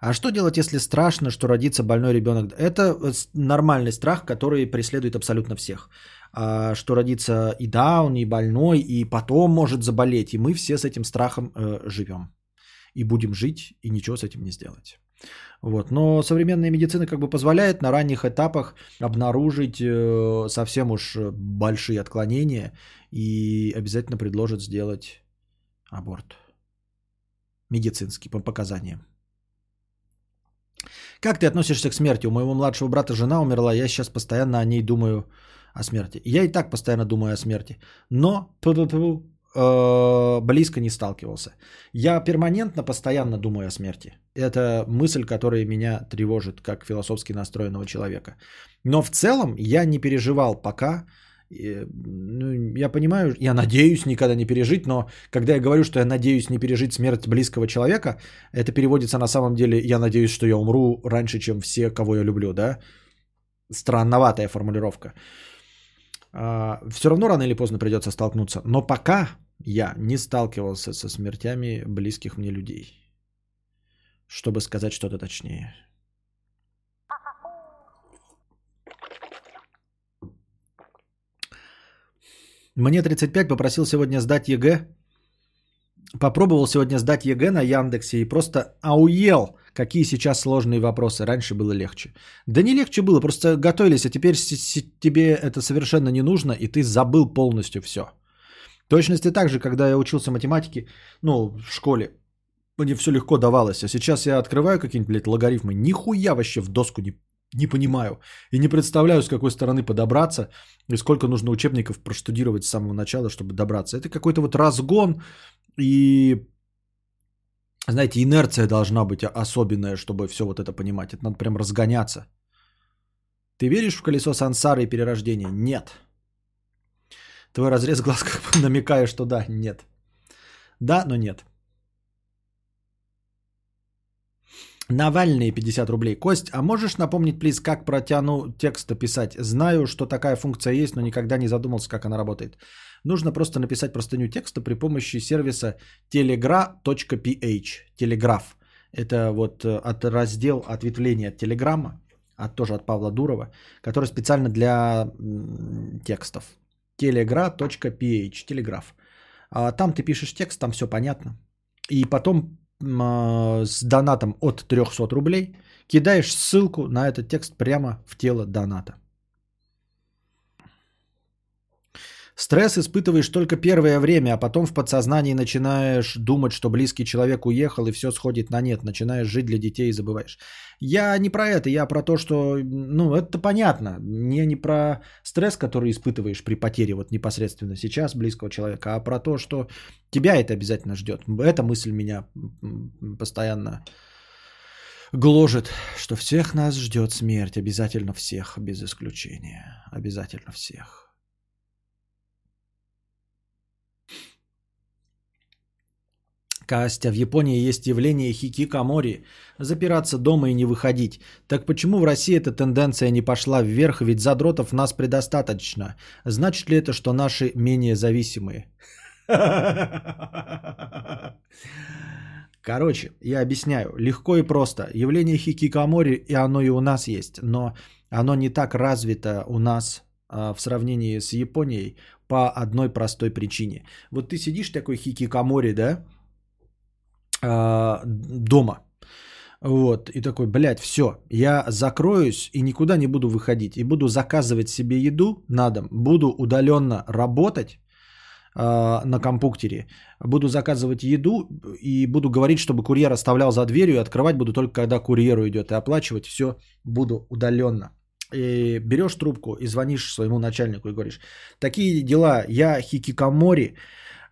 А что делать, если страшно, что родится больной ребенок? Это нормальный страх, который преследует абсолютно всех. А, что родится и даун, и больной, и потом может заболеть. И мы все с этим страхом э, живем. И будем жить, и ничего с этим не сделать. Вот. Но современная медицина как бы позволяет на ранних этапах обнаружить э, совсем уж большие отклонения и обязательно предложит сделать аборт. Медицинский, по показаниям. Как ты относишься к смерти? У моего младшего брата жена умерла, я сейчас постоянно о ней думаю о смерти. Я и так постоянно думаю о смерти. Но Э, близко не сталкивался. Я перманентно, постоянно думаю о смерти. Это мысль, которая меня тревожит как философски настроенного человека. Но в целом я не переживал пока. Ну, я понимаю, я надеюсь никогда не пережить, но когда я говорю, что я надеюсь не пережить смерть близкого человека, это переводится на самом деле, я надеюсь, что я умру раньше, чем все, кого я люблю, да? Странноватая формулировка. А, все равно рано или поздно придется столкнуться. Но пока я не сталкивался со смертями близких мне людей. Чтобы сказать что-то точнее. Мне 35, попросил сегодня сдать ЕГЭ. Попробовал сегодня сдать ЕГЭ на Яндексе и просто охуел, какие сейчас сложные вопросы. Раньше было легче. Да не легче было, просто готовились, а теперь тебе это совершенно не нужно, и ты забыл полностью все. Точности так же, когда я учился математике, ну, в школе, мне все легко давалось. А сейчас я открываю какие-нибудь, блядь, логарифмы, нихуя вообще в доску не, не понимаю. И не представляю, с какой стороны подобраться, и сколько нужно учебников проштудировать с самого начала, чтобы добраться. Это какой-то вот разгон, и, знаете, инерция должна быть особенная, чтобы все вот это понимать. Это надо прям разгоняться. Ты веришь в колесо сансары и перерождения? Нет. Твой разрез глаз как бы намекает, что да, нет. Да, но нет. Навальные 50 рублей. Кость, а можешь напомнить, плиз, как протяну текста писать? Знаю, что такая функция есть, но никогда не задумался, как она работает. Нужно просто написать простыню текста при помощи сервиса telegra.ph. Телеграф. Это вот э, от раздел ответвления от Телеграма, от, тоже от Павла Дурова, который специально для текстов telegra.ph, телеграф. А там ты пишешь текст, там все понятно. И потом а, с донатом от 300 рублей кидаешь ссылку на этот текст прямо в тело доната. Стресс испытываешь только первое время, а потом в подсознании начинаешь думать, что близкий человек уехал и все сходит на нет. Начинаешь жить для детей и забываешь. Я не про это, я про то, что, ну, это понятно. Мне не про стресс, который испытываешь при потере вот непосредственно сейчас близкого человека, а про то, что тебя это обязательно ждет. Эта мысль меня постоянно гложет, что всех нас ждет смерть, обязательно всех, без исключения, обязательно всех. Костя, в Японии есть явление хикикамори – запираться дома и не выходить. Так почему в России эта тенденция не пошла вверх, ведь задротов нас предостаточно? Значит ли это, что наши менее зависимые? Короче, я объясняю. Легко и просто. Явление хикикамори, и оно и у нас есть, но оно не так развито у нас а, в сравнении с Японией по одной простой причине. Вот ты сидишь такой хикикамори, да, а, дома. Вот, и такой, блядь, все, я закроюсь и никуда не буду выходить. И буду заказывать себе еду на дом, буду удаленно работать, а, на компьютере. Буду заказывать еду и буду говорить, чтобы курьер оставлял за дверью и открывать буду только когда курьеру идет и оплачивать все буду удаленно. И берешь трубку и звонишь своему начальнику и говоришь, такие дела, я хикикамори,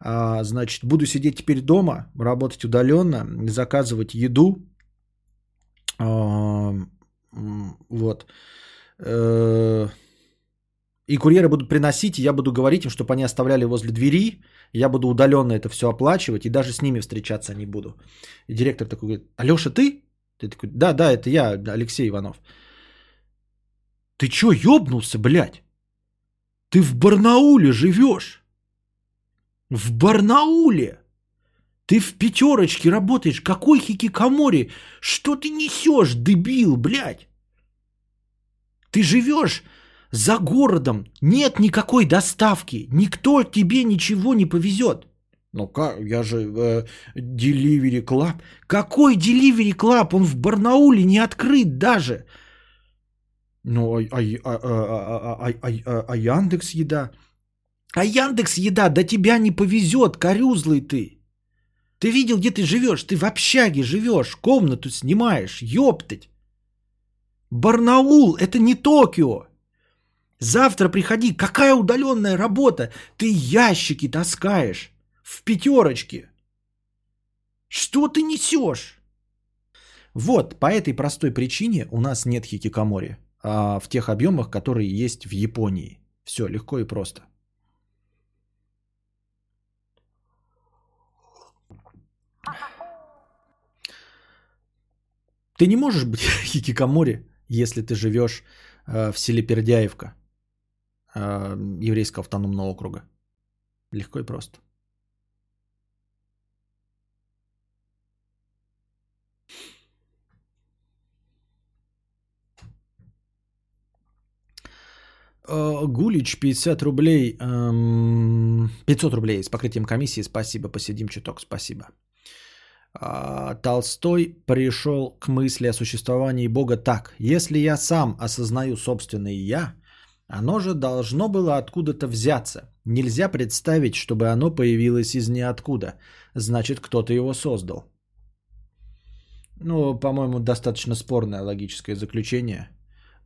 значит, буду сидеть теперь дома, работать удаленно, заказывать еду, а, вот, э, и курьеры будут приносить, и я буду говорить им, чтобы они оставляли возле двери. Я буду удаленно это все оплачивать, и даже с ними встречаться не буду. И директор такой говорит, Алеша, ты? Ты такой, да, да, это я, Алексей Иванов. Ты чё, ёбнулся, блядь? Ты в Барнауле живешь. В Барнауле. Ты в пятерочке работаешь. Какой хикикамори? Что ты несешь, дебил, блядь? Ты живешь за городом нет никакой доставки. Никто тебе ничего не повезет. Ну как, я же э, Delivery Club. Какой Delivery Club? Он в Барнауле не открыт даже. Ну, а, а, а, а, а, а, а, а Яндекс Еда? А Яндекс Еда до тебя не повезет, корюзлый ты. Ты видел, где ты живешь? Ты в общаге живешь, комнату снимаешь, ёптать. Барнаул – это не Токио. Завтра приходи. Какая удаленная работа? Ты ящики таскаешь в пятерочке. Что ты несешь? Вот, по этой простой причине у нас нет хикикамори а в тех объемах, которые есть в Японии. Все легко и просто. Ты не можешь быть хикикамори, если ты живешь э, в селе Пердяевка. Э, еврейского автономного округа. Легко и просто. Э, Гулич 50 рублей, 500 эм, рублей с покрытием комиссии. Спасибо, посидим чуток, спасибо. А, Толстой пришел к мысли о существовании Бога так. Если я сам осознаю собственное «я», оно же должно было откуда-то взяться. Нельзя представить, чтобы оно появилось из ниоткуда. Значит, кто-то его создал. Ну, по-моему, достаточно спорное логическое заключение,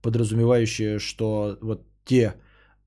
подразумевающее, что вот те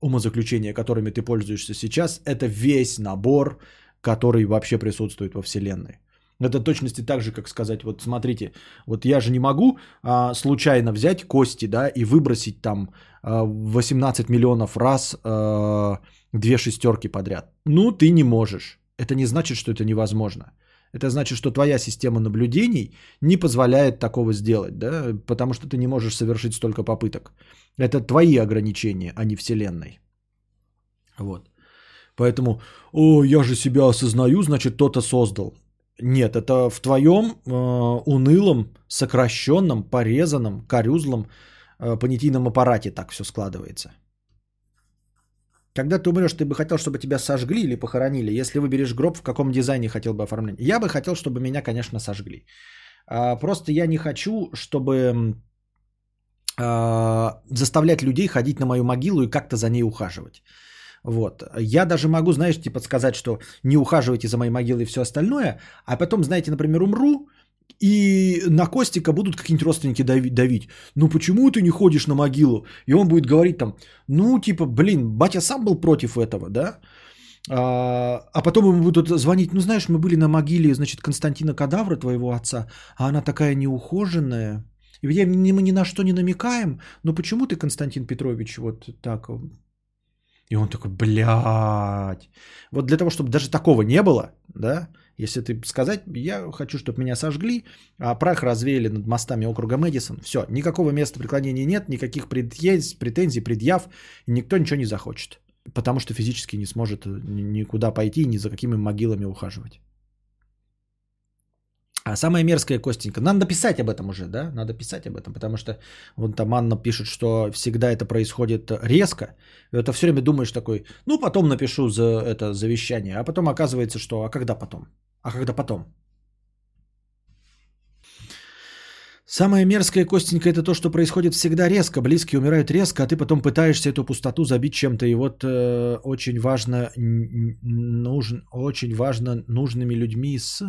умозаключения, которыми ты пользуешься сейчас, это весь набор, который вообще присутствует во Вселенной. Это точности так же, как сказать, вот смотрите, вот я же не могу а, случайно взять кости, да, и выбросить там а, 18 миллионов раз а, две шестерки подряд. Ну, ты не можешь. Это не значит, что это невозможно. Это значит, что твоя система наблюдений не позволяет такого сделать, да, потому что ты не можешь совершить столько попыток. Это твои ограничения, а не Вселенной. Вот. Поэтому, о, я же себя осознаю, значит, кто-то создал. Нет, это в твоем э, унылом, сокращенном, порезанном, корюзлом э, понятийном аппарате так все складывается. Когда ты умрешь, ты бы хотел, чтобы тебя сожгли или похоронили? Если выберешь гроб, в каком дизайне хотел бы оформлять? Я бы хотел, чтобы меня, конечно, сожгли. А, просто я не хочу, чтобы а, заставлять людей ходить на мою могилу и как-то за ней ухаживать. Вот. Я даже могу, знаешь, типа сказать, что не ухаживайте за моей могилой и все остальное, а потом, знаете, например, умру, и на Костика будут какие-нибудь родственники давить. Ну почему ты не ходишь на могилу? И он будет говорить там, ну типа, блин, батя сам был против этого, да? А, а потом ему будут звонить, ну знаешь, мы были на могиле, значит, Константина Кадавра, твоего отца, а она такая неухоженная. И ведь мы ни на что не намекаем, но почему ты, Константин Петрович, вот так? И он такой, блядь. Вот для того, чтобы даже такого не было, да, если ты сказать, я хочу, чтобы меня сожгли, а прах развеяли над мостами округа Мэдисон, все, никакого места преклонения нет, никаких претензий, предъяв, и никто ничего не захочет. Потому что физически не сможет никуда пойти, ни за какими могилами ухаживать. А самая мерзкая Костенька. Надо писать об этом уже, да? Надо писать об этом, потому что вон там Анна пишет, что всегда это происходит резко. И это все время думаешь такой, ну потом напишу за это завещание, а потом оказывается, что а когда потом? А когда потом? Самая мерзкая костенька это то, что происходит всегда резко. Близкие умирают резко, а ты потом пытаешься эту пустоту забить чем-то. И вот э, очень важно, нужен, очень важно нужными людьми с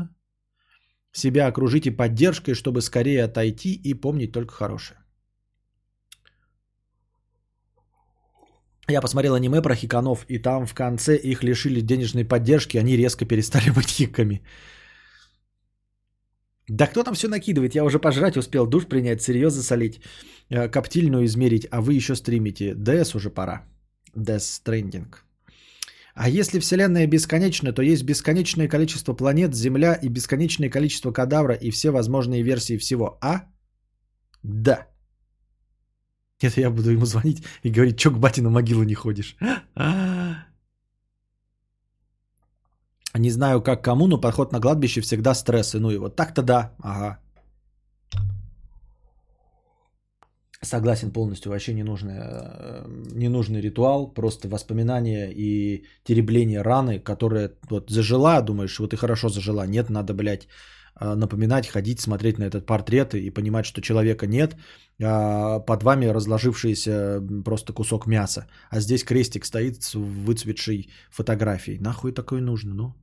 себя окружите поддержкой, чтобы скорее отойти и помнить только хорошее. Я посмотрел аниме про хиканов, и там в конце их лишили денежной поддержки, они резко перестали быть хиками. Да кто там все накидывает? Я уже пожрать успел, душ принять, серьезно солить, э, коптильную измерить, а вы еще стримите. DS уже пора. Death Stranding. А если Вселенная бесконечна, то есть бесконечное количество планет, Земля и бесконечное количество кадавра и все возможные версии всего. А? Да. Это я буду ему звонить и говорить, что к бате на могилу не ходишь. Не знаю, как кому, но подход на кладбище всегда стресс. И ну и вот так-то да. Ага. Согласен полностью, вообще ненужный, э, ненужный ритуал, просто воспоминания и теребление раны, которая вот зажила, думаешь, вот и хорошо зажила, нет, надо, блядь, э, напоминать, ходить, смотреть на этот портрет и понимать, что человека нет, а под вами разложившийся просто кусок мяса, а здесь крестик стоит с выцветшей фотографией. Нахуй такое нужно, ну?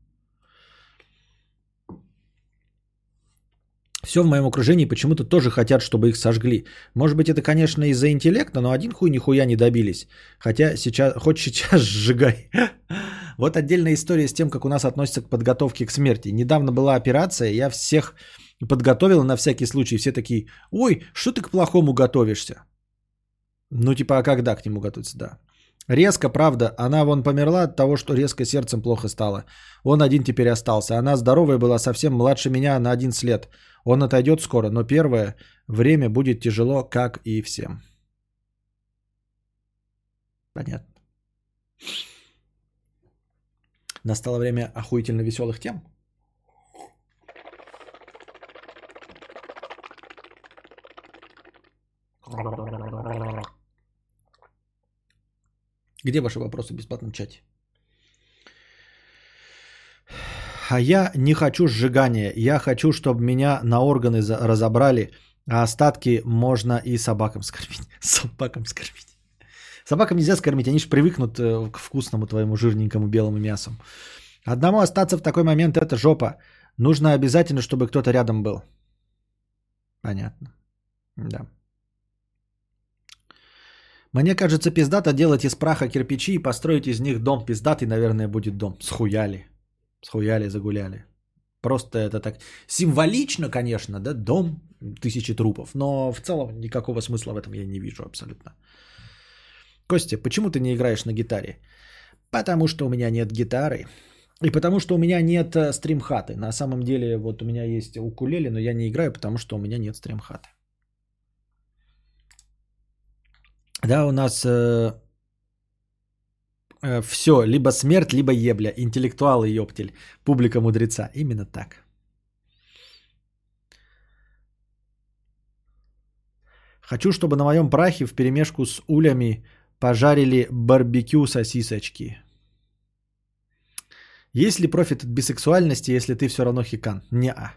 Все в моем окружении почему-то тоже хотят, чтобы их сожгли. Может быть, это, конечно, из-за интеллекта, но один хуй нихуя не добились. Хотя сейчас, хоть сейчас сжигай. Вот отдельная история с тем, как у нас относятся к подготовке к смерти. Недавно была операция, я всех подготовил на всякий случай. Все такие, ой, что ты к плохому готовишься? Ну, типа, а когда к нему готовиться, да. Резко, правда, она вон померла от того, что резко сердцем плохо стало. Он один теперь остался. Она здоровая была, совсем младше меня на 11 лет. Он отойдет скоро, но первое время будет тяжело, как и всем. Понятно. Настало время охуительно веселых тем. Где ваши вопросы в бесплатном чате? А я не хочу сжигания. Я хочу, чтобы меня на органы разобрали, а остатки можно и собакам скормить. Собакам скормить. Собакам нельзя скормить, они же привыкнут э, к вкусному твоему жирненькому белому мясу. Одному остаться в такой момент это жопа. Нужно обязательно, чтобы кто-то рядом был. Понятно. Да. Мне кажется, пиздато делать из праха кирпичи и построить из них дом. Пиздатый, наверное, будет дом. Схуяли. Схуяли, загуляли. Просто это так символично, конечно, да, дом тысячи трупов, но в целом никакого смысла в этом я не вижу абсолютно. Костя, почему ты не играешь на гитаре? Потому что у меня нет гитары. И потому что у меня нет э, стримхаты. На самом деле, вот у меня есть укулеле, но я не играю, потому что у меня нет стримхаты. Да, у нас э, все, либо смерть, либо ебля. Интеллектуал и ёптель. Публика мудреца. Именно так. Хочу, чтобы на моем прахе в перемешку с улями пожарили барбекю сосисочки. Есть ли профит от бисексуальности, если ты все равно хикан? Не-а.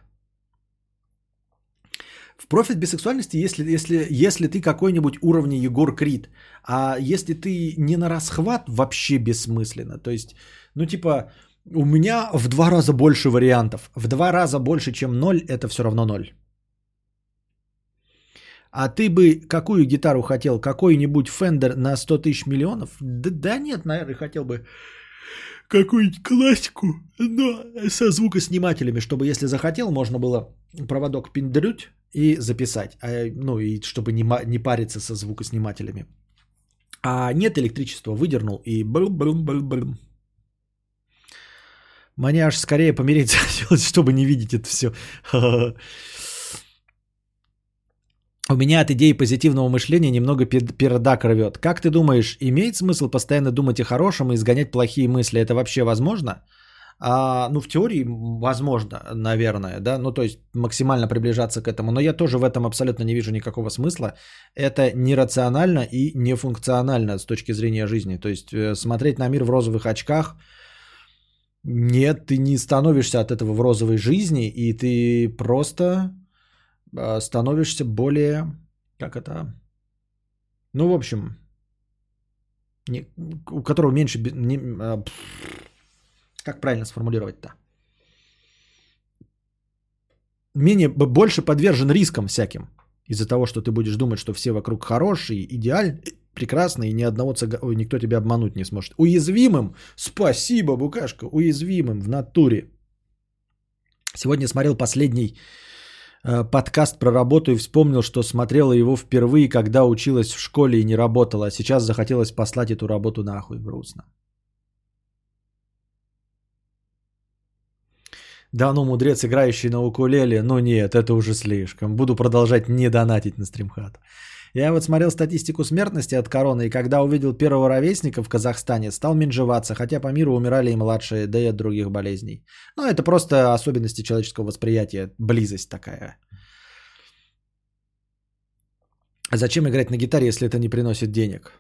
В профит бисексуальности, если, если, если ты какой-нибудь уровня Егор Крид, а если ты не на расхват, вообще бессмысленно. То есть, ну типа, у меня в два раза больше вариантов. В два раза больше, чем ноль, это все равно ноль. А ты бы какую гитару хотел? Какой-нибудь Fender на 100 тысяч миллионов? Да, да нет, наверное, хотел бы какую-нибудь классику, но со звукоснимателями, чтобы, если захотел, можно было проводок пиндрють и записать. А, ну, и чтобы не, не париться со звукоснимателями. А нет электричества, выдернул и брум-брум-брум-брум. Мне аж скорее помереть захотелось, чтобы не видеть это все. У меня от идеи позитивного мышления немного пердак рвет. Как ты думаешь, имеет смысл постоянно думать о хорошем и изгонять плохие мысли? Это вообще возможно? А, ну, в теории возможно, наверное, да, ну, то есть максимально приближаться к этому. Но я тоже в этом абсолютно не вижу никакого смысла. Это нерационально и нефункционально с точки зрения жизни. То есть э, смотреть на мир в розовых очках, нет, ты не становишься от этого в розовой жизни, и ты просто становишься более, как это, ну, в общем, не, у которого меньше, не, а, как правильно сформулировать-то? Менее, больше подвержен рискам всяким. Из-за того, что ты будешь думать, что все вокруг хорошие, идеальные, прекрасные, и ни одного цыга... Ой, никто тебя обмануть не сможет. Уязвимым, спасибо, Букашка, уязвимым в натуре. Сегодня смотрел последний подкаст про работу и вспомнил, что смотрела его впервые, когда училась в школе и не работала, а сейчас захотелось послать эту работу нахуй, грустно. Да ну, мудрец, играющий на укулеле, ну нет, это уже слишком. Буду продолжать не донатить на стримхат. Я вот смотрел статистику смертности от короны, и когда увидел первого ровесника в Казахстане, стал менжеваться, хотя по миру умирали и младшие, да и от других болезней. Но это просто особенности человеческого восприятия, близость такая. Зачем играть на гитаре, если это не приносит денег?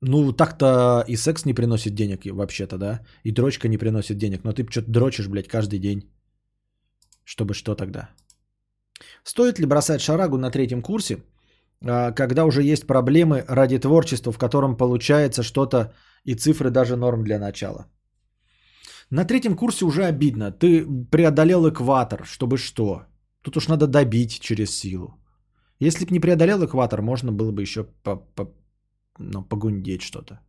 Ну, так-то и секс не приносит денег вообще-то, да? И дрочка не приносит денег. Но ты что-то дрочишь, блядь, каждый день. Чтобы что тогда? Стоит ли бросать шарагу на третьем курсе, когда уже есть проблемы ради творчества, в котором получается что-то и цифры даже норм для начала. На третьем курсе уже обидно. Ты преодолел экватор, чтобы что? Тут уж надо добить через силу. Если бы не преодолел экватор, можно было бы еще по, ну, погундеть что-то.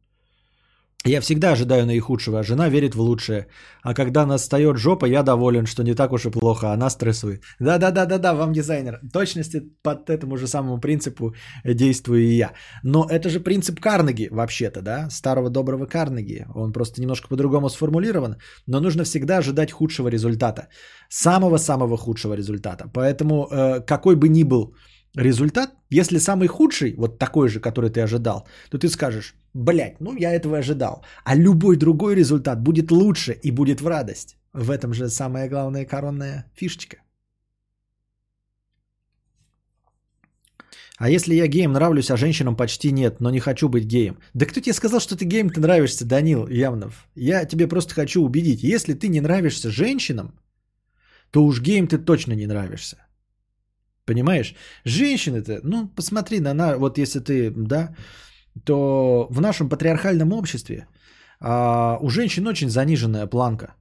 Я всегда ожидаю наихудшего, а жена верит в лучшее. А когда настает жопа, я доволен, что не так уж и плохо, она стрессует. Да-да-да-да-да, вам дизайнер. Точности под этому же самому принципу действую и я. Но это же принцип Карнеги, вообще-то, да? Старого доброго Карнеги. Он просто немножко по-другому сформулирован, но нужно всегда ожидать худшего результата. Самого-самого худшего результата. Поэтому э, какой бы ни был результат, если самый худший, вот такой же, который ты ожидал, то ты скажешь, блядь, ну я этого ожидал. А любой другой результат будет лучше и будет в радость. В этом же самая главная коронная фишечка. А если я геем нравлюсь, а женщинам почти нет, но не хочу быть геем? Да кто тебе сказал, что ты геем, ты нравишься, Данил Явнов? Я тебе просто хочу убедить, если ты не нравишься женщинам, то уж геем ты точно не нравишься. Понимаешь? Женщины-то, ну, посмотри на, на вот если ты, да, то в нашем патриархальном обществе а, у женщин очень заниженная планка.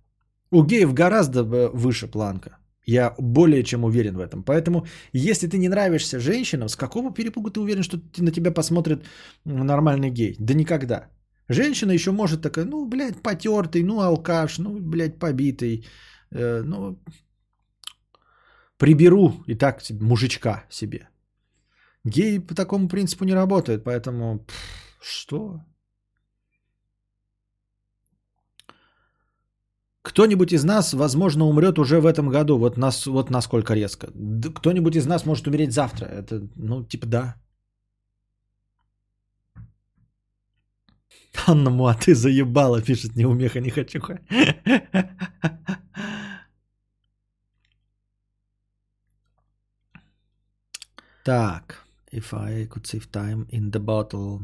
У геев гораздо выше планка. Я более чем уверен в этом. Поэтому, если ты не нравишься женщинам, с какого перепугу ты уверен, что на тебя посмотрит нормальный гей? Да никогда. Женщина еще может такая, ну, блядь, потертый, ну, алкаш, ну, блядь, побитый. Э, ну, приберу и так мужичка себе. Геи по такому принципу не работают, поэтому пфф, что? Кто-нибудь из нас, возможно, умрет уже в этом году. Вот, нас, вот насколько резко. Кто-нибудь из нас может умереть завтра. Это, ну, типа, да. Анна Муа, ты заебала, пишет неумеха, не хочу. Так, if I could save time in the bottle.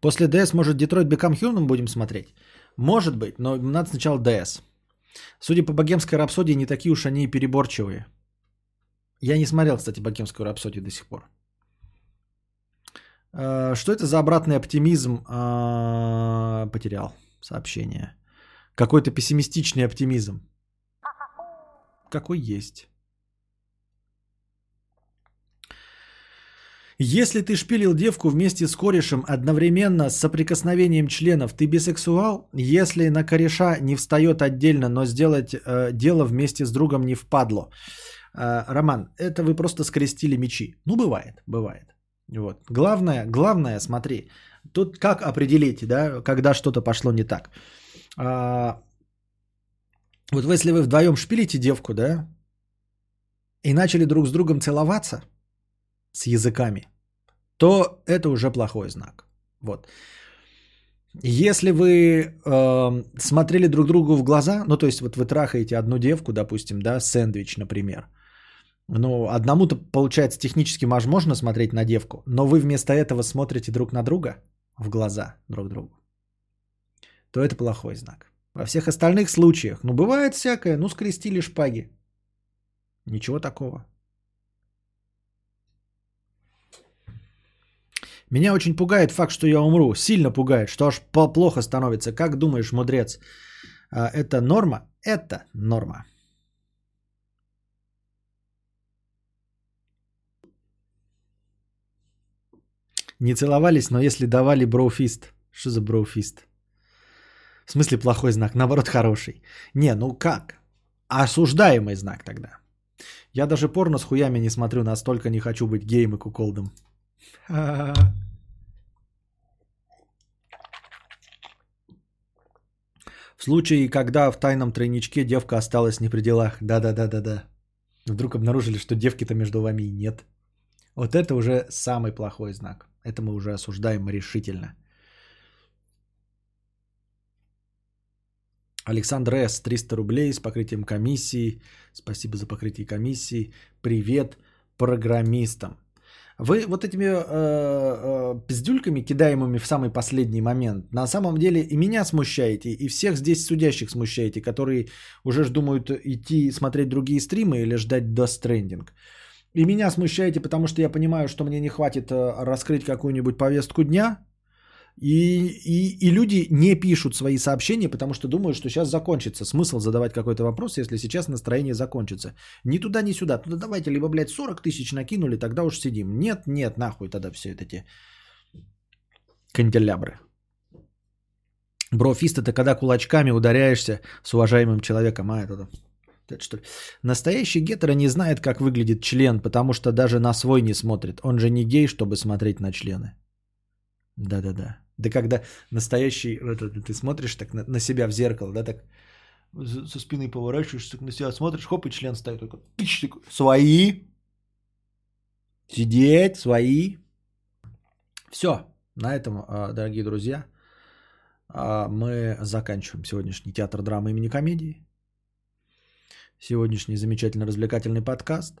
После DS, может, Detroit Become Human будем смотреть? Может быть, но надо сначала DS. Судя по богемской рапсодии, не такие уж они и переборчивые. Я не смотрел, кстати, «Богемскую рапсодию» до сих пор. Э, Что это за обратный оптимизм? А, Потерял сообщение. Какой-то пессимистичный оптимизм. Какой есть. Если ты шпилил девку вместе с корешем одновременно с соприкосновением членов, ты бисексуал? Если на кореша не встает отдельно, но сделать э, дело вместе с другом не впадло. Э, Роман, это вы просто скрестили мечи. Ну, бывает, бывает. Вот. Главное, главное, смотри, тут как определить, да, когда что-то пошло не так. А, вот если вы вдвоем шпилите девку, да, и начали друг с другом целоваться с языками, то это уже плохой знак. Вот. Если вы э, смотрели друг другу в глаза, ну то есть вот вы трахаете одну девку, допустим, да, сэндвич, например, ну одному-то получается технически возможно смотреть на девку, но вы вместо этого смотрите друг на друга в глаза друг другу, то это плохой знак. Во всех остальных случаях, ну бывает всякое, ну скрестили шпаги, ничего такого. Меня очень пугает факт, что я умру. Сильно пугает, что аж плохо становится. Как думаешь, мудрец, а, это норма? Это норма. Не целовались, но если давали броуфист. Что за броуфист? В смысле плохой знак, наоборот хороший. Не, ну как? Осуждаемый знак тогда. Я даже порно с хуями не смотрю, настолько не хочу быть геем и куколдом. В случае, когда в тайном тройничке девка осталась не при делах. Да-да-да-да-да. Вдруг обнаружили, что девки-то между вами и нет. Вот это уже самый плохой знак. Это мы уже осуждаем решительно. Александр С. 300 рублей с покрытием комиссии. Спасибо за покрытие комиссии. Привет программистам. Вы вот этими э, э, пиздюльками, кидаемыми в самый последний момент, на самом деле и меня смущаете, и всех здесь судящих смущаете, которые уже ж думают идти смотреть другие стримы или ждать Death Stranding. И меня смущаете, потому что я понимаю, что мне не хватит э, раскрыть какую-нибудь повестку дня, и, и, и люди не пишут свои сообщения, потому что думают, что сейчас закончится. Смысл задавать какой-то вопрос, если сейчас настроение закончится. Ни туда, ни сюда. Туда давайте, либо, блядь, 40 тысяч накинули, тогда уж сидим. Нет, нет, нахуй тогда все эти канделябры. Брофист это когда кулачками ударяешься с уважаемым человеком. А, это, это что ли? Настоящий гетеро не знает, как выглядит член, потому что даже на свой не смотрит. Он же не гей, чтобы смотреть на члены. Да-да-да. Да когда настоящий, это, ты смотришь так на, на себя в зеркало, да, так со спины поворачиваешься, так на себя смотришь, хоп, и член стоит только, тыщ, такой, свои, сидеть, свои. Все, на этом, а, дорогие друзья, а, мы заканчиваем сегодняшний театр драмы имени комедии. Сегодняшний замечательно развлекательный подкаст.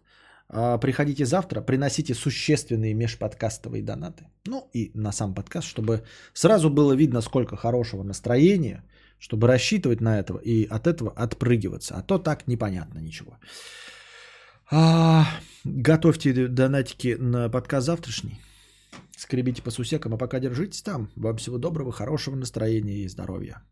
А, Приходите завтра, приносите существенные межподкастовые донаты. Ну и на сам подкаст, чтобы сразу было видно, сколько хорошего настроения, чтобы рассчитывать на этого и от этого отпрыгиваться. А то так непонятно ничего. А, готовьте донатики на подкаст завтрашний. Скребите по сусекам, а пока держитесь там. Вам всего доброго, хорошего настроения и здоровья.